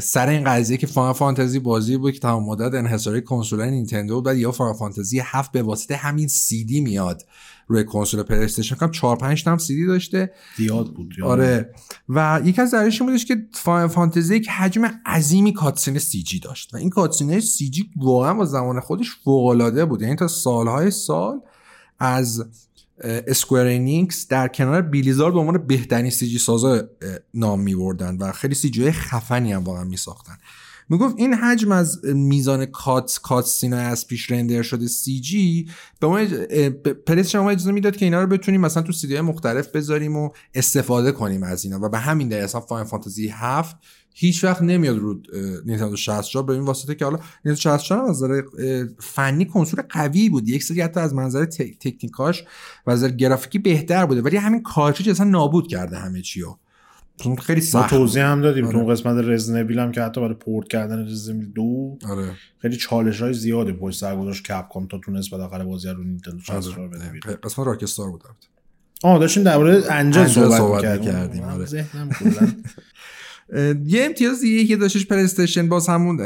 Speaker 1: سر این قضیه که Final Fantasy بازی بود که تمام مدت انحصاری کنسول نینتندو بود بعد یا Final Fantasy هفت به واسطه همین سی دی میاد روی کنسول پلی استیشن کم 4 5 تا هم سی دی داشته.
Speaker 3: زیاد بود
Speaker 1: آره. و یکی از دلایلش این بودش که Final Fantasy یک حجم عظیمی cutscene CG داشت. و این cutscene CG واقعا با زمان خودش فوق العاده بود. یعنی تا سالهای سال از Square Enix در کنار Blizzard به عنوان بهترین CG سازا نام میبردن و خیلی CG خفنی هم واقعا میساختن. می‌گفت این حجم از میزان cut cutscene ا از پیش render شده CG به ما پلی‌استیشن اجازه می‌داد که اینا رو بتونیم مثلا تو سی‌دی مختلف بذاریم و استفاده کنیم از اینا. و به همین دلیل اصلا Final Fantasy 7 هیچ وقت نمیاد رو نینتندو 64 به این واسطه که حالا نینتندو 64 هم از نظر فنی کنسول قوی بود. یک سری حتی از منظر تکنیکاش و از نظر گرافیکی بهتر بوده. ولی همین cartridge اصلا نابود کرده همه چی رو خیلی
Speaker 3: ما
Speaker 1: سخت
Speaker 3: توضیح هم دادیم
Speaker 1: آره.
Speaker 3: تو قسمت Resident Evil هم که حتی برای پورت کردن Resident Evil دو
Speaker 1: آره
Speaker 3: خیلی چالش های زیادی پشت سر گذاشت Capcom تا تونست بالاخره بازی رو نینتندو 64 بده.
Speaker 1: آره. قسمت Rockstar بود.
Speaker 3: آه داشتیم درباره Angel
Speaker 1: Angel
Speaker 3: صحبت,
Speaker 1: صحبت
Speaker 3: آه،
Speaker 1: آره.
Speaker 3: ذهنم
Speaker 1: یه امتیاز دیگه که داشتش پلی استیشن باز همون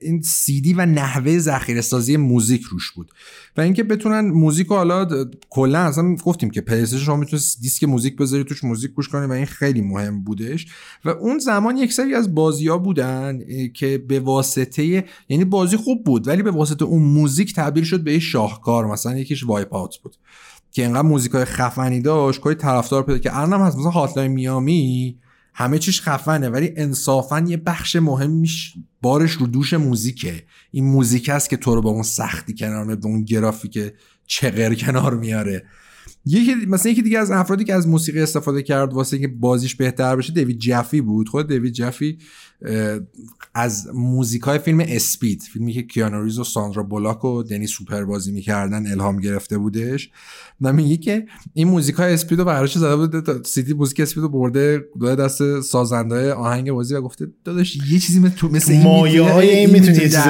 Speaker 1: این سی‌دی و نحوه ذخیره سازی موزیک روش بود. و اینکه بتونن موزیک رو حالا کلا اصلا گفتیم که پلی استیشن شما می‌تونید دیسک موزیک بذاری توش موزیک گوش کنی و این خیلی مهم بودش. و اون زمان یک سری از بازی ها بودن که به واسطه یعنی بازی خوب بود ولی به واسطه اون موزیک تبدیل شد به یه شاهکار مثلا یکیش Wipeout بود. که انقدر موزیکای خفنی داشت کلی طرفدار پیدا که الانم هست مثلا Hotline Miami همه چیش خفنه ولی انصافا یه بخش مهمیش بارش رو دوش موزیکه. این موزیک است که تو رو با اون سختی کنار میاد با اون گرافیک چغر کنار میاره. یکی مثلا یکی دیگه از افرادی که از موسیقی استفاده کرد واسه اینکه بازیش بهتر بشه David Jaffe بود. خود David Jaffe از موزیکای فیلم Speed فیلمی که Keanu Reeves و Sandra Bullock و Dennis Hopper بازی می‌کردن الهام گرفته بودش. و میگه که این موزیک های Speed رو براش زده بوده؟ تا سی‌دی موزیک Speed رو برده داده دست سازنده آهنگ بازی و گفته داداش یه چیزی مثل تو مثل این
Speaker 3: این می‌تونی یه چیزی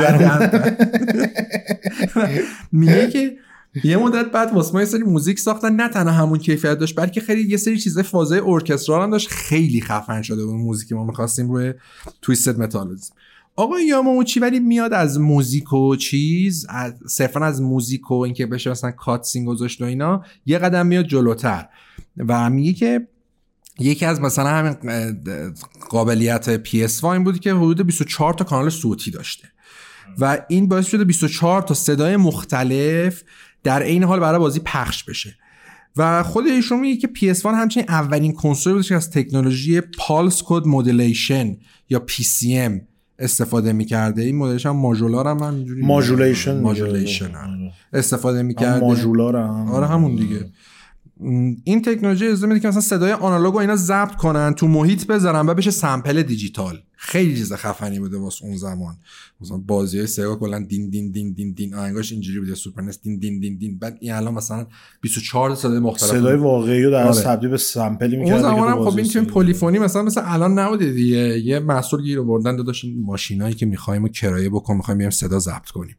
Speaker 1: میگه که یه مدت بعد واسه ما یه سری موزیک ساختن. نه تنها همون کیفیت داشت بلکه خیلی یه سری چیزای فازای ارکسترال هم داشت. خیلی خفن شده بود موزیک ما می‌خواستیم روی Twisted Metal آقا یاماوچی ولی میاد از موزیک و چیز از صرفا از موزیک و اینکه بشه مثلا cutscene گذاشت و اینا یه قدم میاد جلوتر. و میگه که یکی از مثلا همین قابلیت PS1 این بود که حدود 24 تا کانال صوتی داشته. و این باعث شده 24 تا صدای مختلف در عین حال برای بازی پخش بشه. و خود ایشون میگه که PS1 همچنین اولین کنسولی بودش که از تکنولوژی pulse code modulation یا PCM استفاده می‌کرده. این مدلش هم ماژولار هم همینجوری
Speaker 3: modulation
Speaker 1: modulation
Speaker 3: آره.
Speaker 1: استفاده می‌کرده.
Speaker 3: ماژولار هم.
Speaker 1: آره همون دیگه. این تکنولوژی اجازه میده که مثلا صدای آنالوگ و اینا ضبط کنن تو محیط بذارن و بشه sample دیجیتال. خیلی چیز خفنی بوده واسه اون زمان. مثلا بازی های سگا کلا دین دین دین دین دین. آهنگاش اینجوری بوده. سوپر نس دین دین دین دین. بعد این الان مثلا 24 تا صدای مختلف
Speaker 3: صدای واقعی رو در
Speaker 1: آره.
Speaker 3: تبدیل به سمپلی
Speaker 1: اون زمان هم خب این تیم پلیفونی مثلا مثلا الان نبوده دیگه. یه محصول گیر آوردن داداش ماشینایی که می‌خوایم و کرایه بکن می‌خوایم بریم صدا ضبط کنیم.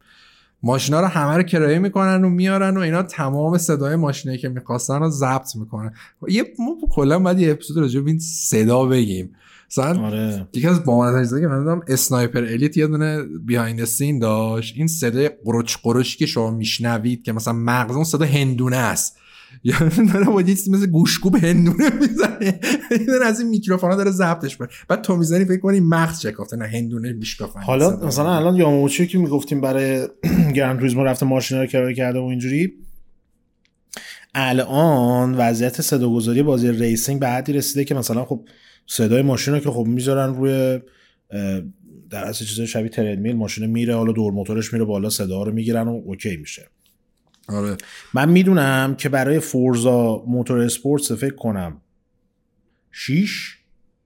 Speaker 1: ماشینا رو همه رو کرایه می‌کنن و میارن و اینا تمام صدای ماشینایی که می‌خواستن رو ضبط می‌کنن. یه ما کلا باید یه اپیزود راجع به این صدا بگیم. مثلا
Speaker 3: آره.
Speaker 1: یکی از بامزه چیزایی که من دیدم Sniper Elite یه دونه behind scene داشت. این صدای قرچ قرچی که شما میشنوید که مثلا مغز اون صدا هندونه است. یا داره با یه مثل گوشکوب هندونه می‌زنه. دونه از این میکروفونا داره ضبطش کنه بعد تو می‌زنی فکر کنی مغز شکافته نه هندونه میشکافن
Speaker 3: حالا مثلا. الان یاماوچی که می‌گفتیم برای Gran Turismo رفته ماشینا رو کرایه کرده و اینجوری الان وضعیت صداگذاری بازی racing به حدی رسیده که مثلا خب صدای ماشین رو که خب می‌ذارن روی در اصل چیزای شبیه تردمیل ماشین میره حالا دور موتورش میره بالا صدا رو می‌گیرن و okay میشه.
Speaker 1: آره.
Speaker 3: من می‌دونم که برای Forza Motorsport فکر کنم 6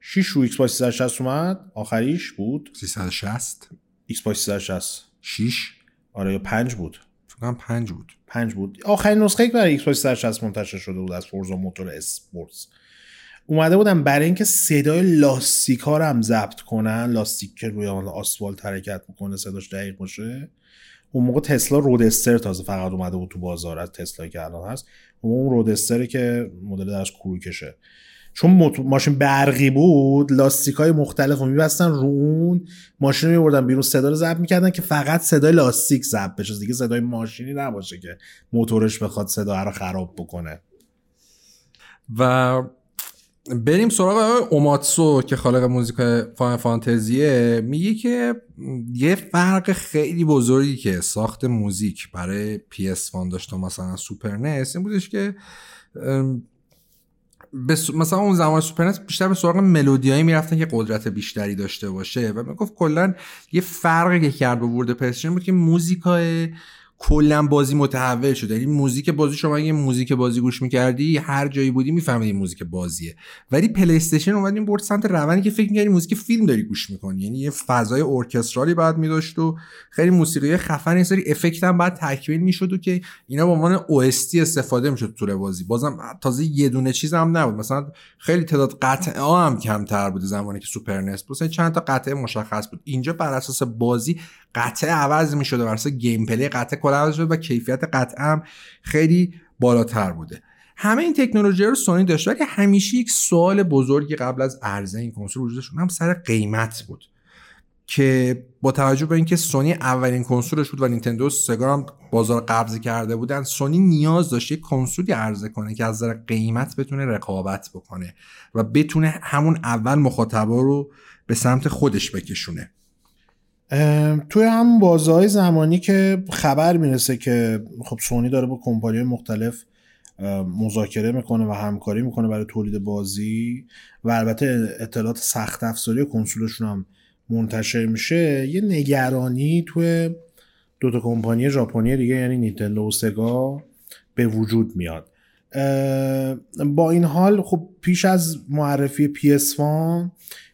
Speaker 3: 6 رو Xbox 360 اومد آخریش بود.
Speaker 1: 360
Speaker 3: Xbox 360
Speaker 1: 6
Speaker 3: آره یا 5 بود.
Speaker 1: فکر کنم 5 بود.
Speaker 3: 5 بود. آخرین نسخه که برای Xbox 360 منتشر شده بود از Forza Motorsport. اومده بودم برای اینکه صدای لاستیک ها رو هم ضبط کنن. لاستیک که روی حالا آسفالت حرکت می‌کنه صداش دقیق باشه. اون موقع تسلا رودستر تازه فقط اومده بود تو بازار از تسلا که الان هست. اون رودستره که مدل درش کروکشه. چون ماشین برقی بود لاستیک های مختلف رو میبستن رو اون ماشین رو میبردن بیرون صدا رو ضبط می‌کردن که فقط صدای لاستیک ضبط بشه. دیگه صدای ماشینی نباشه که موتورش بخواد صدا رو خراب بکنه.
Speaker 1: و بریم سراغ اوماتسو که خالق موزیک Final Fantasy ه. میگه که یه فرق خیلی بزرگی که ساخت موزیک برای PS1 داشت و مثلا Super NES این بودش که ام، به س- مثلا اون زمان Super NES بیشتر به سراغ ملودیایی می‌رفتن که قدرت بیشتری داشته باشه و می‌گفت کلا یه فرقی که کرد با ورود پلی‌استیشن بود که موزیکای کلا بازی متحول شده. یعنی موزیک بازی شما اگه موزیک بازی گوش می‌کردی هر جایی بودی میفهمیدی موزیک بازیه. ولی پلی استیشن اومد این برد سمت روندی که فکر می‌کردی موزیک فیلم داری گوش می‌کنی. یعنی یه فضای orchestral ی بعد میداشت و خیلی موسیقی خفن یه سری effect هم بعد تکمیل می‌شد و که اینا به عنوان OST استفاده می‌شد تو بازی. بازم تازه یه دونه چیز هم نبود. مثلا خیلی تعداد قطعه هم کمتر بود زمانی که Super NES بود. چند تا قطعه مشخص بود. اینجا بر اساس بازی قطعه عوض می‌شده بر اساس gameplay قطعه کلا عوض شده و کیفیت قطعه هم خیلی بالاتر بوده. همه این تکنولوژی رو سونی داشت ولی همیشه یک سوال بزرگی قبل از عرضه این کنسول وجود داشت. اون هم سر قیمت بود که با توجه به اینکه سونی اولین کنسولش بود و نینتندو و سگا هم بازار قبضه کرده بودن سونی نیاز داشت یک کنسولی عرضه کنه که از نظر قیمت بتونه رقابت بکنه و بتونه همون اول مخاطبا رو به سمت خودش بکشونه.
Speaker 3: توی هم بازهای زمانی که خبر می‌رسه که خب سونی داره با کمپانی مختلف مذاکره می‌کنه و همکاری می‌کنه برای تولید بازی و البته اطلاعات سخت افزاری کنسولشون هم منتشر میشه یه نگرانی توی دوتا کمپانی ژاپنی دیگه یعنی نینتندو و سگا به وجود میاد. با این حال خب پیش از معرفی PS1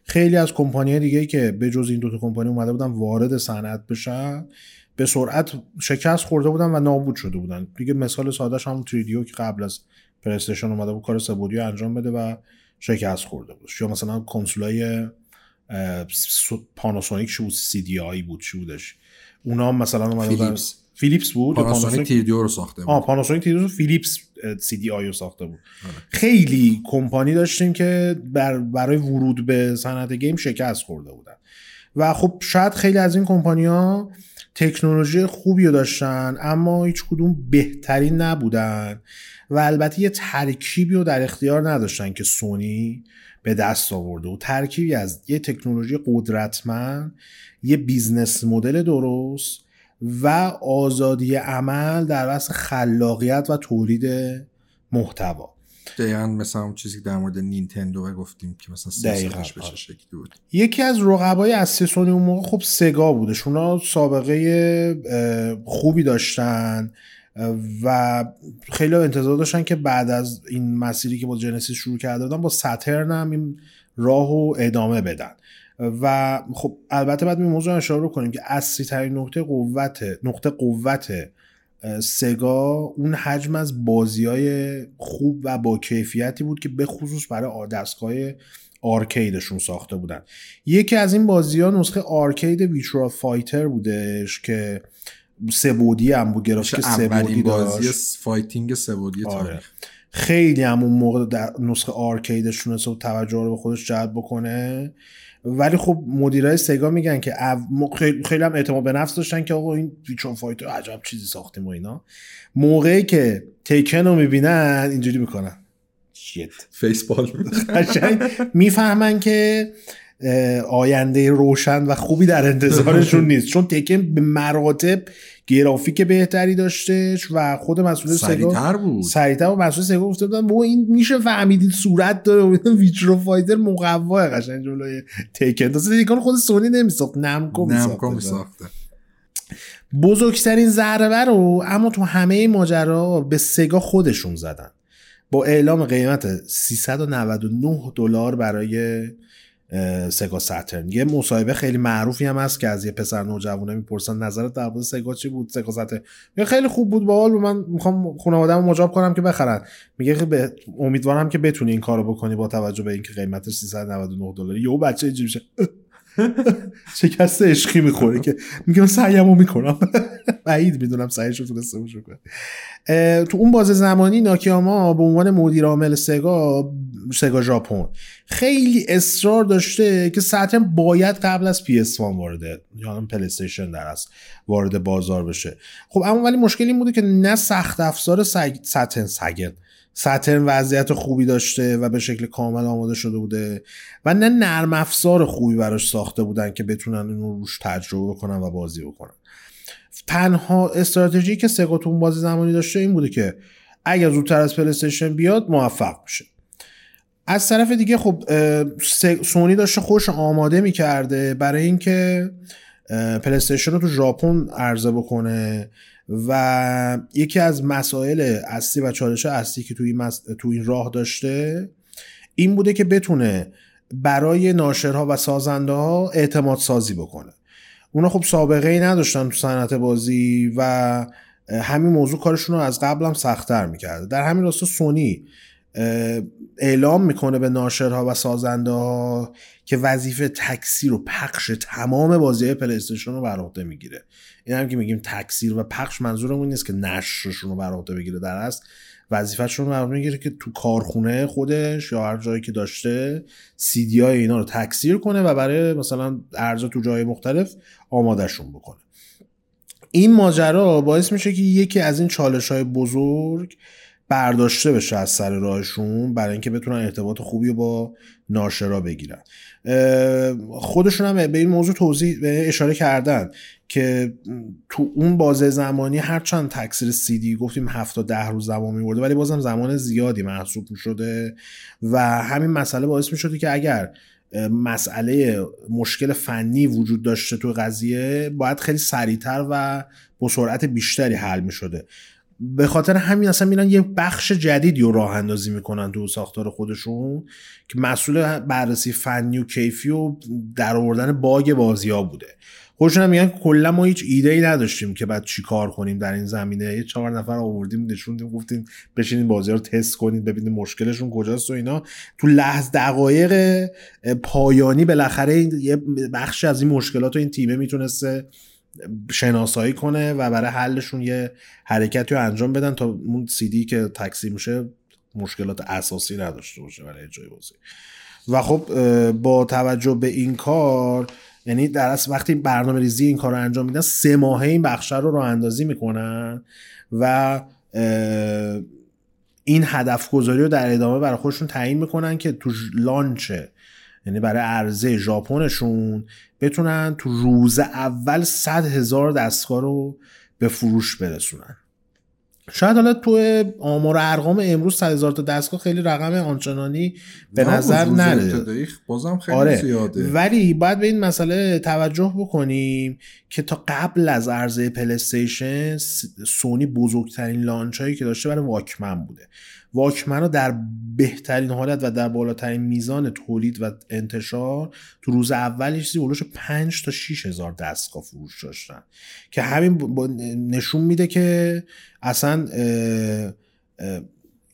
Speaker 3: خیلی از کمپانی دیگه که به جز این دوتا کمپانی اومده بودن وارد صنعت بشن به سرعت شکست خورده بودن و نابود شده بودن. دیگه مثال سادهش هم 3DO که قبل از پلی استیشن اومده بود کار سه بعدی انجام بده و شکست خورده بود. یا مثلا کنسولای پاناسونیک بود؟ CD-i بود چی بودش؟ اونا هم مثلا اومده بودن
Speaker 1: فیلیپس.
Speaker 3: بود
Speaker 1: پاناسونیک 3DO رو ساخته بود.
Speaker 3: آه پاناسونیک 3DO فیلیپس CD-i رو ساخته بود. خیلی کمپانی داشتیم که بر برای ورود به صنعت game شکست خورده بودن. و خب شاید خیلی از این کمپانی ها تکنولوژی خوبی رو داشتن اما هیچ کدوم بهترین نبودن و البته یه ترکیبی رو در اختیار نداشتن که سونی به دست آورده. و ترکیبی از یه تکنولوژی قدرتمند یه business model درست و آزادی عمل در وسط خلاقیت و تولید محتوا.
Speaker 1: دقیقا مثلا اون چیزی که در مورد نینتندو گفتیم که مثلا سیاستش بشه
Speaker 3: آره.
Speaker 1: شکلی بود.
Speaker 3: یکی از رقبای اصلی سونی اون موقع خب سگا بودش. اونا سابقه خوبی داشتن و خیلی انتظار داشتن که بعد از این مسیری که با جنسیس شروع کرده بودن با ساترن هم این راه و ادامه بدن. و خب البته بعد این موضوع اشاره رو کنیم که اصلی ترین نقطه قوت نقطه قوت سگا اون حجم از بازی های خوب و با کیفیتی بود که به خصوص برای دستگاه arcade شون ساخته بودن. یکی از این بازی ها نسخه arcade Virtua Fighter بودش که سه بعدی هم بود گرافیک
Speaker 1: شبه
Speaker 3: سه
Speaker 1: بعدی بازی
Speaker 3: داشت.
Speaker 1: fighting سه
Speaker 3: بعدی
Speaker 1: آره.
Speaker 3: خیلی هم اون موقع در نسخه arcade ش تونست توجه رو به خودش جلب بکنه. ولی خب مدیرای سگا میگن که خیلی, هم اعتماد به نفس داشتن که آقا این ویچون فایتر عجب چیزی ساختیم و اینا. موقعی که تیکن رو می‌بینن اینجوری می‌کنن. شیت.
Speaker 1: فیس بال
Speaker 3: قشنگ. می‌فهمن که آینده روشن و خوبی در انتظارشون نیست. چون تکن به مراتب گرافیک بهتری داشتش و خود مسئول سگا
Speaker 1: سریعتر بود.
Speaker 3: سریعتر و مسئول سگا گفته بودن بابا این میشه فهمیدید صورت داره. و ویچرو فایتر مقوا قشنگ جلوی تکن تازه تکن خود سونی نمیساخت نمکو
Speaker 1: نمکو
Speaker 3: میساخت
Speaker 1: ساخته
Speaker 3: بزرگترین ضربه رو اما تو همه ماجرا به سگا خودشون زدن. با اعلام قیمت 399 دلار برای سگا ساترن. یه مصاحبه خیلی معروفی هم هست که از یه پسر نوجوانه می‌پرسن نظرت در مورد سگا چی بود؟ سگا ساترن. میگه خیلی خوب بود باحال بود. من می‌خوام خانواده‌مو مجاب کنم که بخرن. میگه به امیدوارم که بتونی این کارو بکنی با توجه به اینکه قیمتش 399 دلار یهو بچه اینجوری میشه. شکست عشقی می‌خوره که میگه من سعیمو می‌کنم. بعید می‌دونم سعیشو تونسته باشه. کنه تو اون باز زمانی ناکیاما به عنوان مدیر عامل سگا سگا ژاپن. خیلی اصرار داشته که ساترن باید قبل از PS1 وارد یا پلی استیشن در است وارد بازار بشه. خب اما ولی مشکل این بوده که نه سخت افزار سگ... ساترن سگن. ساترن وضعیت خوبی داشته و به شکل کامل آماده شده بوده و نه نرم افزار خوبی براش ساخته بودن که بتونن اینو روش تجربه کنن و بازی بکنن. تنها استراتژی که سگا تو اون بازی زمانی داشته این بوده که اگر زودتر از پلیستیشن بیاد موفق بشه. از طرف دیگه خب سونی داشته خوش آماده می‌کرده برای اینکه اه، پلیستیشن رو تو ژاپن عرضه بکنه. و یکی از مسائل اصلی و چالش اصلی که توی این, مس... تو این راه داشته این بوده که بتونه برای ناشرها و سازنده ها اعتماد سازی بکنه. اونا خب سابقه ای نداشتن تو صنعت بازی و همین موضوع کارشون رو از قبل هم سختتر می‌کرده. در همین راستا سونی اعلام می‌کنه به ناشرها و سازنده ها که وظیفه تکثیر و پخش تمام بازی استیشن رو بر عهده می‌گیره. این هم که میگیم تکثیر و پخش منظورمون نیست که نشرشون رو بر عهده بگیره در اصل. وظیفهشون رو می‌گیره که تو کارخونه خودش یا هر جایی که داشته سیدی های اینا رو تکثیر کنه و برای مثلا ارزا تو جای مختلف آمادهشون بکنه. این ماجرا باعث میشه که یکی از این چالش های بزرگ برداشته بشه از سر راهشون برای اینکه بتونن ارتباط خوبی با ناشرا بگیرن. خودشون هم به این موضوع توضیح اشاره کردن. که تو اون بازه زمانی هرچند تکثیر سیدی گفتیم هفت تا ده روز زمان میورده ولی بازم زمان زیادی محسوب می‌شده و همین مسئله باعث می‌شده که اگر مسئله مشکل فنی وجود داشته تو قضیه باید خیلی سریعتر و با سرعت بیشتری حل می‌شده. به خاطر همین اصلا میرن یه بخش جدیدی رو راه اندازی می‌کنن تو ساختار خودشون که مسئول بررسی فنی و کیفی و در آوردن باگ بازی ها بوده. خودشون میگن کلا ما هیچ ایده ای نداشتیم که بعد چی کار کنیم در این زمینه. یه چهار نفر آوردیم نشوندیم گفتیم بشینید بازی رو تست کنید ببینید مشکلشون کجاست و اینا. تو لحظه دقایق پایانی بالاخره یه بخش از این مشکلات رو این تیمه می‌تونسته شناسایی کنه و برای حلشون یه حرکتی رو انجام بدن تا اون سیدی که تکثیر میشه مشکلات اساسی نداشته باشه برای اجرای بازی. و خب با توجه به این کار یعنی در اصل وقتی برنامه ریزی این کار رو انجام میدن سه ماهه این بخشه رو راه اندازی می‌کنن و این هدف گذاری رو در ادامه برای خودشون تعیین می‌کنن که تو لانچ یعنی برای عرضه ژاپنشون بتونن تو روز اول 100 هزار دستگاه رو به فروش برسونن. شاید حالا تو آمار و ارقام امروز 100 هزار تا دستگاه خیلی رقم آنچنانی به نظر
Speaker 1: ابتدایی بازم خیلی
Speaker 3: آره.
Speaker 1: زیاده.
Speaker 3: ولی باید به این مسئله توجه بکنیم که تا قبل از عرضه پلیستیشن سونی بزرگترین لانچ هایی که داشته برای واکمن بوده. واکمن رو در بهترین حالت و در بالاترین میزان تولید و انتشار تو روز اول یه چیزی بلوش 5 تا 6 هزار دستگاه فروش داشتن که همین نشون میده که اصلا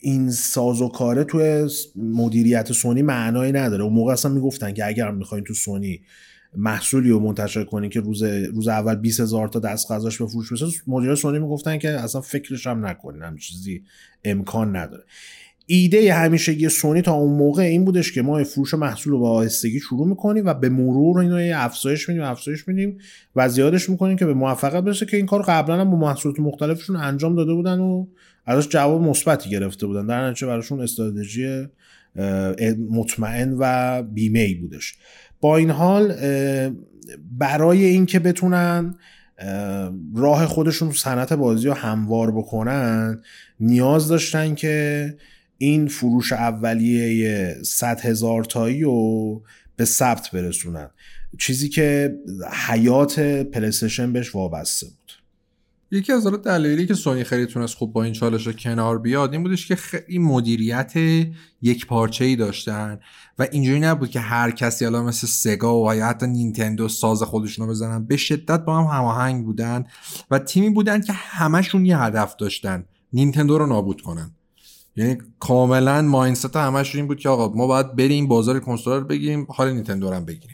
Speaker 3: این ساز و کاره توی مدیریت سونی معنایی نداره. اون موقع اصلا می‌گفتن که اگر می‌خواین تو سونی محصولی رو منتشر کنین که روز روز اول 20 هزار تا دست ازش به فروش برسه مدیر سونی می‌گفتن که اصلا فکرش هم نکنین هم چیزی امکان نداره. ایده همیشگی سونی تا اون موقع این بودش که ما فروش محصول رو با آهستگی شروع می‌کنیم و به مرور اینو یه افزایش میدیم افزایش میدیم و زیادش می‌کنیم که به موفقیت برسه که این کار قبلا هم با محصولات مختلفشون انجام داده بودن و ازش جواب مثبتی گرفته بودن. در نتیجه براشون استراتژی مطمئن و بیمه ای بودش. با این حال برای اینکه بتونن اه، راه خودشون صنعت بازی رو هموار بکنن نیاز داشتن که این فروش اولیه 100 هزار تایی رو به ثبت برسونن. چیزی که حیات پلیستشن بهش وابسته بود.
Speaker 1: یکی از حالا دلایلی که سونی خیلی تونست خوب با این چالش کنار بیاد این بودش که خیلی مدیریت یک پارچه ای داشتن و اینجوری نبود که هر کسی حالا مثل سگا و یا حتی نینتندو ساز خودشونو بزنن. به شدت با هم هماهنگ بودن و تیمی بودن که همشون یه هدف داشتن. نینتندو رو نابود کنن. یعنی کاملا ماینست همشون این بود که آقا ما باید بریم بازار کنسول رو بگیریم حال نینتندو رو هم بگیریم.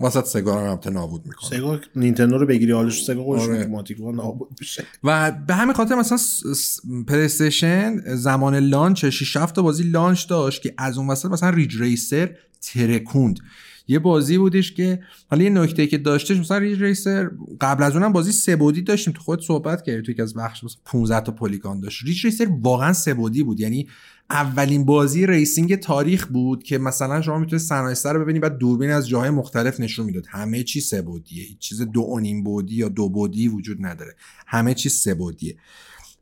Speaker 1: واسط سگا رو هم نابود می‌کنه.
Speaker 3: سگا نینتندو رو بگیری حالش سگا خودش
Speaker 1: آره.
Speaker 3: اتوماتیک نابود میشه.
Speaker 1: و به همین خاطر مثلا پلی استیشن زمان launch 6 7 تا بازی launch داشت که از اون وسط مثلا Ridge Racer ترکوند. یه بازی بودش که حالا یه نکته که داشتش مثلا Ridge Racer قبل از اونم بازی سه بعدی داشتیم. تو خود صحبت کردی تو یکی از بخش مثلا 15 تا polygon داشت. Ridge Racer واقعا سه بعدی بود. یعنی اولین بازی racing تاریخ بود که مثلا شما می‌تونید صنایع رو ببینید بعد دوربین از جاهای مختلف نشون می‌داد. همه چی سه بعدیه هیچ چیز دو و نیم بعدی یا دو بعدی وجود نداره. همه چیز سه بعدیه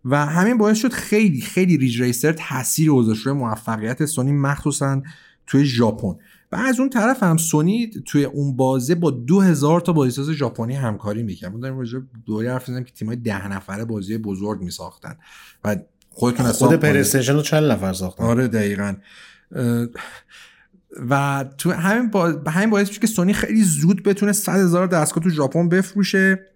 Speaker 1: و همین باعث شد خیلی خیلی ریج ریسر تاثیر گذاشت روی موفقیت سونی مخصوصا توی ژاپن. و از اون طرف هم سونی توی اون بازه با 2000 تا بازیساز ژاپنی همکاری می‌کنه ما داریم راجع به دوره حرف که تیمای ده نفره بازی بزرگ میساختن. و خودتون
Speaker 3: خود. پلیستیشن رو چند نفر ساختن؟
Speaker 1: آره دقیقا. و تو همین با... همین باعث میشه که سونی خیلی زود بتونه 100 هزار دستگاه تو ژاپن بفروشه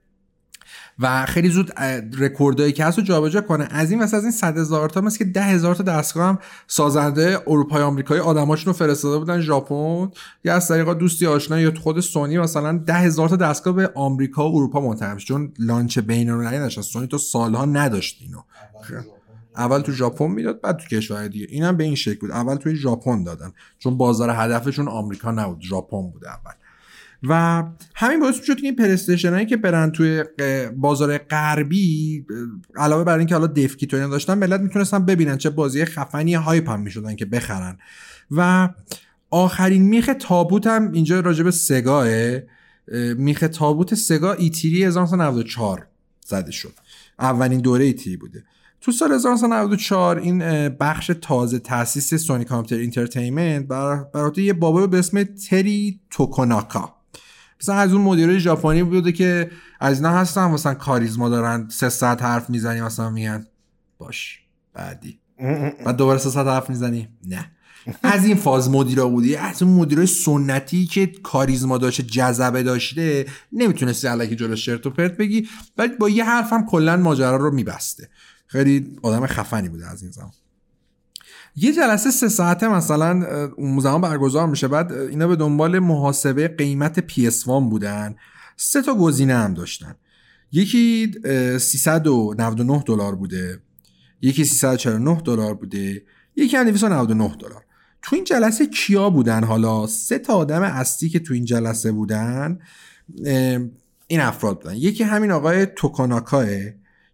Speaker 1: و خیلی زود اه، رکوردایی که هست رو جابجا کنه. از این واسه از این 100 هزار تا مثل که 10 هزار تا دستگاه هم سازنده اروپای آمریکایی آدماشون رو فرستاده بودن ژاپن. یا از طریق دوستی آشنا یا خود سونی مثلا 10 هزار تا دستگاه به آمریکا و اروپا منتقل. چون لانچ بین‌المللی نشد سونی تو سالها نداشت اینو. اول تو ژاپن می‌داد بعد تو کشور دیگه. اینم به این شکل بود. اول توی ژاپن دادن. چون بازار هدفشون آمریکا نبود. ژاپن بود اول. و همین باعث شد که این پلی استیشن هایی که برن توی بازار غربی علاوه بر اینکه حالا dev kit اینا داشتن ملت می‌تونستن ببینن چه بازی خفنی hype هم می‌شدن که بخرن. و آخرین میخ تابوت هم اینجا راجب سگا میخ تابوت سگا E3 1994 زده شد. اولین دوره E3 بوده. تو سال 1994 این بخش تازه تاسیس Sony Computer Entertainment بر برای یه بابا به اسم تری توکوناکا. مثلا از اون مدیرای ژاپنی بوده که از اینا هستن مثلا کاریزما دارن سه ساعت حرف می‌زنی مثلا میگن باش بعدی. بعد دوباره سه ساعت حرف می‌زنی؟ نه. از این فاز مدیرا بودی از اون مدیرای سنتی که کاریزما داشته جذبه داشته نمی‌تونستی علکی جلو شرط و پرت بگی ولی با یه حرف هم کلا ماجرا رو میبسته. خیلی آدم خفنی بوده از این زمان. یه جلسه سه ساعته مثلا اون زمان برگزار میشه. بعد اینا به دنبال محاسبه قیمت PS1 بودن. سه تا گزینه هم داشتن. یکی اه، 399 دلار بوده. یکی 349 دلار بوده. یکی هم 299 دلار. تو این جلسه کیا بودن؟ حالا سه تا آدم اصلی که تو این جلسه بودن این افراد بودن. یکی همین آقای توکاناکاه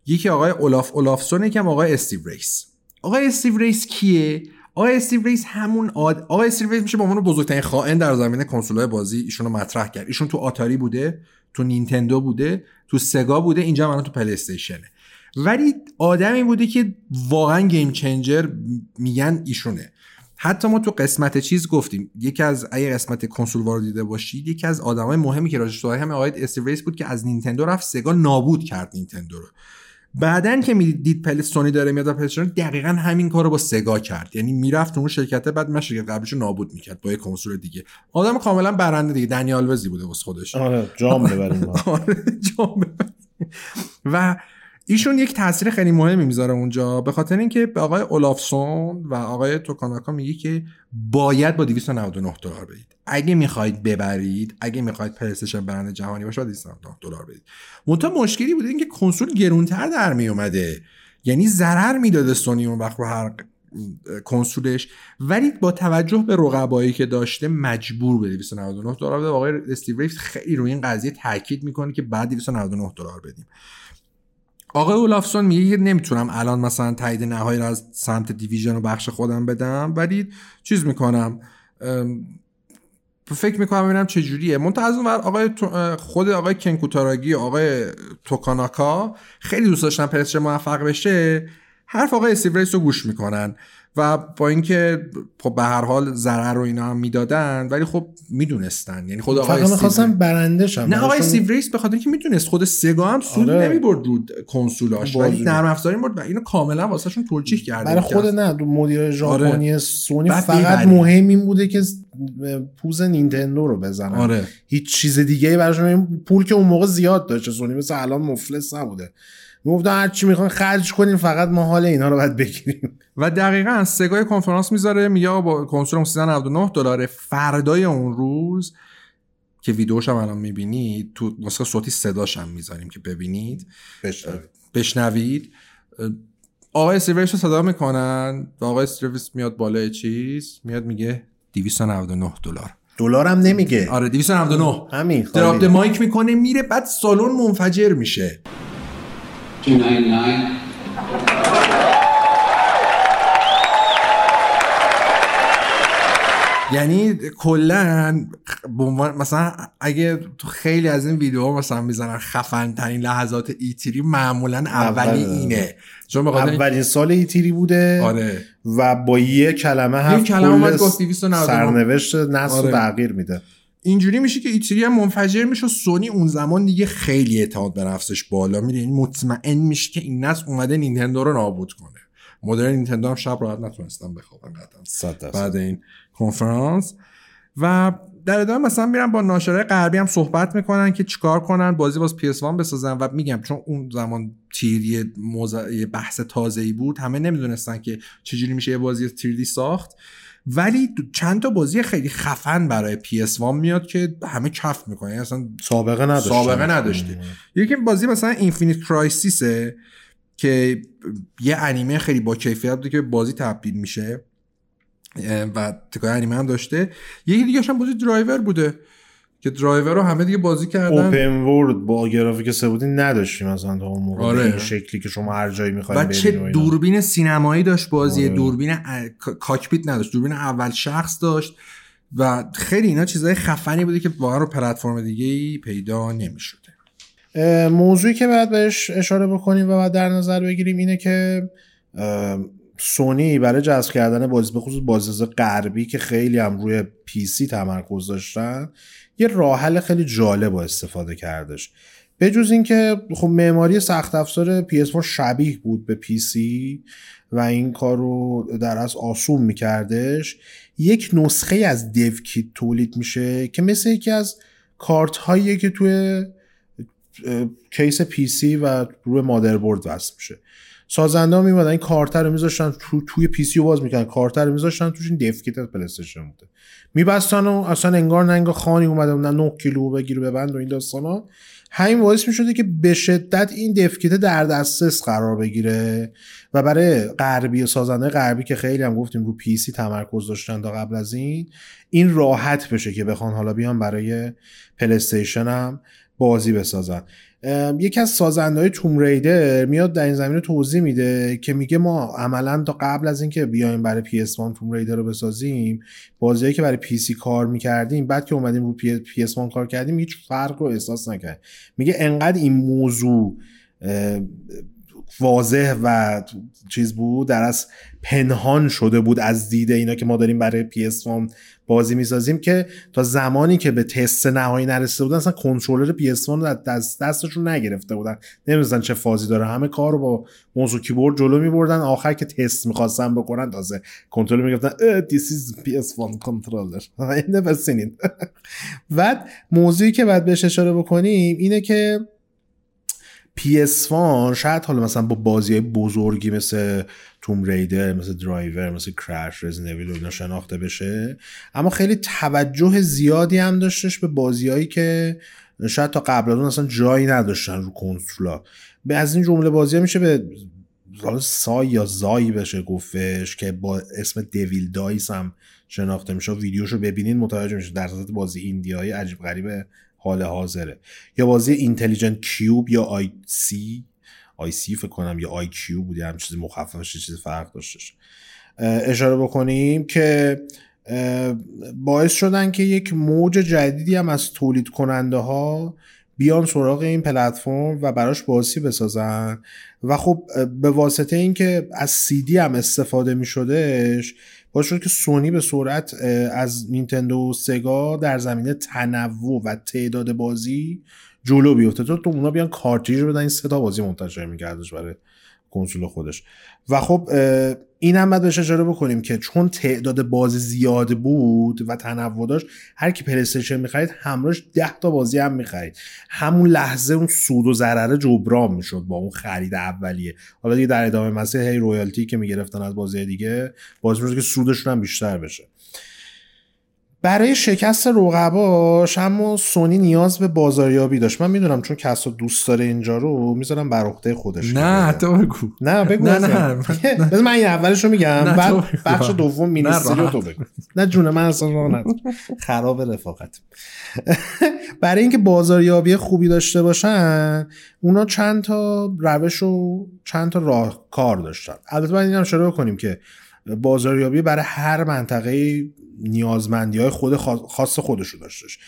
Speaker 1: یکی آقای اولاف اولافسون یکی هم آقای استیو ریس. آقای استیو ریس کیه؟ آقای استیو ریس همون آد... آقای استیو ریس میشه به عنوان بزرگترین خائن در زمینه کنسول‌های بازی ایشون رو مطرح کرد. ایشون تو آتاری بوده تو نینتندو بوده تو سگا بوده اینجا الان تو پلی استیشنه ولی آدمی بوده که واقعا game changer میگن ایشونه. حتی ما تو قسمت چیز گفتیم یکی از اگه قسمت console war دیده باشید یکی از آدمای مهمی که راجبش صحبت همین آقای استیو ریس بود که از نینتندو رفت سگا نابود کرد نینتندو رو. بعدن که می‌دید پل سونی داره میاد و پلیستیشن دقیقا همین کار رو با سگا کرد یعنی می‌رفت اون شرکته بعد من شرکت قبلش رو نابود می‌کرد با یه کنسول دیگه آدم کاملا برنده دیگه دنیال وزی بوده واسه خودش
Speaker 3: آره جام ببریم.
Speaker 1: آره، جام ببند. و ایشون یک تاثیر خیلی مهمی می‌ذاره اونجا به خاطر اینکه به آقای اولافسون و آقای توکاناکا میگه که باید با 299 دلار بدید. اگه می‌خواید ببرید اگه می‌خواید پلیستیشن برنده جهانی باشه باید 299 دلار بدید. منتها مشکلی بوده اینکه کنسول گرونتر در میومده یعنی ضرر می‌داده سونی اون وقت رو هر کنسولش ولی با توجه به رقبایی که داشته مجبور به 299 دلار بده. آقای استیو ریس خیلی روی این قضیه تاکید می‌کنه که بعد 299 دلار بدیم. آقای اولافسون میگه که نمی‌تونم الان مثلا تایید نهایی رو از سمت division و بخش خودم بدم ولی چیز می‌کنم. فکر می‌کنم ببینم چه جوریه منتها از اون آقای خود آقای کن کوتاراگی آقای توکوناکا خیلی دوست داشتن پلی‌استیشن موفق بشه حرف آقای استیو ریس رو گوش می‌کنن. و با اینکه خب به هر حال ضرر رو اینا هم می‌دادن ولی خب می‌دونستن یعنی خود آقای
Speaker 3: می‌خواستم برنده شم
Speaker 1: نه آقای
Speaker 3: براشون-
Speaker 1: استیو ریس به خاطر اینکه می‌دونست خود سگا هم سود
Speaker 3: آره.
Speaker 1: نمی‌برد رو کنسولاش ولی. نرم افزاری برد و اینو کاملا واسهشون توجیه کرده
Speaker 3: برای خود نه مدیر ژاپنی
Speaker 1: آره.
Speaker 3: سونی فقط. مهم این بوده که پوز نینتندو رو بزنن
Speaker 1: آره
Speaker 3: هیچ چیز دیگه براشون پول که اون موقع زیاد داشته سونی مثل الان مفلس نبوده می‌گفتن هر چی می‌خوان خرج کنین فقط ما حال اینا رو باید بگیریم.
Speaker 1: و دقیقا سگای کنفرانس می‌ذاره میگه با کنسول 399 دلاره فردای اون روز که ویدیوش هم الان می‌بینید تو نسخه صوتی صداش هم می‌ذاریم که ببینید. بشنوید. آقای سیویس رو صدا می‌کنن و آقای سیویس میاد بالای چیز میاد میگه 299 دلار.
Speaker 3: دلارم نمیگه.
Speaker 1: آره 299
Speaker 3: همین drop.
Speaker 1: mic می‌کنه میره بعد سالن منفجر میشه.
Speaker 4: 299.
Speaker 1: یعنی کلا به عنوان مثلا اگه تو خیلی از این ویدیوها مثلا می‌زنن خفن ترین لحظات E3 معمولا اولی
Speaker 3: اول.
Speaker 1: اینه چون بخاطر
Speaker 3: اولین سال ایتیری بوده
Speaker 1: آره
Speaker 3: و با یه کلمه هم
Speaker 1: کلمه اومد گفت 299.
Speaker 3: سرنوشت نسل
Speaker 1: آره.
Speaker 3: تغییر میده
Speaker 1: اینجوری میشه که ایتری هم منفجر میشه و سونی اون زمان دیگه خیلی اعتماد به نفسش بالا میره این مطمئن میشه که این نسل اومده نینتندو رو نابود کنه مدل نینتندو هم شب راحت نتونستم بخوابن قطعا. بعد این کنفرانس و در ادامه مثلا میرن با ناشرای غربی هم صحبت می‌کنن که چیکار کنن بازی باز PS1 بسازن و میگم چون اون زمان تیری. یه بحث تازه ای بود همه نمی‌دونستن که چجوری میشه یه بازی 3D ساخت ولی چند تا بازی خیلی خفن برای PS1 میاد که همه کف می‌کنه یعنی اصلا
Speaker 3: سابقه نداشته
Speaker 1: سابقه نداشته. یکی بازی مثلا Infinite Crisis ه که یه انیمه خیلی با کیفیت بوده که بازی تبدیل میشه و تیکه‌های انیمه هم داشته. یکی دیگه هم بازی درایور بوده. که درایور رو همه دیگه بازی کردن
Speaker 3: open world با گرافیک سه‌بعدی نداشتیم مثلا تا اون موقع
Speaker 1: آره.
Speaker 3: این شکلی که شما هر جایی می‌خواید
Speaker 1: و چه دوربین سینمایی داشت بازی
Speaker 3: آره.
Speaker 1: دوربین ا- کا- cockpit نداشت دوربین اول شخص داشت و خیلی اینا چیزای خفنی بوده که واقعا رو پلتفرم دیگه ای پیدا نمی‌شده
Speaker 3: موضوعی که باید بهش اشاره بکنیم و باید در نظر بگیریم اینه که سونی برای جذب کردن بازی به خصوص بازیساز غربی که خیلی هم روی پی سی تمرکز داشتن یه راه حل خیلی جالب با استفاده کردش. به جز اینکه خب معماری سخت افزار PS4 شبیه بود به PC و این کار رو در از آسون میکردش یک نسخه از dev kit تولید میشه که مثل یکی از کارت هایی که توی کیس PC و روی مادربرد وصل میشه. سازنده ها میمدن این کارتر رو میذاشتن تو توی PC رو باز می‌کنن. کارتر رو میذاشتن توش این dev kit پلی استیشن بوده. میبستن و اصلا انگار نه خانی اومده نه 9 کیلو بگیر و ببند و این داستانا. همین باعث می‌شده که به شدت این dev kit در دسترس قرار بگیره. و برای غربی سازنده غربی که خیلی هم گفتیم رو پی سی تمرکز داشتن تا قبل از این این راحت بشه که بخوان حالا بیان برای پلیستیشن هم بازی بسازن. یکی از سازنده های توم ریدر میاد در این زمینه توضیح میده که میگه ما عملا تا قبل از اینکه بیایم برای PS1 توم ریدر رو بسازیم بازیایی که برای PC کار می‌کردیم بعد که اومدیم رو PS1 کار کردیم هیچ فرق رو احساس نکرد میگه انقدر این موضوع واضح و چیز بود در از پنهان شده بود از دید اینا که ما داریم برای PS1 بازی می‌سازیم که تا زمانی که به تست نهایی نرسیده بودن اصلا کنترلر PS1 رو دست دستشون نگرفته بودن. نمی‌دونستن چه فازی داره. همه کار رو با موضوع کیبورد جلو میبردن. آخر که تست می‌خواستن بکنن تازه کنترل می‌گفتن this is PS1 controller. I never seen بعد موضوعی که باید بهش اشاره بکنیم اینه که PS1 شاید حالا مثلا با بازی های بزرگی مثل توم ریدر مثل درایور مثل کرش رزنویل و شناخته بشه. اما خیلی توجه زیادی هم داشتش به بازیهایی که شاید تا قبل از اون اصلا جایی نداشتن رو کنسولا. به از این جمله بازی میشه به سای یا زایی بشه گفتش که با اسم دویل دایس هم شناخته میشه ویدیوشو ببینین متوجه میشه در بازی indie ای عجیب غریب حال حاضره. یا بازی Intelligent Qube یا IC IC فکر کنم یا I Qube بود یا هم چیزی مخففش چیز فرق داشتش اشاره بکنیم که باعث شدن که یک موج جدیدی هم از تولید کننده ها بیان سراغ این پلتفرم و براش بازی بسازن. و خب به واسطه اینکه از CD هم استفاده می شدهش باعث شد که سونی به سرعت از نینتندو و سگا در زمینه تنوع و تعداد بازی جلو بیفته. تو اونا بیان کارتریج بدن این سه تا بازی منتشر میکردش برای کنسول خودش. و خب این هم باید بهش اشاره بکنیم که چون تعداد بازی زیاد بود و تنوع داشت هر کی پلیستیشن می‌خرید همراهش ده تا بازی هم می‌خرید. همون لحظه اون سود و ضرره جبران می‌شد با اون خرید اولیه. حالا دیگه در ادامه مسیر هی رویالتی که می‌گرفتن از بازی دیگه باعث می‌شد که سودشون هم بیشتر بشه. برای شکست رقباش اما سونی نیاز به بازاریابی داشت من می‌دونم چون کسا دوست داره اینجا رو می‌ذارم بر عهده خودش
Speaker 1: نه. تو بگو
Speaker 3: نه بگو
Speaker 1: نه،. نه.
Speaker 3: بذار من این اولش رو میگم بعد. بخش دوم مینیستری رو تو بگو نه جون من اصلا راه. خراب رفاقت برای اینکه بازاریابی خوبی داشته باشن اونا چند تا روش و چند تا راه کار داشتن البته باید این هم اشاره کنیم که بازاریابی برای هر منطقه نیازمندی های خود خاص- خاص خودش رو داشتش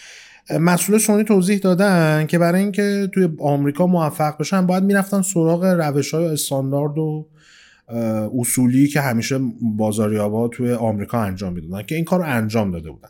Speaker 3: مسئول سونی توضیح دادن که برای اینکه توی آمریکا موفق بشن باید می‌رفتن سراغ روش های استاندارد و اصولی که همیشه بازاریابا توی آمریکا انجام می‌دادن که این کار رو انجام داده بودن.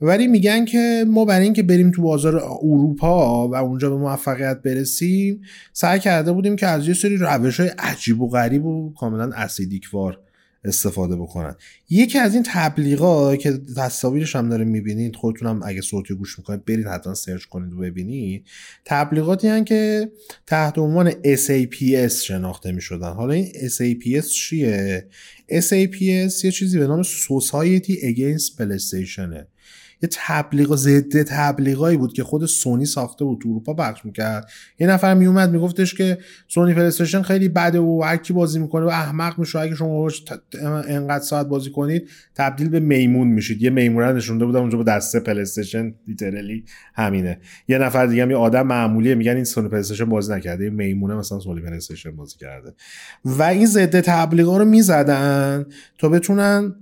Speaker 3: ولی میگن که ما برای اینکه بریم تو بازار اروپا و اونجا به موفقیت برسیم سعی کرده بودیم که از یه سری روش های عجیب و غریب و کاملا اسیدیکوار استفاده بکنن. یکی از این تبلیغا که تصاویرش هم داره می‌بینید خودتونم اگه صوتی گوش می‌کنید برید حتما سرچ کنید و ببینید. تبلیغاتی هن که تحت عنوان SAPS شناخته می‌شدن. حالا این SAPS چیه؟ SAPS یه چیزی به نام Society Against PlayStation یه تبلیغ ضد تبلیغایی بود که خود سونی ساخته بود تو اروپا پخش می‌کرد. یه نفر میومد میگفتش که سونی پلیستشن خیلی بده و هر بازی می‌کنه و احمق میشه. اگه شما باهاش ت- انقدر ساعت بازی کنید تبدیل به میمون میشید. یه میمون نشونده بودم اونجا با دسته پلیستشن لیترلی همینه. یه نفر دیگه هم یه آدم معمولیه میگن این سونی پلیستشن بازی نکرده. این میمونه مثلا سونی پلیستشن بازی کرده. و این ضد تبلیغا رو می‌زدن تا بتونن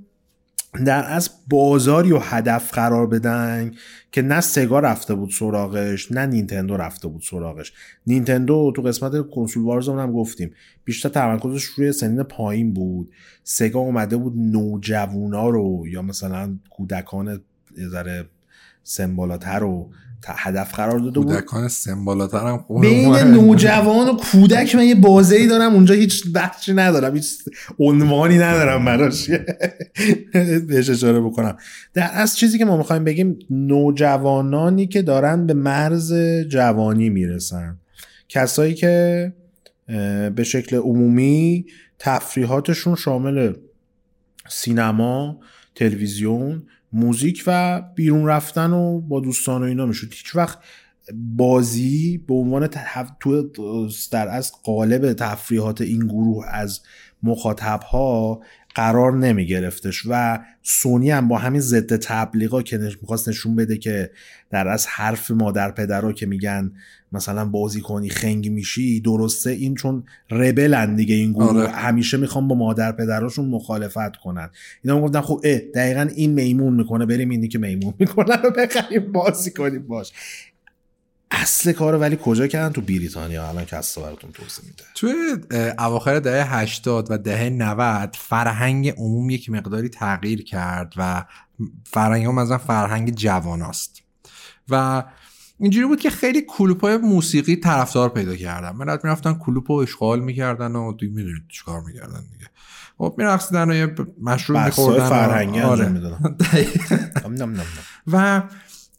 Speaker 3: در از بازاری و هدف قرار بدن که نه سگا رفته بود سراغش نه نینتندو رفته بود سراغش. نینتندو تو قسمت کنسول وارزمون هم گفتیم. بیشتر تمرکزش روی سنین پایین بود. سگا اومده بود نوجوونا رو یا مثلا کودکان یه ذره سمبالاتر رو هدف قرار داده بود.
Speaker 1: کودکان سمبالاتر هم
Speaker 3: بین. نوجوان و کودک من یه بازه ای دارم اونجا هیچ بخشی ندارم هیچ عنوانی ندارم براش. بهش اشاره بکنم. در از چیزی که ما می‌خوایم بگیم نوجوانانی که دارن به مرز جوانی می‌رسن. کسایی که به شکل عمومی تفریحاتشون شامل سینما تلویزیون موزیک و بیرون رفتن و با دوستان و اینا می‌شد هیچ وقت بازی به عنوان تف... تو در از قالب تفریحات این گروه از مخاطب ها قرار نمی گرفتش و سونی هم با همین ضد تبلیغا که. می‌خواست نشون بده که در از حرف مادر پدرها که میگن مثلا بازی کنی خنگ میشی درسته؟ این چون ربلن دیگه این گروه
Speaker 1: آره.
Speaker 3: همیشه می‌خوام با مادر پدراشون مخالفت کنن. اینا هم گفتن خب اه دقیقا این میمون می‌کنه بریم اینی که میمون می‌کنه رو بخریم بازی کنیم باش. اصل کارو ولی کجا کردن؟ تو بریتانیا. الان کسا براتون توضیح میده.
Speaker 1: توی اواخر دهه 80 و دهه 90 فرهنگ عموم یک مقداری تغییر کرد و فرهنگ هم مثلا فرهنگ جواناست و اینجوری بود که خیلی کلوپ های موسیقی طرفدار پیدا کردن ملت می‌رفتن کلوپ رو اشغال می‌کردن و دیگه می‌دونید چیکار می‌کردن دیگه. خب می‌رفتن و یه مشروب میخوردن
Speaker 3: فرهنگی
Speaker 1: آره. و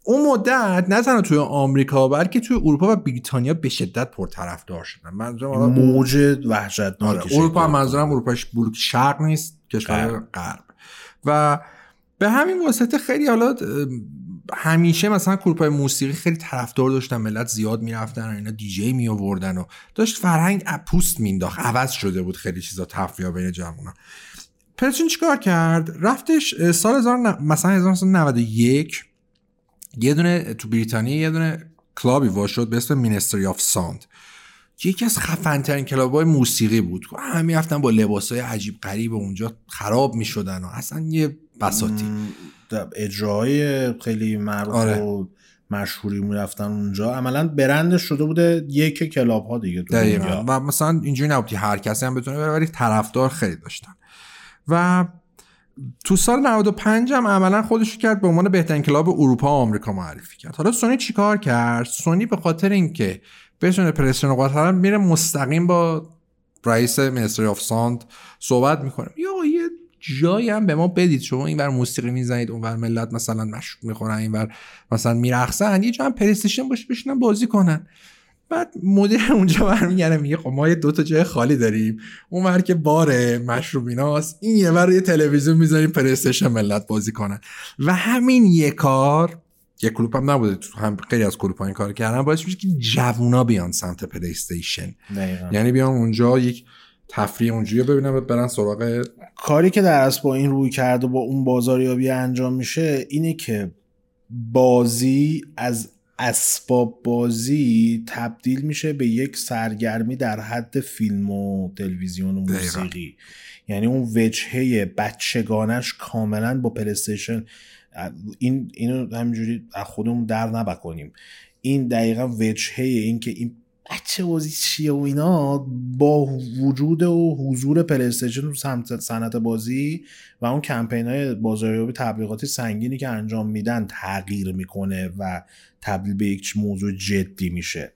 Speaker 1: اون مدت نه تنها توی آمریکا بلکه توی اروپا و بریتانیا به شدت پرطرفدار شدن. منظورم حالا
Speaker 3: موج
Speaker 1: آره،
Speaker 3: وحشتناکی
Speaker 1: اروپا منظورم اروپاش بلوک شرق نیست کشور
Speaker 3: غرب.
Speaker 1: و به همین واسطه خیلی حالا همیشه مثلا گروپ های موسیقی خیلی طرفدار داشتن ملت زیاد می‌رفتن و اینا دیجی می آوردن و داشت فرهنگ ا- پوست مینداخت عوض شده بود خیلی چیزا تفریح بین جوونا. پرچین چیکار کرد؟ رفتش سال 1000 ن- مثلا 1991 یه دونه تو بریتانیا یه دونه کلابی وا شد به اسم Ministry of Sound یکی از خفن ترین کلاب های موسیقی بود. همه می‌رفتن با لباس های عجیب غریب اونجا خراب می‌شدن و اصلا یه
Speaker 3: بساطی اجراهای خیلی معروف
Speaker 1: آره.
Speaker 3: و مشهوری می‌رفتن اونجا. عملا برندش شده بوده یک کلاب ها دیگه
Speaker 1: دقیقا. و مثلا اینجوری نبود که هر کسی هم بتونه بره ولی طرفدار خیلی داشتن. و تو سال 95 هم عملا خودش رو کرد به عنوان بهترین کلاب اروپا و آمریکا معرفی کرد. حالا سونی چیکار کرد؟ سونی به خاطر اینکه بتونه پرستیژن قاطر میره مستقیم با رئیس Ministry of Sound صحبت می‌کنه. یا یه جایی هم به ما بدید. شما اینور موسیقی می‌زنید اونور ملت مثلا مشروب می‌خورن اینور مثلا میرقصن یه جا هم پلیستیشن باشه بشینن بازی کنن. بعد مدیر اونجا برمیگرده میگه خب ما یه دو تا جای خالی داریم. اون ور که باره مشروب ایناست. این یه ور یه تلویزیون می‌ذاریم پلیستیشن ملت بازی کنن. و همین یه کار یه کلوپ هم نبوده تو هم خیلی از کلوپ این کار کردن باعث میشه که جوونا بیان سمت پلیستیشن
Speaker 3: دقیقاً.
Speaker 1: یعنی بیان اونجا یک تفریح اونجوری ببینن برن سراغ
Speaker 3: کاری که در اصل با این روی کرد و با اون بازاریابی انجام میشه اینه که بازی از اسباب بازی تبدیل میشه به یک سرگرمی در حد فیلم و تلویزیون و
Speaker 1: دقیقاً.
Speaker 3: موسیقی یعنی اون وجهه بچگانش کاملا با پلیستیشن این اینو همینجوری از خودمون در نبکنیم این دقیقا وجهه این که این بچه بازی چیه و اینا با وجود و حضور پلیستیشن تو صنعت بازی و اون کمپین های بازاریابی تبلیغاتی سنگینی که انجام میدن تغییر می‌کنه و تبدیل به یک موضوع جدی میشه.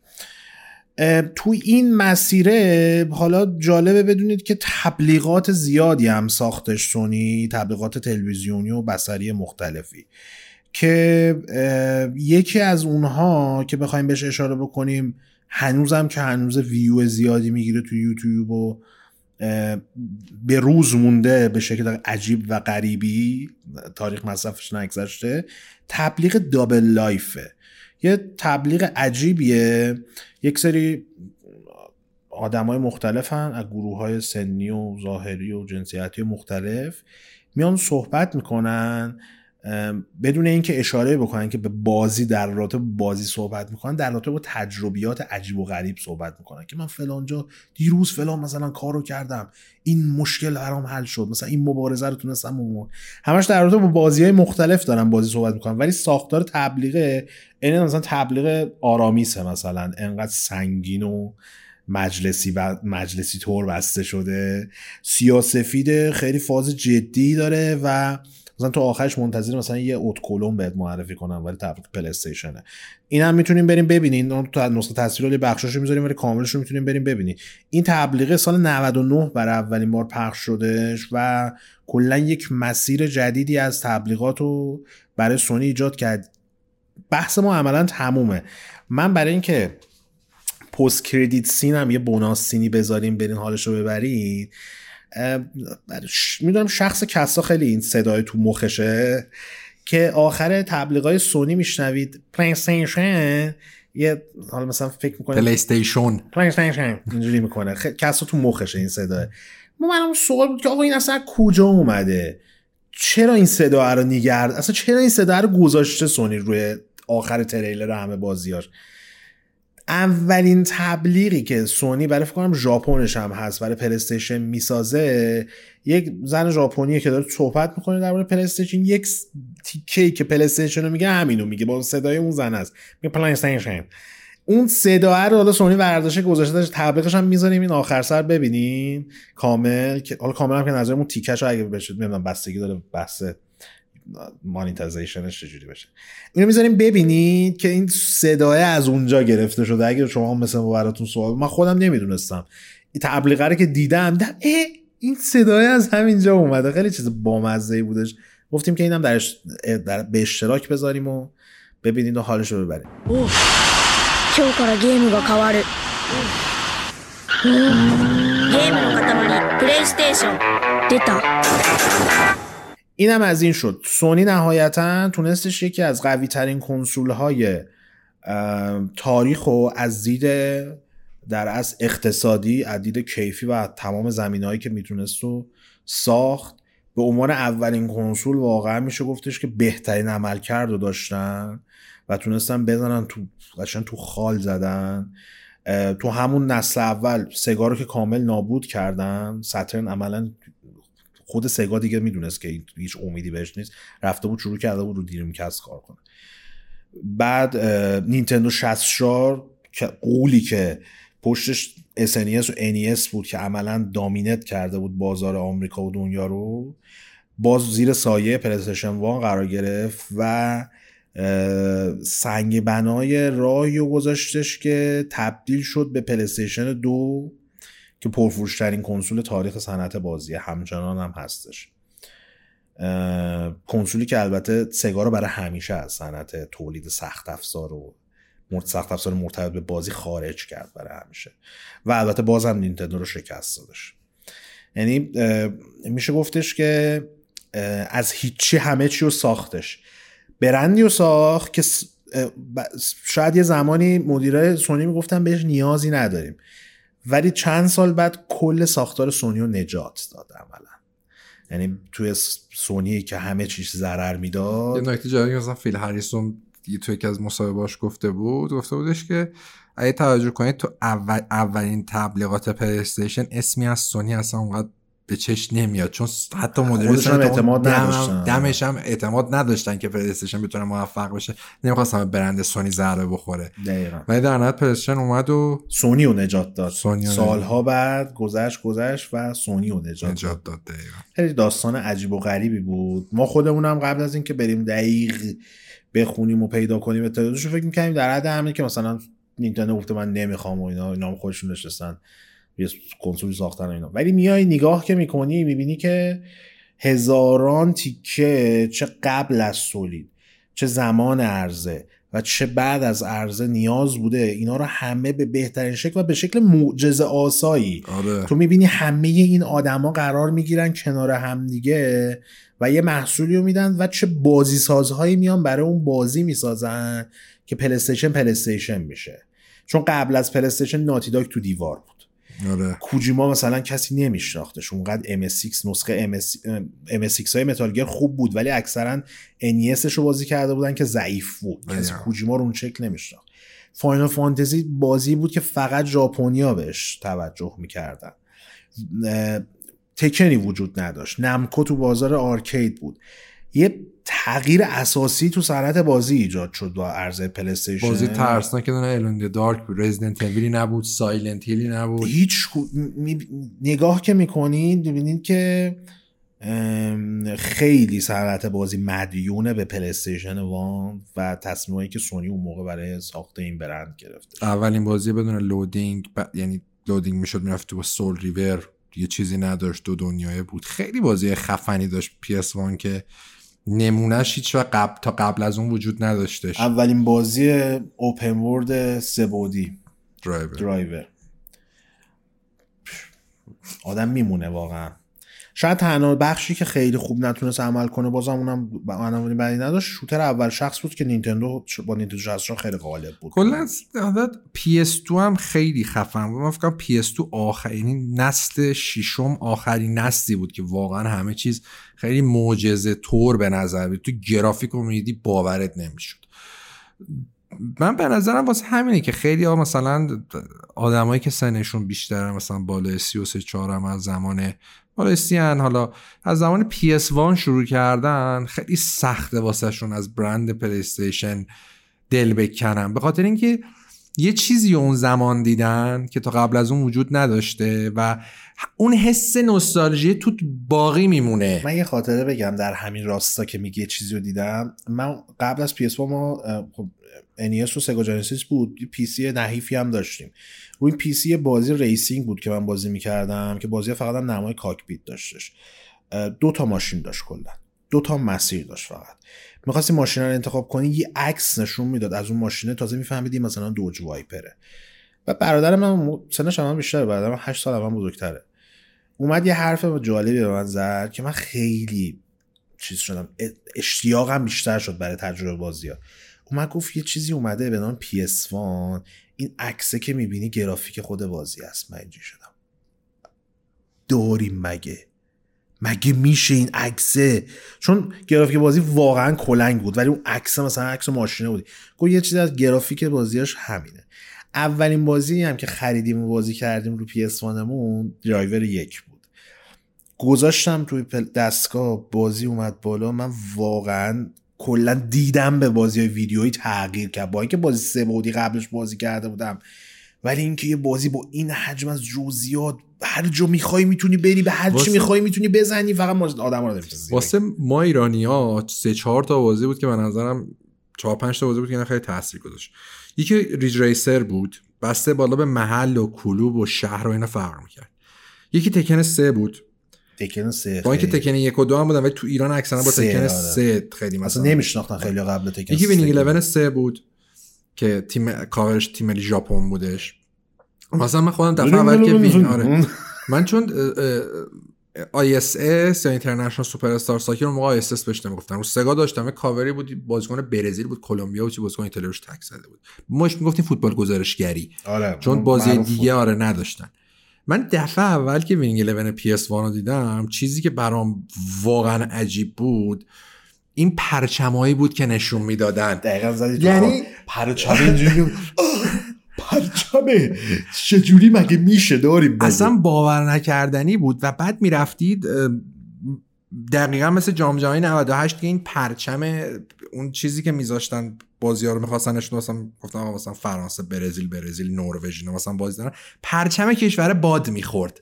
Speaker 3: تو این مسیره حالا جالبه بدونید که تبلیغات زیادی هم ساختش سونی تبلیغات تلویزیونی و بصری مختلفی که یکی از اونها که بخوایم بهش اشاره بکنیم هنوزم که هنوز ویو زیادی می‌گیره تو یوتیوب و به روز مونده به شکل عجیب و غریبی تاریخ مصرفش نگذشته تبلیغ دابل لایفه یه تبلیغ عجیبیه. یک سری آدم های مختلفن از گروه های سنی و ظاهری و جنسیتی مختلف میان صحبت می‌کنن. بدون اینکه اشاره بکنن که به بازی در رابطه با بازی صحبت می‌کنن در رابطه با تجربیات عجیب و غریب صحبت می‌کنن که من فلانجا دیروز فلان مثلا کارو کردم این مشکل برام حل شد مثلا این مبارزه رو تونستم بمون. همش در رابطه با بازی های مختلف دارن بازی صحبت می‌کنن ولی ساختار تبلیغه این مثلا تبلیغ آرامیسه مثلا انقدر سنگین و مجلسی و مجلسی طور بسته شده. سیاسفید خیلی فاز جدی داره و مثلا تو آخرش منتظر مثلا یه اوت کلون بهت معرفی کنم ولی تبلیغ پلی استیشنه این هم می‌تونیم بریم ببینین. اون تو نسخه رو بخشاشو می‌ذاریم ولی کاملش رو می‌تونیم بریم ببینین. این تبلیغ سال 99 برای اولین بار پخش شدش و کلا یک مسیر جدیدی از تبلیغات رو برای سونی ایجاد کرد. بحث ما عملا تمومه. من برای اینکه post credit scene هم یه bonus scene ی بذاریم برین حالش رو ش- می‌دونم شخص کسا خیلی این صدای تو مخشه که آخر تبلیغای سونی میشنوید. پلیستیشن یه حالا مثلا فکر می‌کنه
Speaker 1: پلی استیشن
Speaker 3: پلیستیشن اینجوری می‌کنه. خ... کسا تو مخشه این صدا. ما منم سوال بود که آقا این اصلا کجا اومده؟ چرا این صدا رو نگرد اصلا چرا این صدا رو گذاشته سونی روی آخر تریلر همه بازیاش اولین تبلیغی که سونی برای فکر کنم ژاپنش هم هست برای پلیستیشن می‌سازه یک زن ژاپنیه که داره صحبت می‌کنه درباره پلیستیشن. یک تیکه که پلیستیشن رو میگه همینو میگه با صدای اون زن است میگه پلیستیشن. اون صدا رو حالا سونی برداشته گذاشته تبلیغش هم می‌ذاریم. این آخر سر ببینین. کامل حالا کامل هم که نظرمون تیکش رو اگه بشه نمی‌دونم بستگی داره بحث مانیتایزیشنش چجوری بشه. اینو می‌ذاریم ببینید که این صدای از اونجا گرفته شده. اگه شما هم مثل ما براتون سوال من خودم نمی‌دونستم. این تبلیغه رو که دیدم دیدم اه این صدای از همینجا اومده. خیلی چیز بامزه بودش. گفتیم که اینم درش در به اشتراک بذاریم و ببینید و حالش رو ببریم.
Speaker 4: 今
Speaker 3: اینم از این شد. سونی نهایتا تونستش یکی از قوی ترین کنسول های تاریخ و از دید در از اقتصادی از دید کیفی و تمام زمین هایی که می‌تونست رو ساخت. به عنوان اولین کنسول واقعا میشه گفتش که بهترین عمل کرد رو داشتن و تونستن بزنن تو قشنگ تو خال زدن. تو همون نسل اول سگا رو که کامل نابود کردن ساترن عملا خود سگا دیگه می‌دونست که هیچ امیدی بهش نیست. رفته بود شروع کرده بود رو دیرمکست کار کنه. بعد نینتندو 64 که قولی که پشتش SNES و NES بود که عملا دامینت کرده بود بازار آمریکا و دنیا رو باز زیر سایه پلیستشن وان قرار گرفت و سنگ بنای راهی گذاشتش که تبدیل شد به پلیستیشن دو. که پرفروشترین کنسول تاریخ صنعت بازی همچنان هم هستش. کنسولی که البته سگا رو برای همیشه از صنعت تولید سخت افزار و سخت افزار مرتبط به بازی خارج کرد برای همیشه. و البته بازم نینتندو رو شکست دادش. یعنی میشه گفتش که از هیچی همه چی رو ساختش. برندی رو ساخت که شاید یه زمانی مدیرای سونی می‌گفتن بهش نیازی نداریم. ولی چند سال بعد کل ساختار سونی رو نجات داد عملا. یعنی توی سونی که همه چیز ضرر
Speaker 1: یه
Speaker 3: می‌داد
Speaker 1: نکته جالبی مثلا فیل هریسون دیگه تو یکی از مصاحبهاش گفته بود گفته بودش که اگه توجه کنید تو اول اولین تبلیغات پلی استیشن اسمی از سونی اصلا اونقدر به چش نمیاد. چون حتی مدیر
Speaker 3: هم
Speaker 1: سایت اون
Speaker 3: اعتماد نداشتن.
Speaker 1: دمش هم اعتماد نداشتن که پلی استیشن بتونه موفق بشه. نمی‌خواستم برند سونی ضربه بخوره.
Speaker 3: دقیقا.
Speaker 1: ولی در نهایت پلی استیشن اومد و
Speaker 3: سونی رو نجات داد.
Speaker 1: سونی
Speaker 3: سالها بعد گذشت گذشت و سونی رو نجات
Speaker 1: نجات داد دقیقا.
Speaker 3: خیلی داستان عجیب و غریبی بود. ما خودمونم قبل از اینکه بریم دقیق بخونیم و پیدا کنیم اطلاعاتش فکر می‌کنیم در حد همین که مثلا نینتندو گفته من نمی‌خوام و اینا هم خودشون نشستن. یه کنسول ساختن اینا. ولی میای نگاه که می‌کنی می‌بینی که هزاران تیکه چه قبل از سولید چه زمان عرضه و چه بعد از عرضه نیاز بوده. اینا رو همه به بهترین شکل و به شکل معجزه آسایی.
Speaker 1: آره.
Speaker 3: تو می‌بینی همه این آدما قرار می‌گیرن کنار هم دیگه و یه محصولی رو میدن و چه بازی سازهایی میان برای اون بازی می‌سازن که پلستیشن پلستیشن میشه. چون قبل از پلستیشن Naughty Dog تو دیوار بود.
Speaker 1: آره.
Speaker 3: کوجیما مثلا کسی نمیشناختش. اونقدر MSX نسخه MS, MSX های Metal Gear خوب بود ولی اکثرا NES رو بازی کرده بودن که ضعیف بود. کسی
Speaker 1: دقیقا.
Speaker 3: کوجیما رو اون شکل نمیشناخت. Final Fantasy بازی بود که فقط ژاپنیا بهش توجه می‌کردن. Tekken ی وجود نداشت. Namco تو بازار arcade بود. یه تغییر اساسی تو صنعت بازی ایجاد شد با عرضه PlayStation
Speaker 1: بازی ترسناک دونه Alone in the Dark Resident Evil ی نبود
Speaker 3: Silent Hill ی نبود. هیچی نگاه که می‌کنین ببینید که خیلی صنعت بازی مدیونه به PlayStation One و تصمیمایی که سونی اون موقع برای ساخت این برند گرفته.
Speaker 1: اولین بازی بدون loading ب... یعنی loading می‌شد می‌رفت تو با Soul Reaver یه چیزی نداشت دو دنیایی بود. خیلی بازی خفنی داشت PS1 که نمونهش هیچ وقت قبل تا قبل از اون وجود نداشتش.
Speaker 3: اولین بازی open world سه‌بعدی.
Speaker 1: Driver.
Speaker 3: Driver. آدم میمونه واقعا. شاید تنها بخشی که خیلی خوب نتونست عمل کنه بازم اونم عناوین بعدی نداشت shooter اول شخص بود که نینتندو با نینتندو 64 خیلی غالب بود.
Speaker 1: کلا عادت PS2 هم خیلی خفن بود. من فکر کنم PS2 آخر یعنی نسل ششم آخرین نسلی بود که واقعا همه چیز خیلی معجزه طور به نظر بود تو گرافیک رو می‌دیدی باورت نمی‌شد. من به نظرم واسه همینه که خیلی ها مثلا آدمایی که سنشون بیشتره مثلا بالای 33 4 هم از زمان 30 هن، حالا از زمان PS1 شروع کردن خیلی سخته واسه شون از برند پلیستیشن دل بکنن. به خاطر اینکه یه چیزی اون زمان دیدن که تا قبل از اون وجود نداشته و اون حس نوستالژی تو باقی میمونه.
Speaker 3: من یه خاطره بگم در همین راستا که میگه چیزی رو دیدم. من قبل از PS4 ما خب NES و Sega بود. یه PC نحیفی هم داشتیم. روی PC بازی racing بود که من بازی می‌کردم که بازی فقط هم نمای cockpit داشتش. دو تا ماشین داشت کلا. دو تا مسیر داشت فقط. می‌خواستی ماشین رو انتخاب کنی یه عکس نشون می‌داد از اون ماشینه تازه میفهمیدی مثلا دوج وایپره. و برادر من سنش هم بیشتره برادر من 8 سال من بزرگتره. اومد یه حرف جالبی به من زد که من خیلی چیز شدم. اشتیاقم بیشتر شد برای تجربه بازی ها اومد گفت یه چیزی اومده به نام PS1 این عکسه که می‌بینی گرافیک خود بازی است من اینجوری شدم. داریم مگه؟ مگه میشه این عکسه؟ چون گرافیک بازی واقعا کلنگ بود ولی اون عکس مثلا عکس ماشینه بود گفت یه چیزی از گرافیک بازیاش همینه. اولین بازی هم که خریدیم و بازی کردیم رو PS1 مون درایور یک بود. گذاشتم توی دستگاه بازی اومد بالا من واقعا کلا دیدم به بازی های ویدیویی تغییر کرد. با اینکه بازی سه بودی قبلش بازی کرده بودم. ولی اینکه یه بازی با این حجم از جزئیات هر جا می‌خوای می‌تونی بری به هر چی می‌خوای می‌تونی بزنی فقط ماجد آدم رو
Speaker 1: واسه ما ایرانی ها سه چهار تا بازی بود که به نظرم چهار پنج تا بازی بود که خیلی تاثیر گذاشت. یکی ریج ریسر بود بسته بالا به محل و کلوب و شهر و اینا فرق می‌کرد. یکی تکن سه بود.
Speaker 3: تکن سه
Speaker 1: با اینکه. تکن یک و دو هم بودن ولی تو ایران اکثرا با تکن
Speaker 3: آره.
Speaker 1: سه خیلی
Speaker 3: اصلا
Speaker 1: مثلا
Speaker 3: نمیشناختن خیلی قبل تکن
Speaker 1: یکی وینینگ
Speaker 3: تکن.
Speaker 1: 11 سه بود که تیم کاورش تیم ملی ژاپن بودش. مثلا من خودم دفعه اول که Win آره. من چون ISS یا International Superstar Soccer موقع ISS بهش نمی‌گفتن رو Sega داشتم. کاوری بود بازیکن برزیل بود کلمبیا و چی بازیکن ایتالیا تکل زده بود. بهش می‌گفتیم فوتبال گزارشگری.
Speaker 3: آره
Speaker 1: چون بازی دیگه آره نداشتن. من دفعه اول که Winning 11 PS1 رو دیدم چیزی که برام واقعا عجیب بود این پرچمایی بود که نشون می‌دادن.
Speaker 3: دقیقا زدی تو
Speaker 1: یعنی-
Speaker 3: پرچم اینجوری پرچمه. چجوری مگه میشه داریم.
Speaker 1: اصلا باور نکردنی بود و بعد می‌رفتید دقیقا مثل جام جهانی 98 که این پرچم اون چیزی که میذاشتن بازی ها رو می‌خواستن نشون مثلا گفتم مثلا فرانسه برزیل برزیل نروژ اینا مثلا بازی دارن. پرچم کشور باد می‌خورد.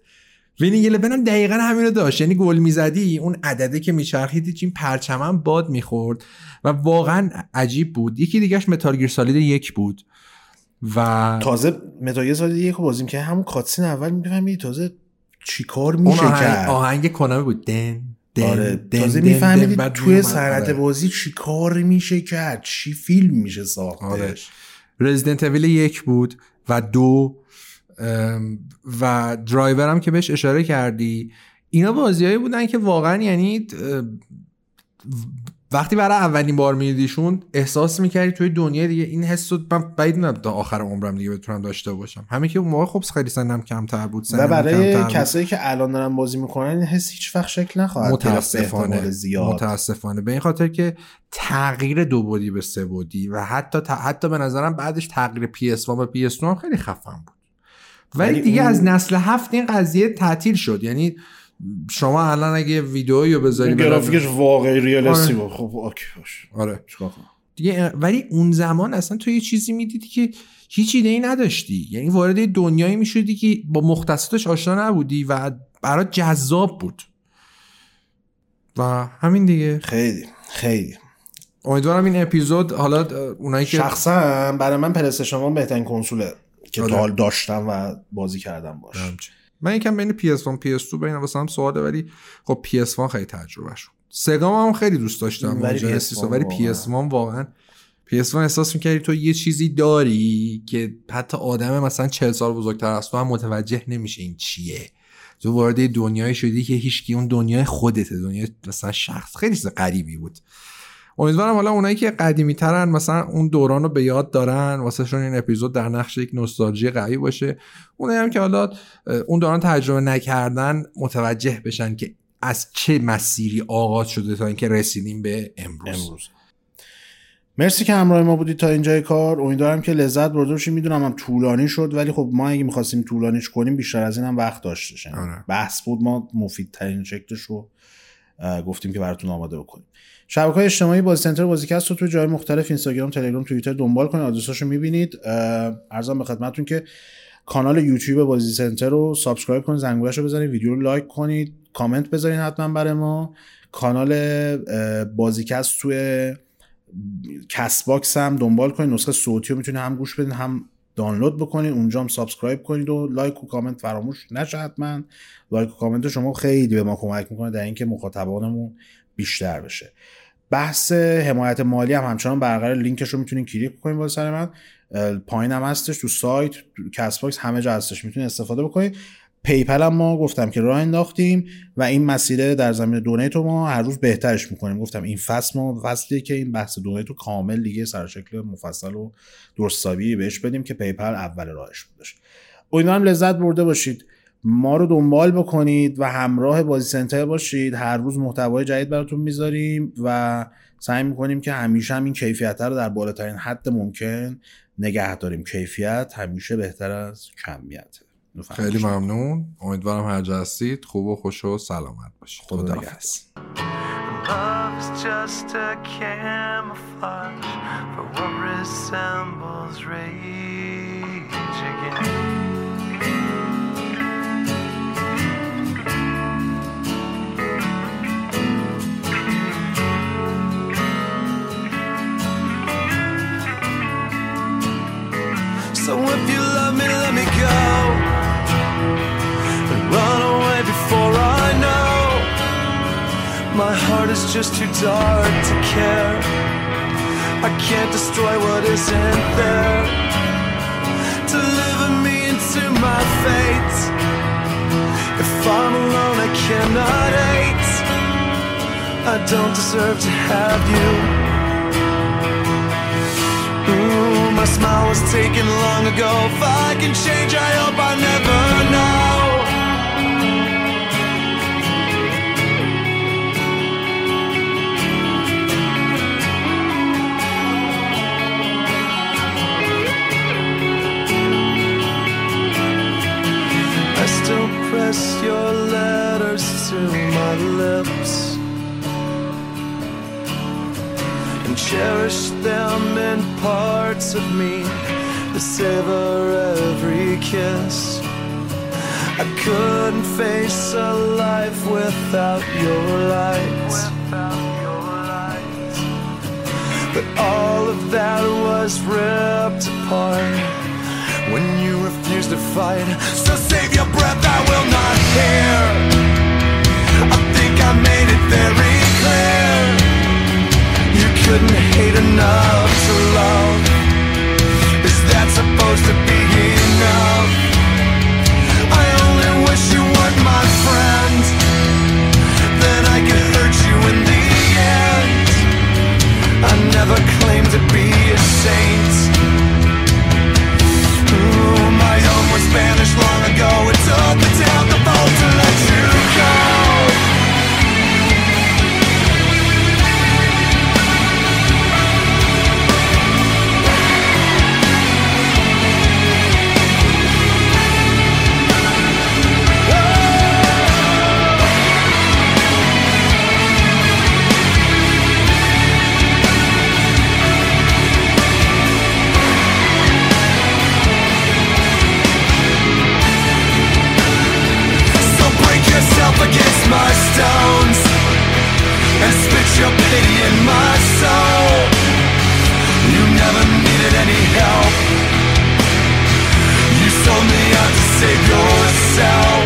Speaker 1: Winning Eleven هم دقیقا همین رو داشت. یعنی گل می‌زدی اون عدده که میچرخید این پرچم هم باد می‌خورد. و واقعا عجیب بود. یکی دیگهش متال گیر سالید یک بود. و
Speaker 3: تازه متاگه سال یک رو بازیم که همون کاتسین اول می‌فهمی تازه چیکار میشه
Speaker 1: آهنگ, آهنگ کنامه بود. دن دن
Speaker 3: آره
Speaker 1: دن
Speaker 3: تازه
Speaker 1: دن دن
Speaker 3: میفهمیدی
Speaker 1: بعد
Speaker 3: توی. صنعت
Speaker 1: آره.
Speaker 3: بازی چی کار میشه کرد چی فیلم میشه ساختش
Speaker 1: آره. رزیدنت اویل یک بود و دو و درایور هم که بهش اشاره کردی اینا بازیهایی بودن که واقعا یعنی وقتی برای اولین بار میدیشون احساس می‌کردی توی دنیا دیگه این حس رو من بعید تا آخر عمرم دیگه بتونم داشته باشم. همین که اون موقع خب خیلی سنم کمتر بود
Speaker 3: و
Speaker 1: سنم
Speaker 3: برای
Speaker 1: کمتر بود.
Speaker 3: کسایی که الان دارن بازی می‌کنن این حس هیچ وقت شکل نخواهد
Speaker 1: متاسفانه.
Speaker 3: زیاد.
Speaker 1: متاسفانه. به این خاطر که تغییر دو بعدی به سه بعدی و حتی حتی به نظرم بعدش تغییر PS به P هم خیلی خفن بود. ولی
Speaker 3: ولی
Speaker 1: دیگه
Speaker 3: اون-
Speaker 1: از نسل هفت این قضیه تعطیل شد. یعنی شما الان اگه ویدئویی رو بذاری
Speaker 3: گرافیکش واقعی ریالیستی
Speaker 1: آره.
Speaker 3: خب اوکی باش.
Speaker 1: آره.
Speaker 3: چیکار
Speaker 1: دیگه ولی اون زمان اصلا تو یه چیزی می‌دیدی که هیچ ایده ای نداشتی. یعنی وارد یه دنیایی می‌شدی که با مختصاتش آشنا نبودی و برات جذاب بود. و همین دیگه.
Speaker 3: خیلی خیلی.
Speaker 1: امیدوارم این اپیزود حالا اونایی که
Speaker 3: شخصا برای من پرستشن بهترین کنسوله که
Speaker 1: آره.
Speaker 3: تا حال داشتم و بازی کردم باش.
Speaker 1: من یکم بین PS1 PS2 بین واسه هم سواله ولی خب PS1 خیلی تجربه شد سگام هم خیلی دوست داشتم
Speaker 3: ولی
Speaker 1: ولی
Speaker 3: PS1
Speaker 1: ولی
Speaker 3: واقعا.
Speaker 1: PS1 واقعا PS1 احساس می‌کردی تو یه چیزی داری که حتی آدم مثلا 40 سال بزرگتر از تو هم متوجه نمیشه این چیه. تو وارد دنیای شدی که هیچکی اون دنیای خودته دنیای مثلا شخص. خیلی چیز غریبی بود. امیدوارم حالا اونایی که قدیمی ترن مثلا اون دوران رو به یاد دارن واسه شون این اپیزود در نقش یک نوستالژی قوی باشه. اونایی هم که حالا اون دوران تجربه نکردن متوجه بشن که از چه مسیری آغاز شده تا اینکه رسیدیم به امروز,
Speaker 3: امروز. مرسی که همراه ما بودید تا اینجای کار. امیدوارم که لذت برده باشید می‌دونم هم طولانی شد ولی خب ما اگه می‌خواستیم طولانیش کنیم بیشتر از این هم وقت داشته یعنی
Speaker 1: آره.
Speaker 3: بحث بود ما مفیدترین شکلش رو گفتیم که براتون آماده بکنیم. شبکه های اجتماعی بازی سنتر بازی‌کست رو توی جای مختلف اینستاگرام تلگرام توییتر دنبال کنید آدرساشو می‌بینید. عرضم به خدمتتون که کانال یوتیوب بازی سنتر رو subscribe کنید زنگولش رو بزنید ویدیو رو like کنید کامنت بذارین حتما برای ما. کانال بازی‌کست توی Castbox هم دنبال کنید نسخه صوتی رو می‌تونید هم گوش بدین هم دانلود بکنید اونجا هم subscribe کنید و like و کامنت فراموش نشه حتما. like و کامنت شما خیلی به ما کمک می‌کنه در اینکه مخاطبانمون بیشتر بشه. بحث حمایت مالی هم همچنان برقرار لینکش رو می‌تونید کلیک کنید واسه سر من. پایین هم هستش تو Castbox همه جا هستش. می‌تونید استفاده بکنید PayPal هم ما گفتم که راه انداختیم و این مسیره در زمینه donate ما هر روز بهترش می‌کنیم. گفتم این فصل ما فصلی که این بحث donate رو کامل دیگه سر و شکل مفصل و درست حسابی بهش بدیم که PayPal اول راهش بودش امیدوارم لذت برده باشید. ما رو دنبال بکنید و همراه بازی سنتر باشید. هر روز محتوای جدید براتون می‌ذاریم و سعی می‌کنیم که همیشه هم این کیفیت رو در بالاترین حد ممکن نگه داریم. کیفیت همیشه بهتر از کمیت.
Speaker 1: خیلی ممنون. امیدوارم هر جا هستید. خوب و خوش و سلامت باشید.
Speaker 3: خدا
Speaker 1: خدا
Speaker 3: نگهدار.
Speaker 5: So if you love me, let me go. And run away before I know. My heart is just too dark to care. I can't destroy what isn't there. Deliver me into my fate. If I'm alone, I cannot hate. I don't deserve to have you. my smile was taken long ago. If I can change, I hope I never know. I still press your letters to my lips. And cherish them in parts of me that savor every kiss. I couldn't face a life without your light. But all of that was ripped apart when you refused to fight. So save your breath, I will not hear. I think I made it very clear couldn't hate enough to love. Is that supposed to be enough? I only wish you weren't my friend. Then I could hurt you in the end. I never claimed to be a saint. Ooh, my own was banished long ago. It took the down the boat to let you go. And spit your pity in my soul. You never needed any help. You sold me out to save yourself.